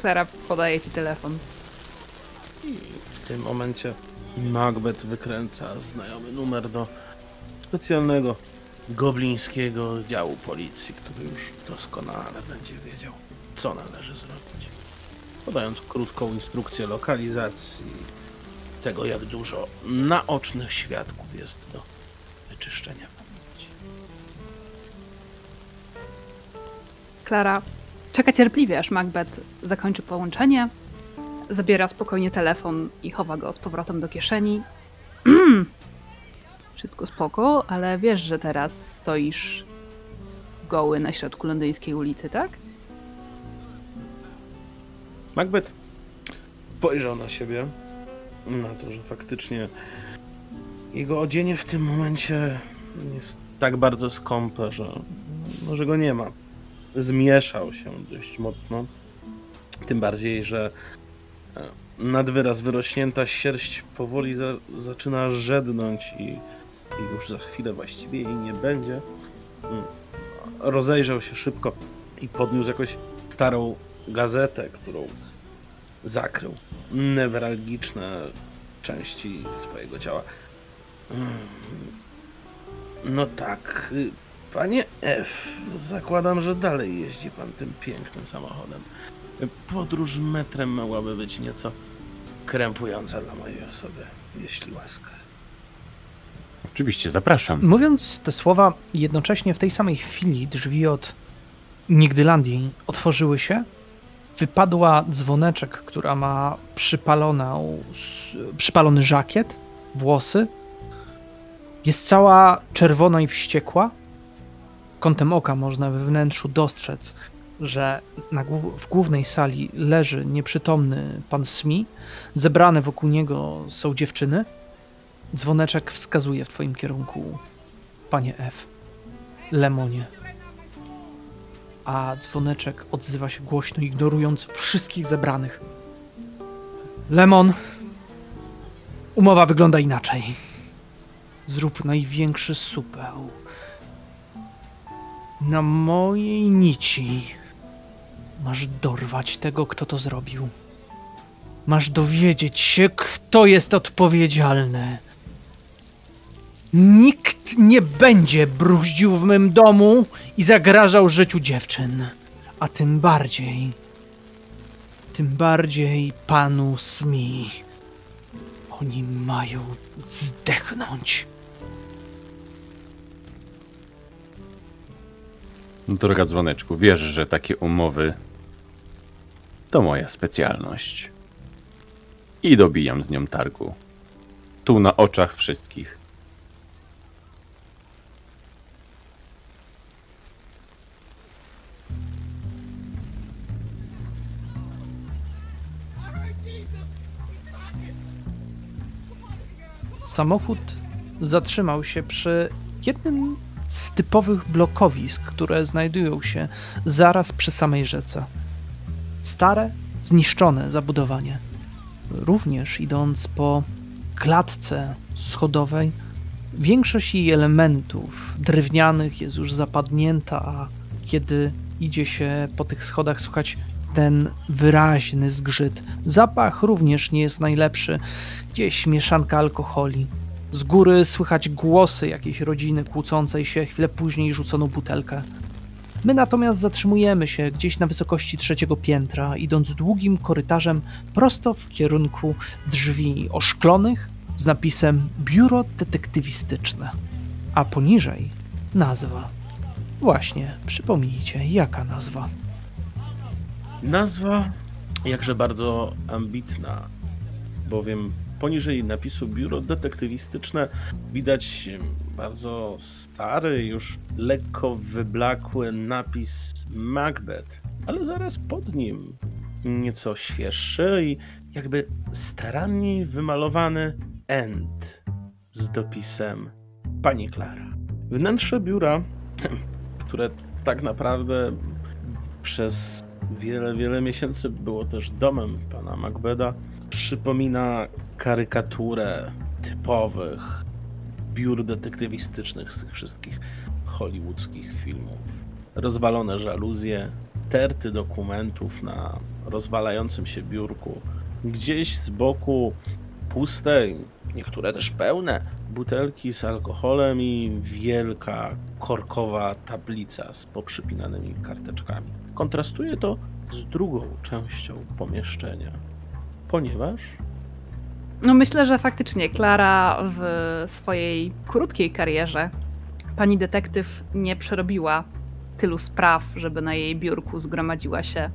Klara podaje ci telefon. I w tym momencie Macbeth wykręca znajomy numer do specjalnego goblińskiego działu policji, który już doskonale będzie wiedział, co należy zrobić. podając krótką instrukcję lokalizacji tego, jak dużo naocznych świadków jest do wyczyszczenia pamięci. Klara czeka cierpliwie, aż Macbeth zakończy połączenie, zabiera spokojnie telefon i chowa go z powrotem do kieszeni. (clears throat) Wszystko spoko, ale wiesz, że teraz stoisz goły na środku londyńskiej ulicy, tak? Macbeth spojrzał na siebie, na to, że faktycznie jego odzienie w tym momencie jest tak bardzo skąpe, że, no, że go nie ma. Zmieszał się dość mocno. Tym bardziej, że nad wyraz wyrośnięta sierść powoli za, zaczyna żednąć i, i już za chwilę właściwie jej nie będzie. Mm. Rozejrzał się szybko i podniósł jakąś starą gazetę, którą zakrył newralgiczne części swojego ciała. Mm. No tak, y, panie F, zakładam, że dalej jeździ pan tym pięknym samochodem. Podróż metrem mogłaby być nieco krępująca dla mojej osoby, jeśli łaska. Oczywiście, zapraszam. Mówiąc te słowa, jednocześnie w tej samej chwili drzwi od Nigdylandii otworzyły się. Wypadła dzwoneczek, która ma przypaloną, przypalony żakiet, włosy. Jest cała czerwona i wściekła. Kątem oka można we wnętrzu dostrzec, że na, w głównej sali leży nieprzytomny pan Smi. Zebrane wokół niego są dziewczyny. Dzwoneczek wskazuje w twoim kierunku, panie F. Lemonie. A dzwoneczek odzywa się głośno, ignorując wszystkich zebranych. Lemon. Umowa wygląda inaczej. Zrób największy supeł. Na mojej nici masz dorwać tego, kto to zrobił. Masz dowiedzieć się, kto jest odpowiedzialny. Nikt nie będzie bruździł w mym domu i zagrażał życiu dziewczyn. A tym bardziej, tym bardziej panu Smi. Oni mają zdechnąć. Droga dzwoneczku, wiesz, że takie umowy to moja specjalność. I dobijam z nią targu. Tu na oczach wszystkich. Samochód zatrzymał się przy jednym z typowych blokowisk, które znajdują się zaraz przy samej rzece. Stare, zniszczone zabudowanie. Również idąc po klatce schodowej, większość jej elementów drewnianych jest już zapadnięta, a kiedy idzie się po tych schodach, słychać ten wyraźny zgrzyt. Zapach również nie jest najlepszy. Gdzieś mieszanka alkoholi. Z góry słychać głosy jakiejś rodziny kłócącej się, chwilę później rzuconą butelkę. My natomiast zatrzymujemy się gdzieś na wysokości trzeciego piętra, idąc długim korytarzem prosto w kierunku drzwi oszklonych z napisem Biuro Detektywistyczne. A poniżej nazwa. Właśnie, przypomnijcie, jaka nazwa? Nazwa jakże bardzo ambitna, bowiem poniżej napisu biuro detektywistyczne widać bardzo stary, już lekko wyblakły napis Macbeth, ale zaraz pod nim nieco świeższy i jakby staranniej wymalowany end z dopisem Pani Klara. Wnętrze biura, (clears throat) które tak naprawdę przez wiele, wiele miesięcy było też domem pana Macbeda, przypomina karykaturę typowych biur detektywistycznych z tych wszystkich hollywoodzkich filmów. Rozwalone żaluzje, sterty dokumentów na rozwalającym się biurku. Gdzieś z boku puste, niektóre też pełne butelki z alkoholem i wielka korkowa tablica z poprzypinanymi karteczkami. Kontrastuje to z drugą częścią pomieszczenia, ponieważ No myślę, że faktycznie Klara w swojej krótkiej karierze pani detektyw nie przerobiła tylu spraw, żeby na jej biurku zgromadziła się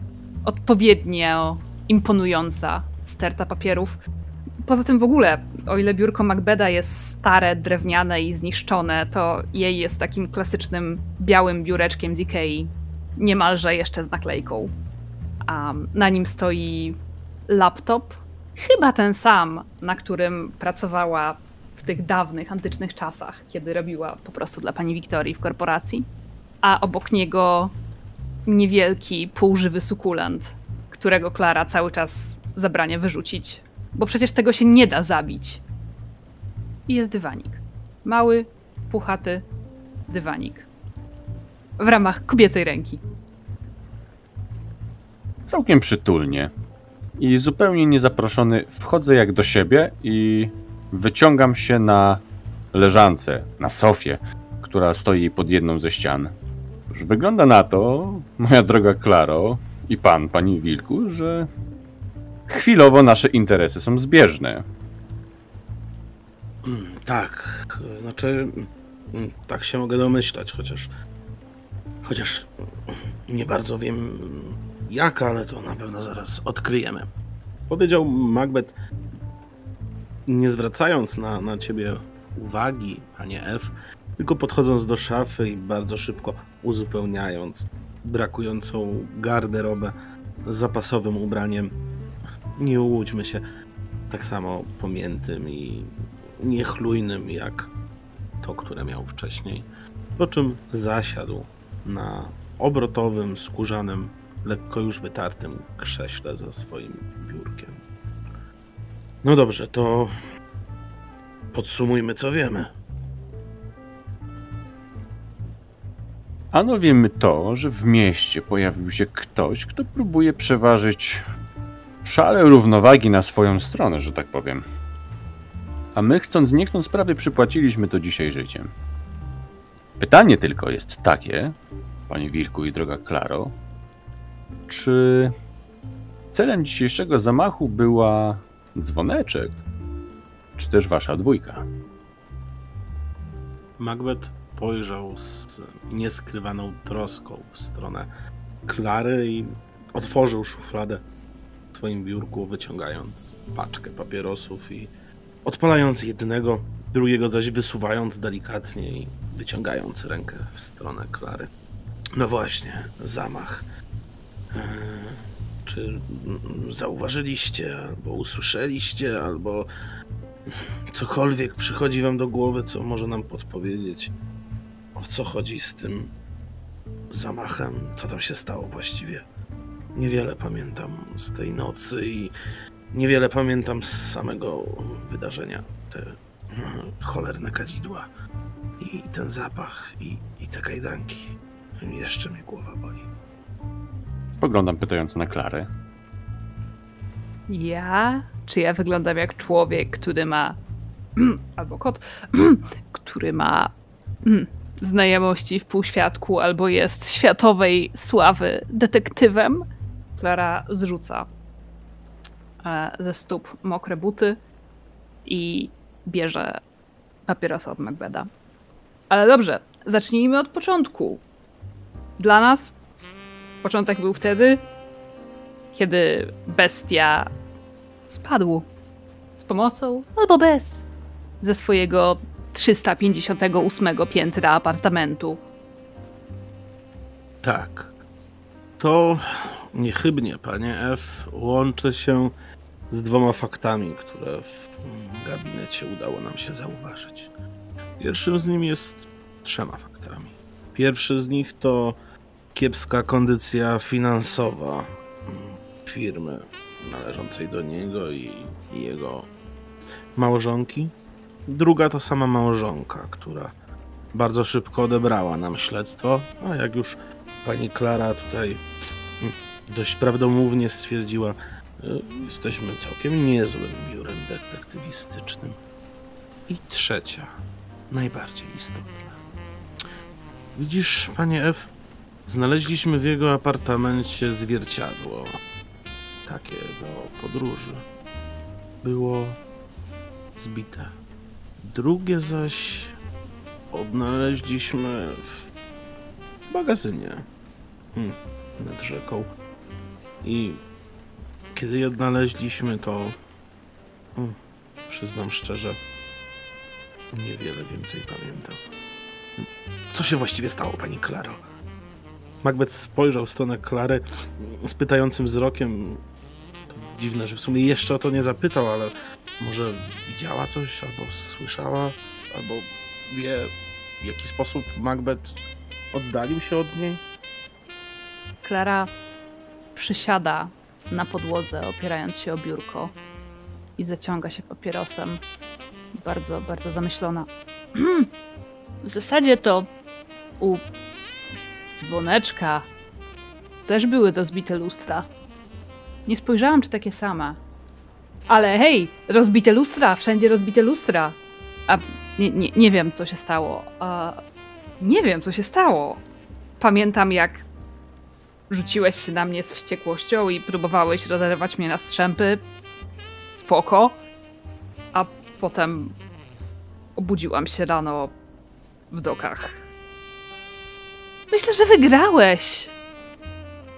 odpowiednio imponująca sterta papierów. Poza tym w ogóle, o ile biurko Macbeda jest stare, drewniane i zniszczone, to jej jest takim klasycznym białym biureczkiem z Ikei, niemalże jeszcze z naklejką. A na nim stoi laptop, chyba ten sam, na którym pracowała w tych dawnych, antycznych czasach, kiedy robiła po prostu dla pani Wiktorii w korporacji. A obok niego niewielki, półżywy sukulent, którego Klara cały czas zabrania wyrzucić, bo przecież tego się nie da zabić. I jest dywanik. Mały, puchaty dywanik. W ramach kobiecej ręki. Całkiem przytulnie. I zupełnie niezaproszony wchodzę jak do siebie i wyciągam się na leżance, na sofie, która stoi pod jedną ze ścian. Już wygląda na to, moja droga Klaro i pan, pani Wilku, że chwilowo nasze interesy są zbieżne. Mm, Tak, znaczy mm, tak się mogę domyślać, chociaż chociaż nie bardzo wiem jak, ale to na pewno zaraz odkryjemy. Powiedział Macbeth, nie zwracając na, na ciebie uwagi, panie elf, tylko podchodząc do szafy i bardzo szybko uzupełniając brakującą garderobę zapasowym ubraniem. Nie łudźmy się, tak samo pomiętym i niechlujnym jak to, które miał wcześniej. Po czym zasiadł na obrotowym, skórzanym, lekko już wytartym krześle za swoim biurkiem. No dobrze, to podsumujmy, co wiemy. Ano wiemy to, że w mieście pojawił się ktoś, kto próbuje przeważyć szale równowagi na swoją stronę, że tak powiem. A my chcąc nie chcąc prawie przypłaciliśmy to dzisiaj życiem. Pytanie tylko jest takie, panie Wilku i droga Klaro, czy celem dzisiejszego zamachu była dzwoneczek, czy też wasza dwójka? Macbeth spojrzał z nieskrywaną troską w stronę Klary i otworzył szufladę w swoim biurku, wyciągając paczkę papierosów i odpalając jednego, drugiego zaś wysuwając delikatnie i wyciągając rękę w stronę Klary. No właśnie, zamach. Eee, Czy zauważyliście, albo usłyszeliście, albo cokolwiek przychodzi wam do głowy, co może nam podpowiedzieć, o co chodzi z tym zamachem, co tam się stało właściwie. Niewiele pamiętam z tej nocy i niewiele pamiętam z samego wydarzenia. Te cholerne kadzidła i ten zapach i, i te kajdanki. Jeszcze mnie głowa boli. Poglądam pytająco na Klarę. Ja? Czy ja wyglądam jak człowiek, który ma. (clears throat) albo kot, (clears throat) który ma (clears throat) znajomości w półświadku, albo jest światowej sławy detektywem? Klara zrzuca e, ze stóp mokre buty i bierze papierosa od Macbeda. Ale dobrze, zacznijmy od początku. Dla nas początek był wtedy, kiedy bestia spadł z pomocą albo bez ze swojego 358 piętra apartamentu. Tak. To niechybnie, panie F, łączy się z dwoma faktami, które w gabinecie udało nam się zauważyć. Pierwszym z nimi jest trzema faktami. Pierwszy z nich to kiepska kondycja finansowa firmy należącej do niego i, i jego małżonki. Druga to sama małżonka, która bardzo szybko odebrała nam śledztwo, a jak już pani Klara tutaj mm, dość prawdomównie stwierdziła, y, jesteśmy całkiem niezłym biurem detektywistycznym. I trzecia, najbardziej istotna. Widzisz, panie F, Znaleźliśmy w jego apartamencie zwierciadło. Takie do podróży. Było zbite. Drugie zaś odnaleźliśmy w magazynie hmm, nad rzeką. I kiedy je odnaleźliśmy, to hmm, przyznam szczerze, niewiele więcej pamiętam. Co się właściwie stało, pani Klaro? Macbeth spojrzał w stronę Klary z pytającym wzrokiem. Dziwne, że w sumie jeszcze o to nie zapytał, ale może widziała coś, albo słyszała, albo wie, w jaki sposób Macbeth oddalił się od niej? Klara przysiada na podłodze, opierając się o biurko i zaciąga się papierosem. Bardzo, bardzo zamyślona. (clears throat) W zasadzie to u dzwoneczka też były to zbite lustra. Nie spojrzałam, czy takie same. Ale hej, rozbite lustra, wszędzie rozbite lustra. A nie, nie, nie wiem, co się stało. A, nie wiem, co się stało. Pamiętam, jak rzuciłeś się na mnie z wściekłością i próbowałeś rozerwać mnie na strzępy. Spoko. A potem obudziłam się rano w dokach. Myślę, że wygrałeś.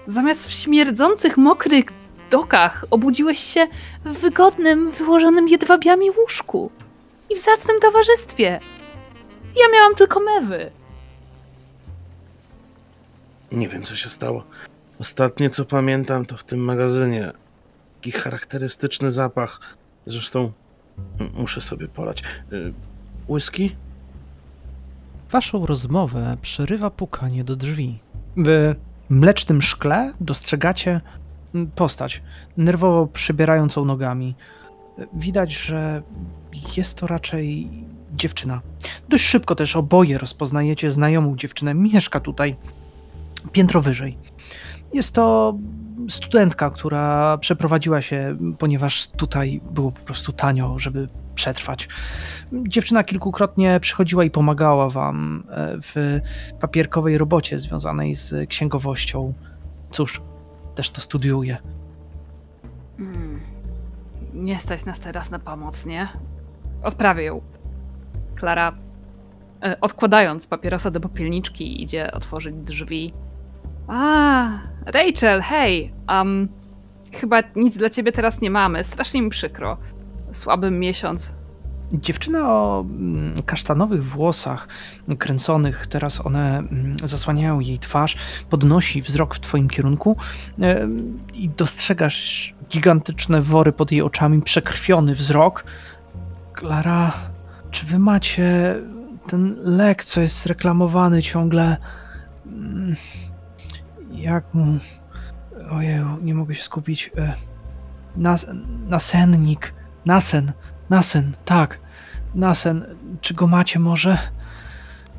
Zamiast w śmierdzących, mokrych dokach obudziłeś się w wygodnym, wyłożonym jedwabiami łóżku i w zacnym towarzystwie. Ja miałam tylko mewy. Nie wiem, co się stało. Ostatnie, co pamiętam, to w tym magazynie. Taki charakterystyczny zapach. Zresztą muszę sobie polać. Y, Whisky? Waszą rozmowę przerywa pukanie do drzwi. W mlecznym szkle dostrzegacie mm, postać, nerwowo przybierającą nogami. Widać, że jest to raczej dziewczyna. Dość szybko też oboje rozpoznajecie znajomą dziewczynę. Mieszka tutaj piętro wyżej. Jest to studentka, która przeprowadziła się, ponieważ tutaj było po prostu tanio, żeby przetrwać. Dziewczyna kilkukrotnie przychodziła i pomagała wam e, w papierkowej robocie związanej z księgowością. Cóż, też to studiuje. Hmm. Nie stać nas teraz na pomoc, nie? Odprawię ją. Klara, e, odkładając papierosa do popielniczki, idzie otworzyć drzwi. A, Rachel, hej! Um, chyba nic dla ciebie teraz nie mamy. Strasznie mi przykro. Słaby miesiąc. Dziewczyna o mm, kasztanowych włosach kręconych, teraz one mm, zasłaniają jej twarz, podnosi wzrok w twoim kierunku e, i dostrzegasz gigantyczne wory pod jej oczami, przekrwiony wzrok. Klara, czy wy macie ten lek, co jest reklamowany ciągle? Jak mu... Ojeju, nie mogę się skupić. E, Nas, nasennik. Nasen. Nasen, tak. Nasen, czy go macie może?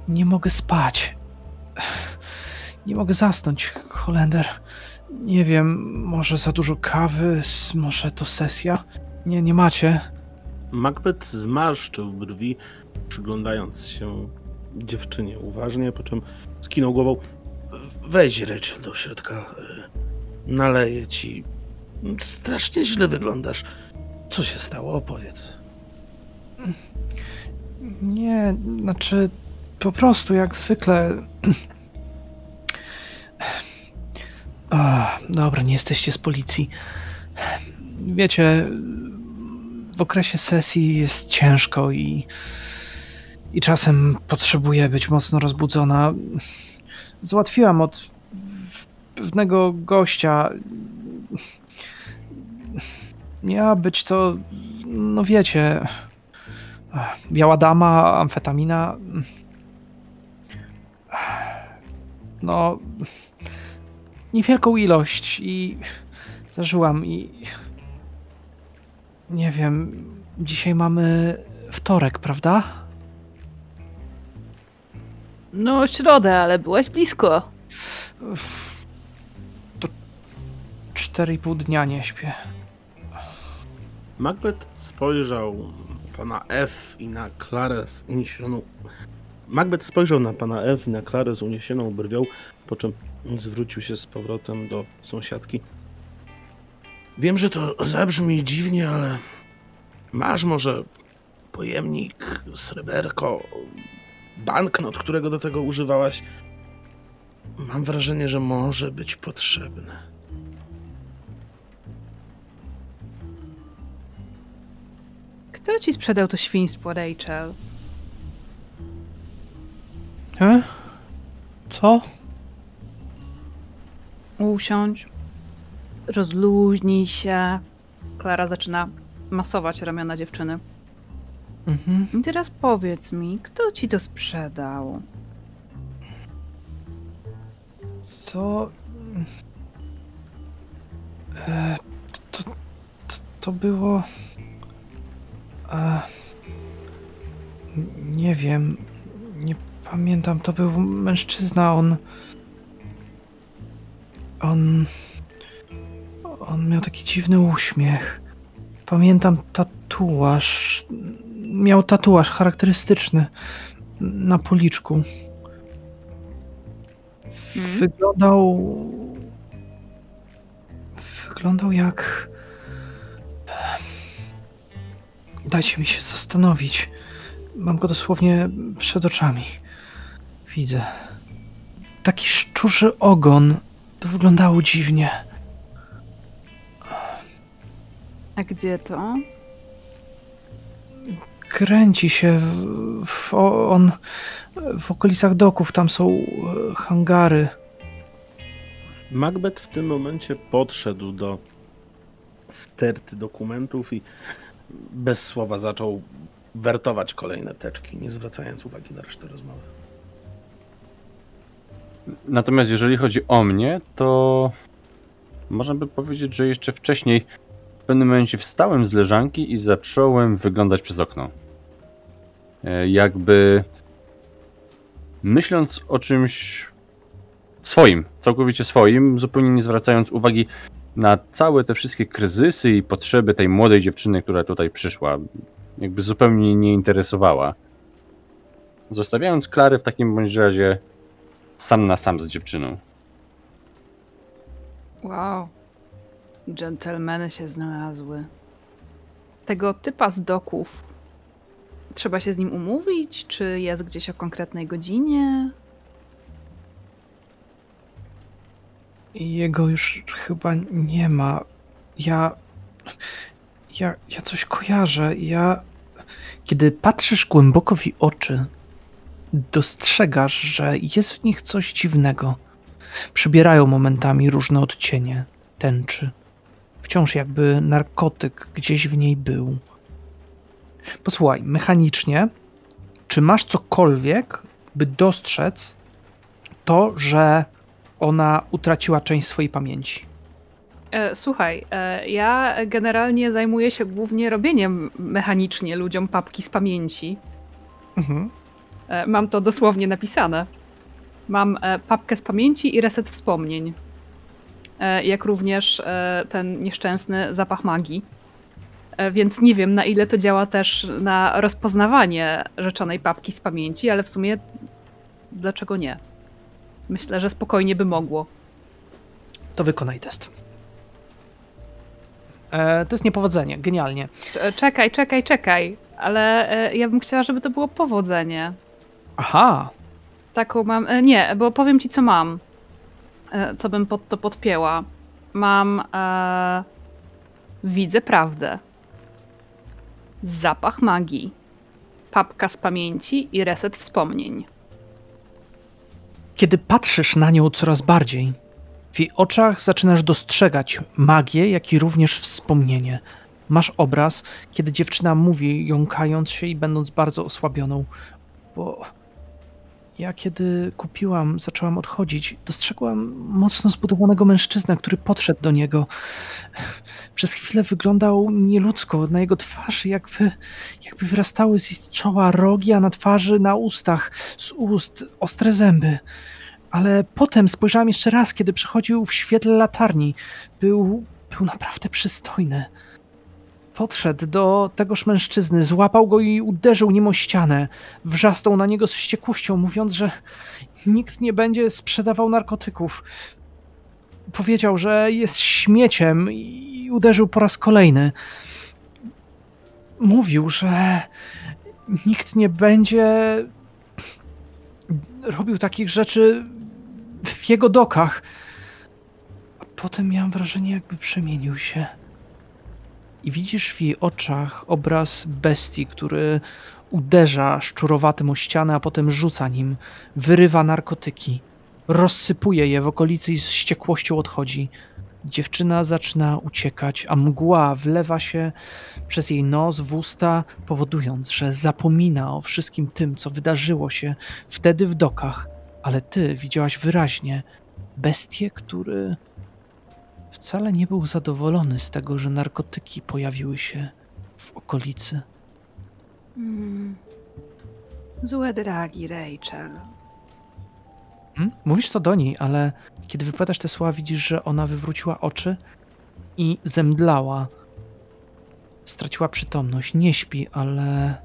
Nie mogę spać. (sighs) Nie mogę zasnąć, Holender. Nie wiem, może za dużo kawy, może to sesja? Nie, nie macie. Macbeth zmarszczył brwi, przyglądając się dziewczynie uważnie, po czym skinął głową. Weź Rachel do środka. y, Naleję ci. Strasznie źle wyglądasz. Co się stało? Opowiedz. Nie, znaczy, po prostu jak zwykle. Ach, (clears throat) dobra, nie jesteście z policji. Wiecie, w okresie sesji jest ciężko i, i czasem potrzebuję być mocno rozbudzona. Załatwiłam od pewnego gościa. Miała być to, no wiecie, biała dama, amfetamina. No, niewielką ilość i zażyłam i nie wiem, dzisiaj mamy wtorek, prawda? No, środę, ale byłeś blisko. I pół dnia nie śpię. Macbeth spojrzał na pana F i na Klarę z uniesioną Macbeth spojrzał na pana Elf i na Klarę z uniesioną brwią, po czym zwrócił się z powrotem do sąsiadki. Wiem, że to zabrzmi dziwnie, ale masz może pojemnik, sreberko, banknot, którego do tego używałaś? Mam wrażenie, że może być potrzebny. Kto ci sprzedał to świństwo, Rachel? E? Co? Usiądź, rozluźnij się. Klara zaczyna masować ramiona dziewczyny. Mhm. I teraz powiedz mi, kto ci to sprzedał? Co? E, to, to, to było. E, nie wiem. Nie pamiętam. To był mężczyzna. On. On. On miał taki dziwny uśmiech. Pamiętam tatuaż. Miał tatuaż charakterystyczny na policzku. Mhm. Wyglądał. Wyglądał jak. Dajcie mi się zastanowić. Mam go dosłownie przed oczami. Widzę. Taki szczurzy ogon. To wyglądało dziwnie. A gdzie to? Kręci się w, w, on w okolicach doków. Tam są e, hangary. Macbeth w tym momencie podszedł do sterty dokumentów i bez słowa zaczął wertować kolejne teczki, nie zwracając uwagi na resztę rozmowy. Natomiast jeżeli chodzi o mnie, to można by powiedzieć, że jeszcze wcześniej w pewnym momencie wstałem z leżanki i zacząłem wyglądać przez okno. E, Jakby myśląc o czymś swoim, całkowicie swoim, zupełnie nie zwracając uwagi na całe te wszystkie kryzysy i potrzeby tej młodej dziewczyny, która tutaj przyszła. Jakby zupełnie nie interesowała. Zostawiając Klarę w takim bądź razie sam na sam z dziewczyną. Wow. Dżentelmeny się znalazły. Tego typa z doków. Trzeba się z nim umówić? Czy jest gdzieś o konkretnej godzinie? Jego już chyba nie ma. Ja. Ja, ja coś kojarzę. Ja. Kiedy patrzysz głęboko w jej oczy, dostrzegasz, że jest w nich coś dziwnego. Przybierają momentami różne odcienie tęczy. Wciąż jakby narkotyk gdzieś w niej był. Posłuchaj, mechanicznie, czy masz cokolwiek, by dostrzec to, że ona utraciła część swojej pamięci. E, słuchaj, e, ja generalnie zajmuję się głównie robieniem mechanicznie ludziom papki z pamięci. Mhm. E, mam to dosłownie napisane. Mam papkę z pamięci i reset wspomnień. Jak również ten nieszczęsny zapach magii. E, więc nie wiem, na ile to działa też na rozpoznawanie rzeczonej papki z pamięci, ale w sumie dlaczego nie? Myślę, że spokojnie by mogło. To wykonaj test. E, to jest niepowodzenie, genialnie. E, Czekaj, czekaj, czekaj. Ale e, ja bym chciała, żeby to było powodzenie. Aha, Taką mam. Nie, bo powiem ci, co mam. Co bym pod to podpięła. Mam. E, widzę prawdę. Zapach magii. Papka z pamięci i reset wspomnień. kiedy patrzysz na nią coraz bardziej, w jej oczach zaczynasz dostrzegać magię, jak i również wspomnienie. Masz obraz, kiedy dziewczyna mówi, jąkając się i będąc bardzo osłabioną, bo ja kiedy kupiłam, zaczęłam odchodzić, dostrzegłam mocno zbudowanego mężczyznę, który podszedł do niego. Przez chwilę wyglądał nieludzko, na jego twarzy jakby, jakby wyrastały z czoła rogi, a na twarzy, na ustach, z ust ostre zęby. Ale potem spojrzałam jeszcze raz, kiedy przychodził w świetle latarni. Był, był naprawdę przystojny. Podszedł do tegoż mężczyzny, złapał go i uderzył nim o ścianę. Wrzasnął na niego z wściekłością, mówiąc, że nikt nie będzie sprzedawał narkotyków. Powiedział, że jest śmieciem i uderzył po raz kolejny. Mówił, że nikt nie będzie robił takich rzeczy w jego dokach. A potem miałem wrażenie, jakby przemienił się. I widzisz w jej oczach obraz bestii, który uderza szczurowatym o ścianę, a potem rzuca nim, wyrywa narkotyki, rozsypuje je w okolicy i z wściekłością odchodzi. Dziewczyna zaczyna uciekać, a mgła wlewa się przez jej nos w usta, powodując, że zapomina o wszystkim tym, co wydarzyło się wtedy w dokach. Ale ty widziałaś wyraźnie bestię, który wcale nie był zadowolony z tego, że narkotyki pojawiły się w okolicy. Mm. Złe dragi, Rachel. Hmm? Mówisz to do niej, ale kiedy wypowiadasz te słowa, widzisz, że ona wywróciła oczy i zemdlała. Straciła przytomność. Nie śpi, ale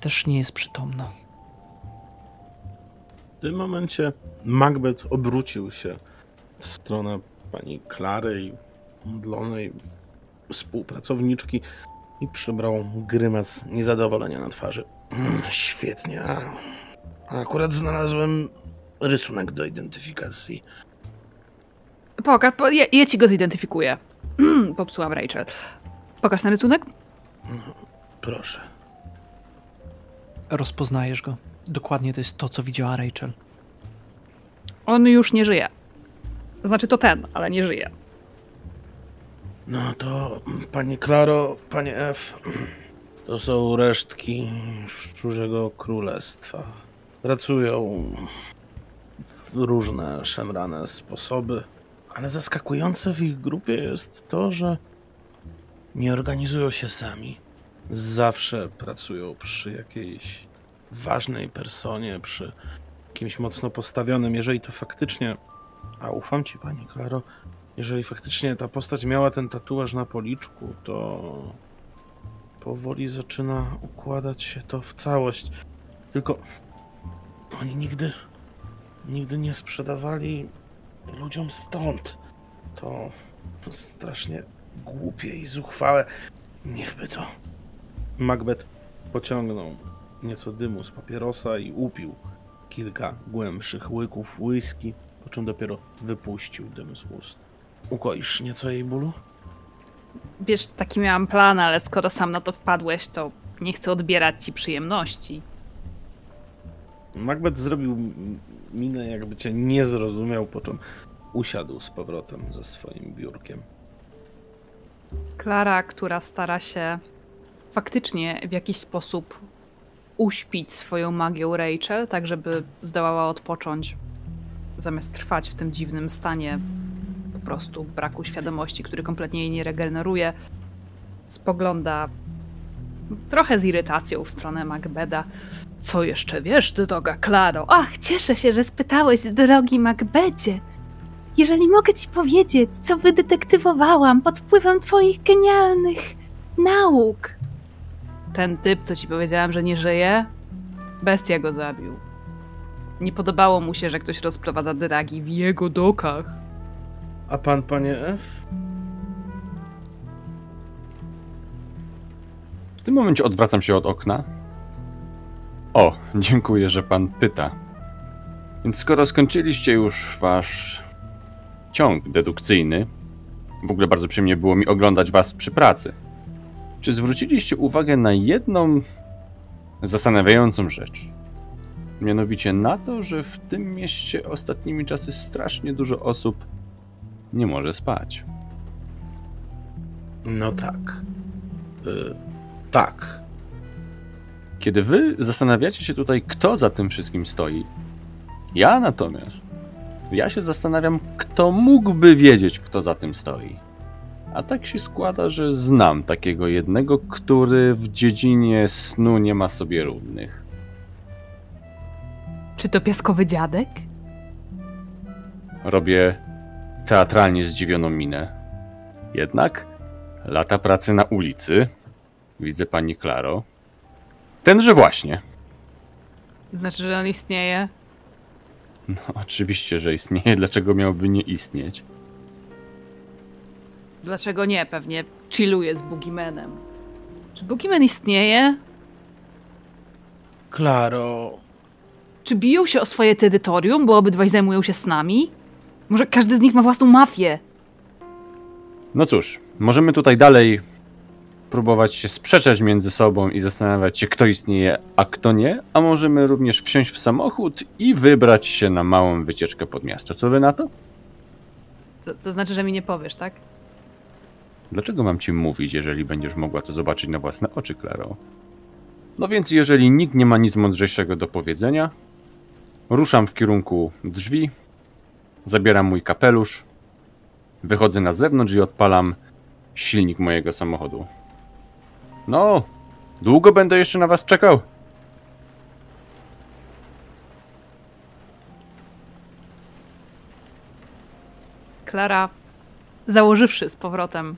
też nie jest przytomna. W tym momencie Macbeth obrócił się w stronę pani Klary i mdlonej współpracowniczki i przybrał grymas niezadowolenia na twarzy. Mm, Świetnie. a Akurat znalazłem rysunek do identyfikacji. Pokaż, po, ja, ja ci go zidentyfikuję. Popsułam Rachel. Pokaż ten rysunek. Proszę. Rozpoznajesz go. Dokładnie to jest to, co widziała Rachel. On już nie żyje. Znaczy to ten, ale nie żyje. No to, panie Klaro, panie F, to są resztki szczurzego królestwa. Pracują w różne szemrane sposoby, ale zaskakujące w ich grupie jest to, że nie organizują się sami. Zawsze pracują przy jakiejś ważnej personie, przy kimś mocno postawionym. Jeżeli to faktycznie, a ufam ci, pani Klaro, jeżeli faktycznie ta postać miała ten tatuaż na policzku, to powoli zaczyna układać się to w całość. Tylko oni nigdy, nigdy nie sprzedawali ludziom stąd. To strasznie głupie i zuchwałe. Niechby to. Macbeth pociągnął nieco dymu z papierosa i upił kilka głębszych łyków whisky, po czym dopiero wypuścił dym z ust. Ukoisz nieco jej bólu? Wiesz, taki miałam plan, ale skoro sam na to wpadłeś, to nie chcę odbierać ci przyjemności. Macbeth zrobił minę, jakby cię nie zrozumiał, po czym usiadł z powrotem ze swoim biurkiem. Klara, która stara się faktycznie w jakiś sposób uśpić swoją magią Rachel, tak żeby zdołała odpocząć, zamiast trwać w tym dziwnym stanie po prostu braku świadomości, który kompletnie jej nie regeneruje, spogląda trochę z irytacją w stronę Macbeda. Co jeszcze wiesz, droga Klaro? Ach, cieszę się, że spytałeś, drogi Macbecie. Jeżeli mogę ci powiedzieć, co wydetektywowałam pod wpływem twoich genialnych nauk. Ten typ, co ci powiedziałam, że nie żyje, bestia go zabił. Nie podobało mu się, że ktoś rozprowadza dragi w jego dokach. A pan, panie F? W tym momencie odwracam się od okna. O, dziękuję, że pan pyta. Więc skoro skończyliście już wasz ciąg dedukcyjny, w ogóle bardzo przyjemnie było mi oglądać was przy pracy. Czy zwróciliście uwagę na jedną zastanawiającą rzecz? Mianowicie na to, że w tym mieście ostatnimi czasy strasznie dużo osób nie może spać. No tak. Y, tak. Kiedy wy zastanawiacie się tutaj, kto za tym wszystkim stoi, ja natomiast, ja się zastanawiam, kto mógłby wiedzieć, kto za tym stoi. A tak się składa, że znam takiego jednego, który w dziedzinie snu nie ma sobie równych. Czy to piaskowy dziadek? Robię teatralnie zdziwioną minę. Jednak Lata pracy na ulicy. Widzę pani Klaro. Tenże właśnie. Znaczy, że on istnieje. No, oczywiście, że istnieje. Dlaczego miałby nie istnieć? Dlaczego nie? Pewnie chilluje z Boogeymanem. Czy Boogeyman istnieje? Klaro, Czy biją się o swoje terytorium, bo obydwaj zajmują się snami? Może każdy z nich ma własną mafię? No cóż, możemy tutaj dalej próbować się sprzeczać między sobą i zastanawiać się, kto istnieje, a kto nie, a możemy również wsiąść w samochód i wybrać się na małą wycieczkę pod miasto. Co wy na to? To, to znaczy, że mi nie powiesz, tak? Dlaczego mam ci mówić, jeżeli będziesz mogła to zobaczyć na własne oczy, Klaro? No więc, jeżeli nikt nie ma nic mądrzejszego do powiedzenia, ruszam w kierunku drzwi, zabieram mój kapelusz, wychodzę na zewnątrz i odpalam silnik mojego samochodu. No, długo będę jeszcze na was czekał? Klara, założywszy z powrotem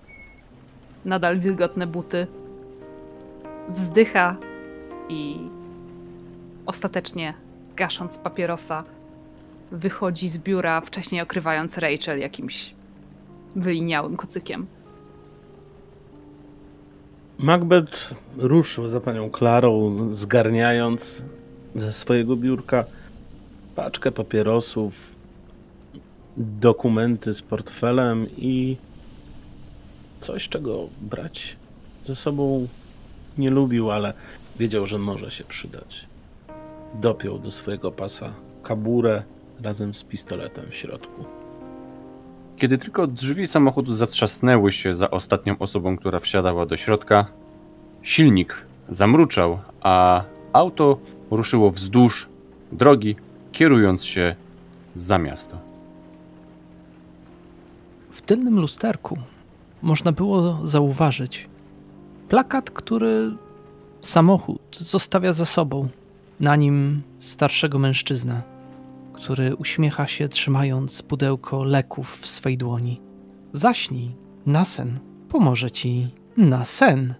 nadal wilgotne buty, wzdycha i ostatecznie, gasząc papierosa, wychodzi z biura, wcześniej okrywając Rachel jakimś wyliniałym kucykiem. Macbeth ruszył za panią Klarą, zgarniając ze swojego biurka paczkę papierosów, dokumenty z portfelem i coś, czego brać ze sobą nie lubił, ale wiedział, że może się przydać. Dopiął do swojego pasa kaburę razem z pistoletem w środku. Kiedy tylko drzwi samochodu zatrzasnęły się za ostatnią osobą, która wsiadała do środka, silnik zamruczał, a auto ruszyło wzdłuż drogi, kierując się za miasto. W tylnym lusterku można było zauważyć plakat, który samochód zostawia za sobą. Na nim starszego mężczyznę, który uśmiecha się trzymając pudełko leków w swej dłoni. Zaśnij na sen, pomoże ci na sen.